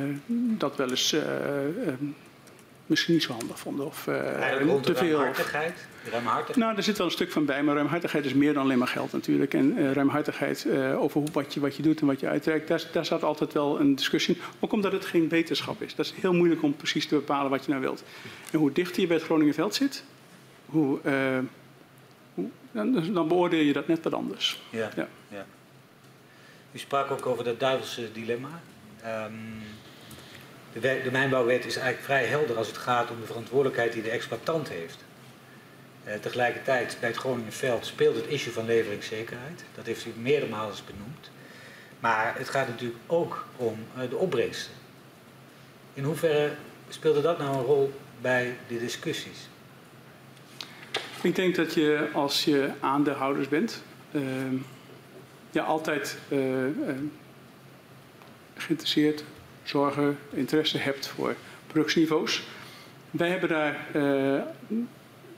dat wel eens eh, eh, misschien niet zo handig vonden. Of rond te veel. ruimhartigheid. ruimhartigheid. Nou, er zit wel een stuk van bij, maar ruimhartigheid is meer dan alleen maar geld natuurlijk. En uh, ruimhartigheid uh, over hoe, wat, je, wat je doet en wat je uitreikt, daar, daar zat altijd wel een discussie in. Ook omdat het geen wetenschap is. Dat is heel moeilijk om precies te bepalen wat je nou wilt. En hoe dichter je bij het Groningenveld zit, hoe, uh, hoe dan, dan, beoordeel je dat net wat anders. Ja, ja. ja. U sprak ook over dat duivelse dilemma. Um, de, de, mijnbouwwet is eigenlijk vrij helder als het gaat om de verantwoordelijkheid die de exploitant heeft. Uh, tegelijkertijd bij het Groningenveld speelt het issue van leveringszekerheid. Dat heeft u meerdere malen benoemd. Maar het gaat natuurlijk ook om uh, de opbrengsten. In hoeverre speelde dat nou een rol bij de discussies? Ik denk dat je als je aandeelhouders bent, uh, ja, altijd uh, geïnteresseerd, zorgen, interesse hebt voor productieniveaus. Wij hebben daar uh,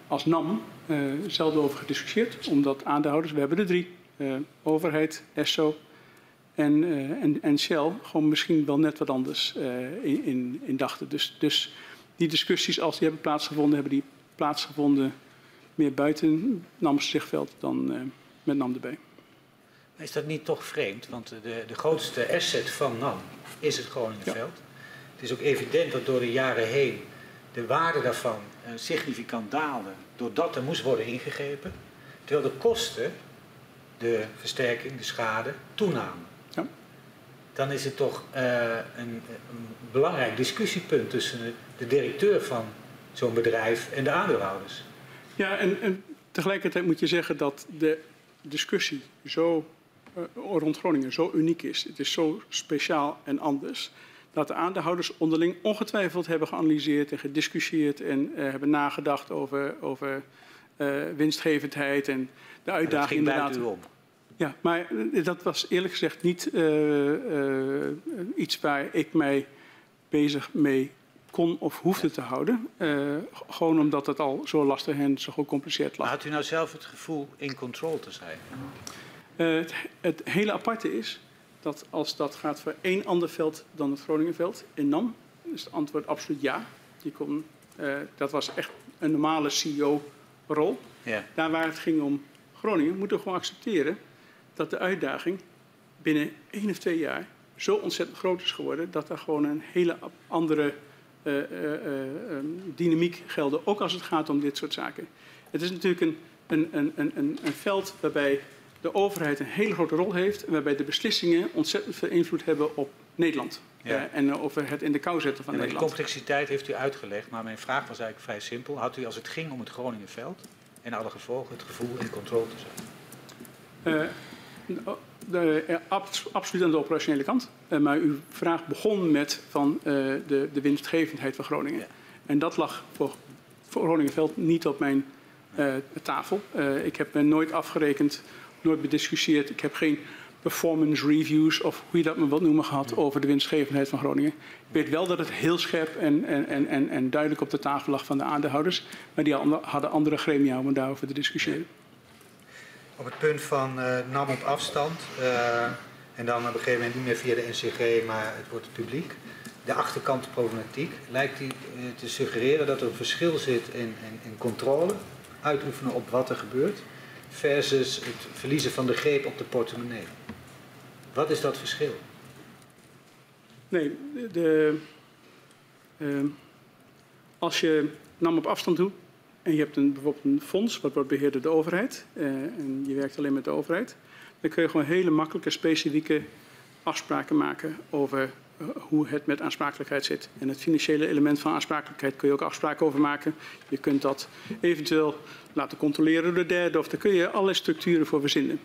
als NAM uh, zelden over gediscussieerd, omdat aandeelhouders, we hebben er drie, uh, overheid, ESSO en, en, en, Shell, gewoon misschien wel net wat anders in, in, in, dachten. Dus, dus die discussies, als die hebben plaatsgevonden, hebben die plaatsgevonden meer buiten NAM's zichtveld dan met NAM erbij. Is dat niet toch vreemd? Want de, de grootste asset van NAM is het Groningenveld. Ja. Het is ook evident dat door de jaren heen de waarde daarvan uh, significant daalde, doordat er moest worden ingegrepen, terwijl de kosten, de versterking, de schade, toenamen. Ja. Dan is het toch uh, een, een, belangrijk discussiepunt tussen de directeur van zo'n bedrijf en de aandeelhouders. Ja, en, en tegelijkertijd moet je zeggen dat de discussie zo rond Groningen zo uniek is. Het is zo speciaal en anders. Dat de aandeelhouders onderling ongetwijfeld hebben geanalyseerd en gediscussieerd en uh, hebben nagedacht over, over uh, winstgevendheid en de uitdaging dat ging inderdaad. U om. Ja, maar dat was eerlijk gezegd niet iets waar ik mij bezig mee kon of hoefde te houden. gewoon omdat het al zo lastig en zo gecompliceerd lag. Maar had u nou zelf het gevoel in control te zijn? Uh, het, het, hele aparte is dat als dat gaat voor één ander veld dan het Groningenveld, in NAM, is het antwoord absoluut ja. Die kon, uh, dat was echt een normale CEO-rol. Yeah. Daar waar het ging om Groningen, moeten we gewoon accepteren dat de uitdaging binnen één of twee jaar zo ontzettend groot is geworden dat er gewoon een hele andere uh, dynamiek geldt, ook als het gaat om dit soort zaken. Het is natuurlijk een, een, een, een, een veld waarbij de overheid een hele grote rol heeft, waarbij de beslissingen ontzettend veel invloed hebben op Nederland. Ja. Uh, en over het in de kou zetten van ja, Nederland. De complexiteit heeft u uitgelegd, maar mijn vraag was eigenlijk vrij simpel. Had u als het ging om het Groningenveld en alle gevolgen het gevoel in controle te zijn? Uh, de, uh, absoluut aan de operationele kant. maar uw vraag begon met van de, de, winstgevendheid van Groningen. Ja. En dat lag voor, voor Groningenveld niet op mijn tafel. ik heb me nooit afgerekend nooit bediscussieerd. Ik heb geen performance reviews of hoe je dat maar wilt noemen gehad over de winstgevendheid van Groningen. Ik weet wel dat het heel scherp en, en, en, en duidelijk op de tafel lag van de aandeelhouders. Maar die hadden andere gremia om daarover te discussiëren. Op het punt van uh, NAM op afstand. Uh, en dan op een gegeven moment niet meer via de NCG, maar het wordt het publiek. De achterkant problematiek. Lijkt die uh, te suggereren dat er een verschil zit in, in, in controle, uitoefenen op wat er gebeurt versus het verliezen van de greep op de portemonnee. Wat is dat verschil? Nee, de, uh, als je NAM op afstand doet en je hebt een, bijvoorbeeld een fonds, wat wordt beheerd door de overheid, uh, en je werkt alleen met de overheid, dan kun je gewoon hele makkelijke, specifieke afspraken maken over hoe het met aansprakelijkheid zit. En het financiële element van aansprakelijkheid kun je ook afspraken over maken. Je kunt dat eventueel laten controleren door derde of daar kun je allerlei structuren voor verzinnen.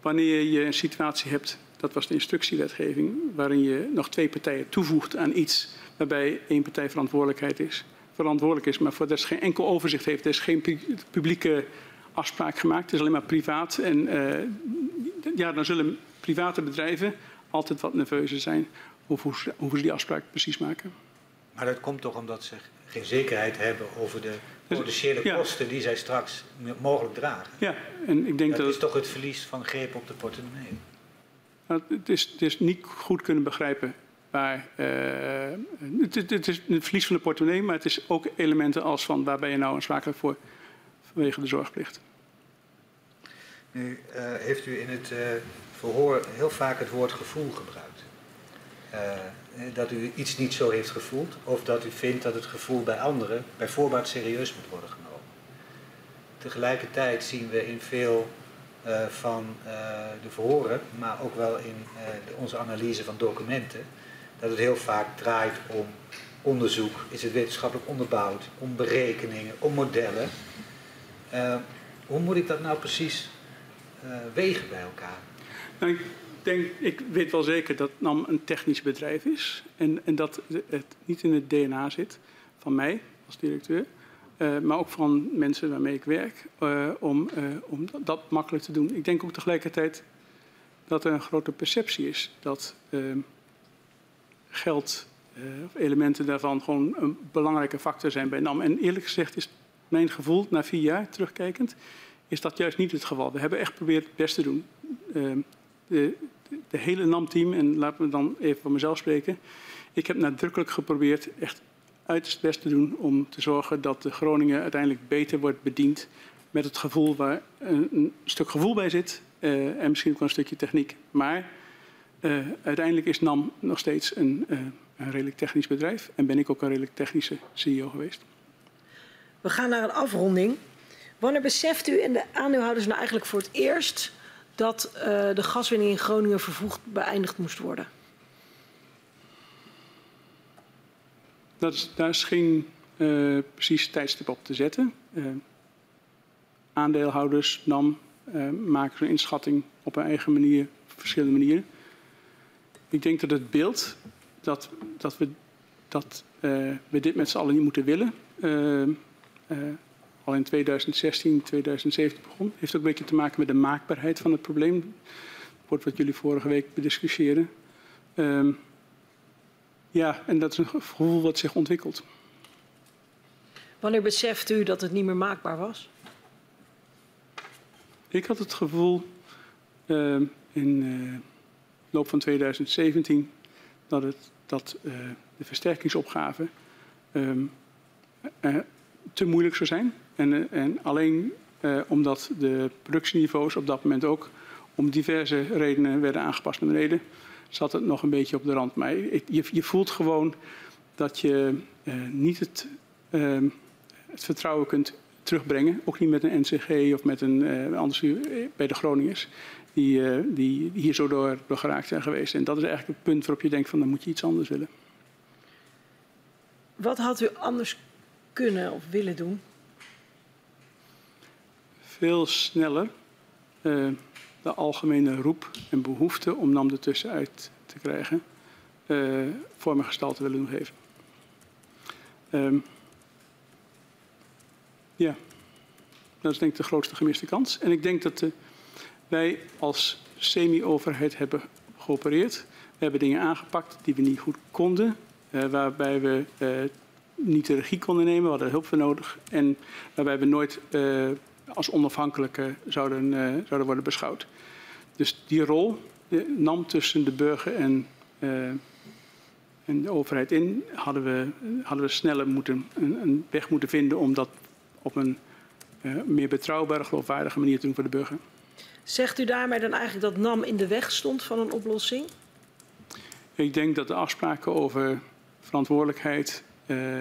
Wanneer je een situatie hebt, dat was de instructiewetgeving, waarin je nog twee partijen toevoegt aan iets waarbij één partij verantwoordelijkheid is, verantwoordelijk is, maar voor dat geen enkel overzicht heeft. Er is geen publieke afspraak gemaakt, het is alleen maar privaat. En uh, ja, dan zullen private bedrijven altijd wat nerveuzer zijn over hoe ze die afspraak precies maken. Maar dat komt toch omdat ze geen zekerheid hebben over de potentiële ja. kosten die zij straks mogelijk dragen. Ja, en ik denk dat, dat is toch het verlies van greep op de portemonnee. Nou, het, is, het is niet goed kunnen begrijpen waar, uh, het, het, het, is het verlies van de portemonnee, maar het is ook elementen als van waar ben je nou aansprakelijk voor vanwege de zorgplicht. Nu uh, heeft u in het uh, verhoor heel vaak het woord gevoel gebruikt. Dat u iets niet zo heeft gevoeld of dat u vindt dat het gevoel bij anderen bij voorbaat serieus moet worden genomen. Tegelijkertijd zien we in veel uh, van de verhoren, maar ook wel in onze analyse van documenten, dat het heel vaak draait om onderzoek, is het wetenschappelijk onderbouwd, om berekeningen, om modellen. hoe moet ik dat nou precies wegen bij elkaar? Nou, denk, ik weet wel zeker dat NAM een technisch bedrijf is en, en dat het niet in het DNA zit van mij als directeur. Uh, maar ook van mensen waarmee ik werk, uh, om, uh, om dat makkelijk te doen. Ik denk ook tegelijkertijd dat er een grote perceptie is dat ehm, geld of elementen daarvan gewoon een belangrijke factor zijn bij NAM. En eerlijk gezegd is mijn gevoel, na vier jaar terugkijkend, is dat juist niet het geval. We hebben echt geprobeerd het best te doen. Ehm, de, de hele NAM-team, en laten we dan even van mezelf spreken. Ik heb nadrukkelijk geprobeerd echt uiterst best te doen om te zorgen dat de Groningen uiteindelijk beter wordt bediend met het gevoel waar een, stuk gevoel bij zit uh, en misschien ook een stukje techniek. Maar uh, uiteindelijk is NAM nog steeds een, uh, een redelijk technisch bedrijf en ben ik ook een redelijk technische CEO geweest. We gaan naar een afronding. Wanneer beseft u en de aandeelhouders nou eigenlijk voor het eerst dat de gaswinning in Groningen vervoegd beëindigd moest worden? Dat is, daar is geen uh, precies tijdstip op te zetten. Uh, aandeelhouders, NAM, maken zo'n inschatting op hun eigen manier, op verschillende manieren. Ik denk dat het beeld dat, dat, we, dat we dit met z'n allen niet moeten willen, al in 2016, 2017 begon, heeft ook een beetje te maken met de maakbaarheid van het probleem. Dat wordt wat jullie vorige week bediscussiëren. Ehm, ja, en dat is een gevoel wat zich ontwikkelt. Wanneer beseft u dat het niet meer maakbaar was? Ik had het gevoel uh, in de uh, loop van 2017 dat, het, dat uh, de versterkingsopgave ehm, te moeilijk zou zijn. En, en alleen omdat de productieniveaus op dat moment ook om diverse redenen werden aangepast naar beneden zat het nog een beetje op de rand. Maar je, je voelt gewoon dat je uh, niet het, uh, het, vertrouwen kunt terugbrengen. Ook niet met een NCG of met een uh, anders bij de Groningers. Die, die, die, hier zo door, door geraakt zijn geweest. En dat is eigenlijk het punt waarop je denkt van dan moet je iets anders willen. Wat had u anders kunnen of willen doen? Veel sneller de algemene roep en behoefte om NAM ertussenuit te krijgen, uh, vorm en gestalte willen geven. Um, ja, dat is denk ik de grootste gemiste kans. En ik denk dat uh, wij als semi-overheid hebben geopereerd. We hebben dingen aangepakt die we niet goed konden, waarbij we niet de regie konden nemen, we hadden hulp voor nodig. En waarbij we nooit als onafhankelijke zouden, zouden worden beschouwd. Dus die rol de, nam tussen de burger en, uh, en de overheid in, hadden we, hadden we sneller moeten, een, een weg moeten vinden om dat op een meer betrouwbare, geloofwaardige manier te doen voor de burger. Zegt u daarmee dan eigenlijk dat NAM in de weg stond van een oplossing? Ik denk dat de afspraken over verantwoordelijkheid uh,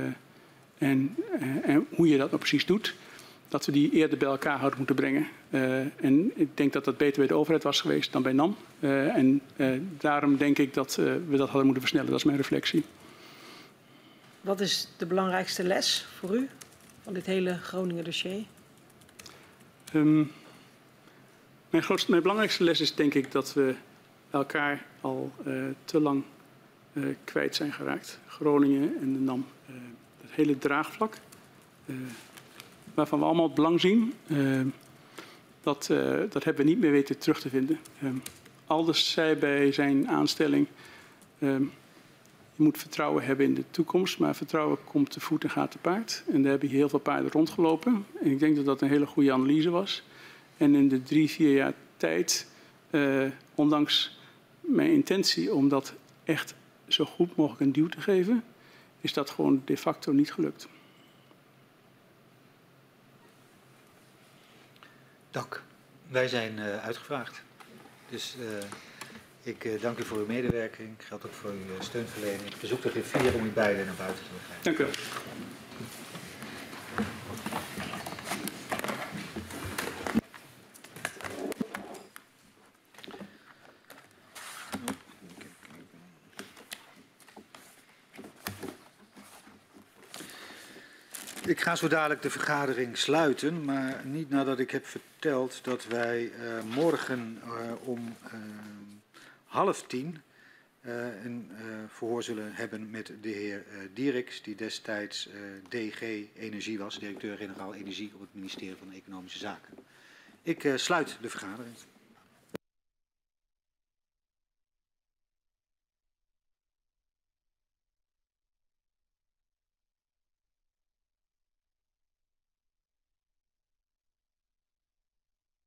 en, en, hoe je dat nou precies doet, dat we die eerder bij elkaar hadden moeten brengen. Uh, en ik denk dat dat beter bij de overheid was geweest dan bij NAM. Uh, en uh, daarom denk ik dat we dat hadden moeten versnellen. Dat is mijn reflectie. Wat is de belangrijkste les voor u van dit hele Groningen dossier? Um, mijn, grootste, mijn belangrijkste les is denk ik dat we elkaar al te lang kwijt zijn geraakt. Groningen en de NAM. het hele draagvlak waarvan we allemaal het belang zien, uh, dat, uh, dat hebben we niet meer weten terug te vinden. Uh, Alders zei bij zijn aanstelling, je moet vertrouwen hebben in de toekomst, maar vertrouwen komt te voet en gaat te paard. En daar hebben hier heel veel paarden rondgelopen. En ik denk dat dat een hele goede analyse was. En in de drie, vier jaar tijd, ondanks mijn intentie om dat echt zo goed mogelijk een duw te geven, is dat gewoon de facto niet gelukt. Dank. Wij zijn uh, uitgevraagd. Dus uh, ik uh, dank u voor uw medewerking. Geldt ook voor uw steunverlening. Ik verzoek de griffier om u beiden naar buiten te begrijpen. Dank u wel. Ik ga zo dadelijk de vergadering sluiten, maar niet nadat ik heb verteld dat wij uh, morgen uh, om uh, half tien een verhoor zullen hebben met de heer Dieriks, die destijds DG Energie was, directeur-generaal Energie op het ministerie van Economische Zaken. Ik sluit de vergadering.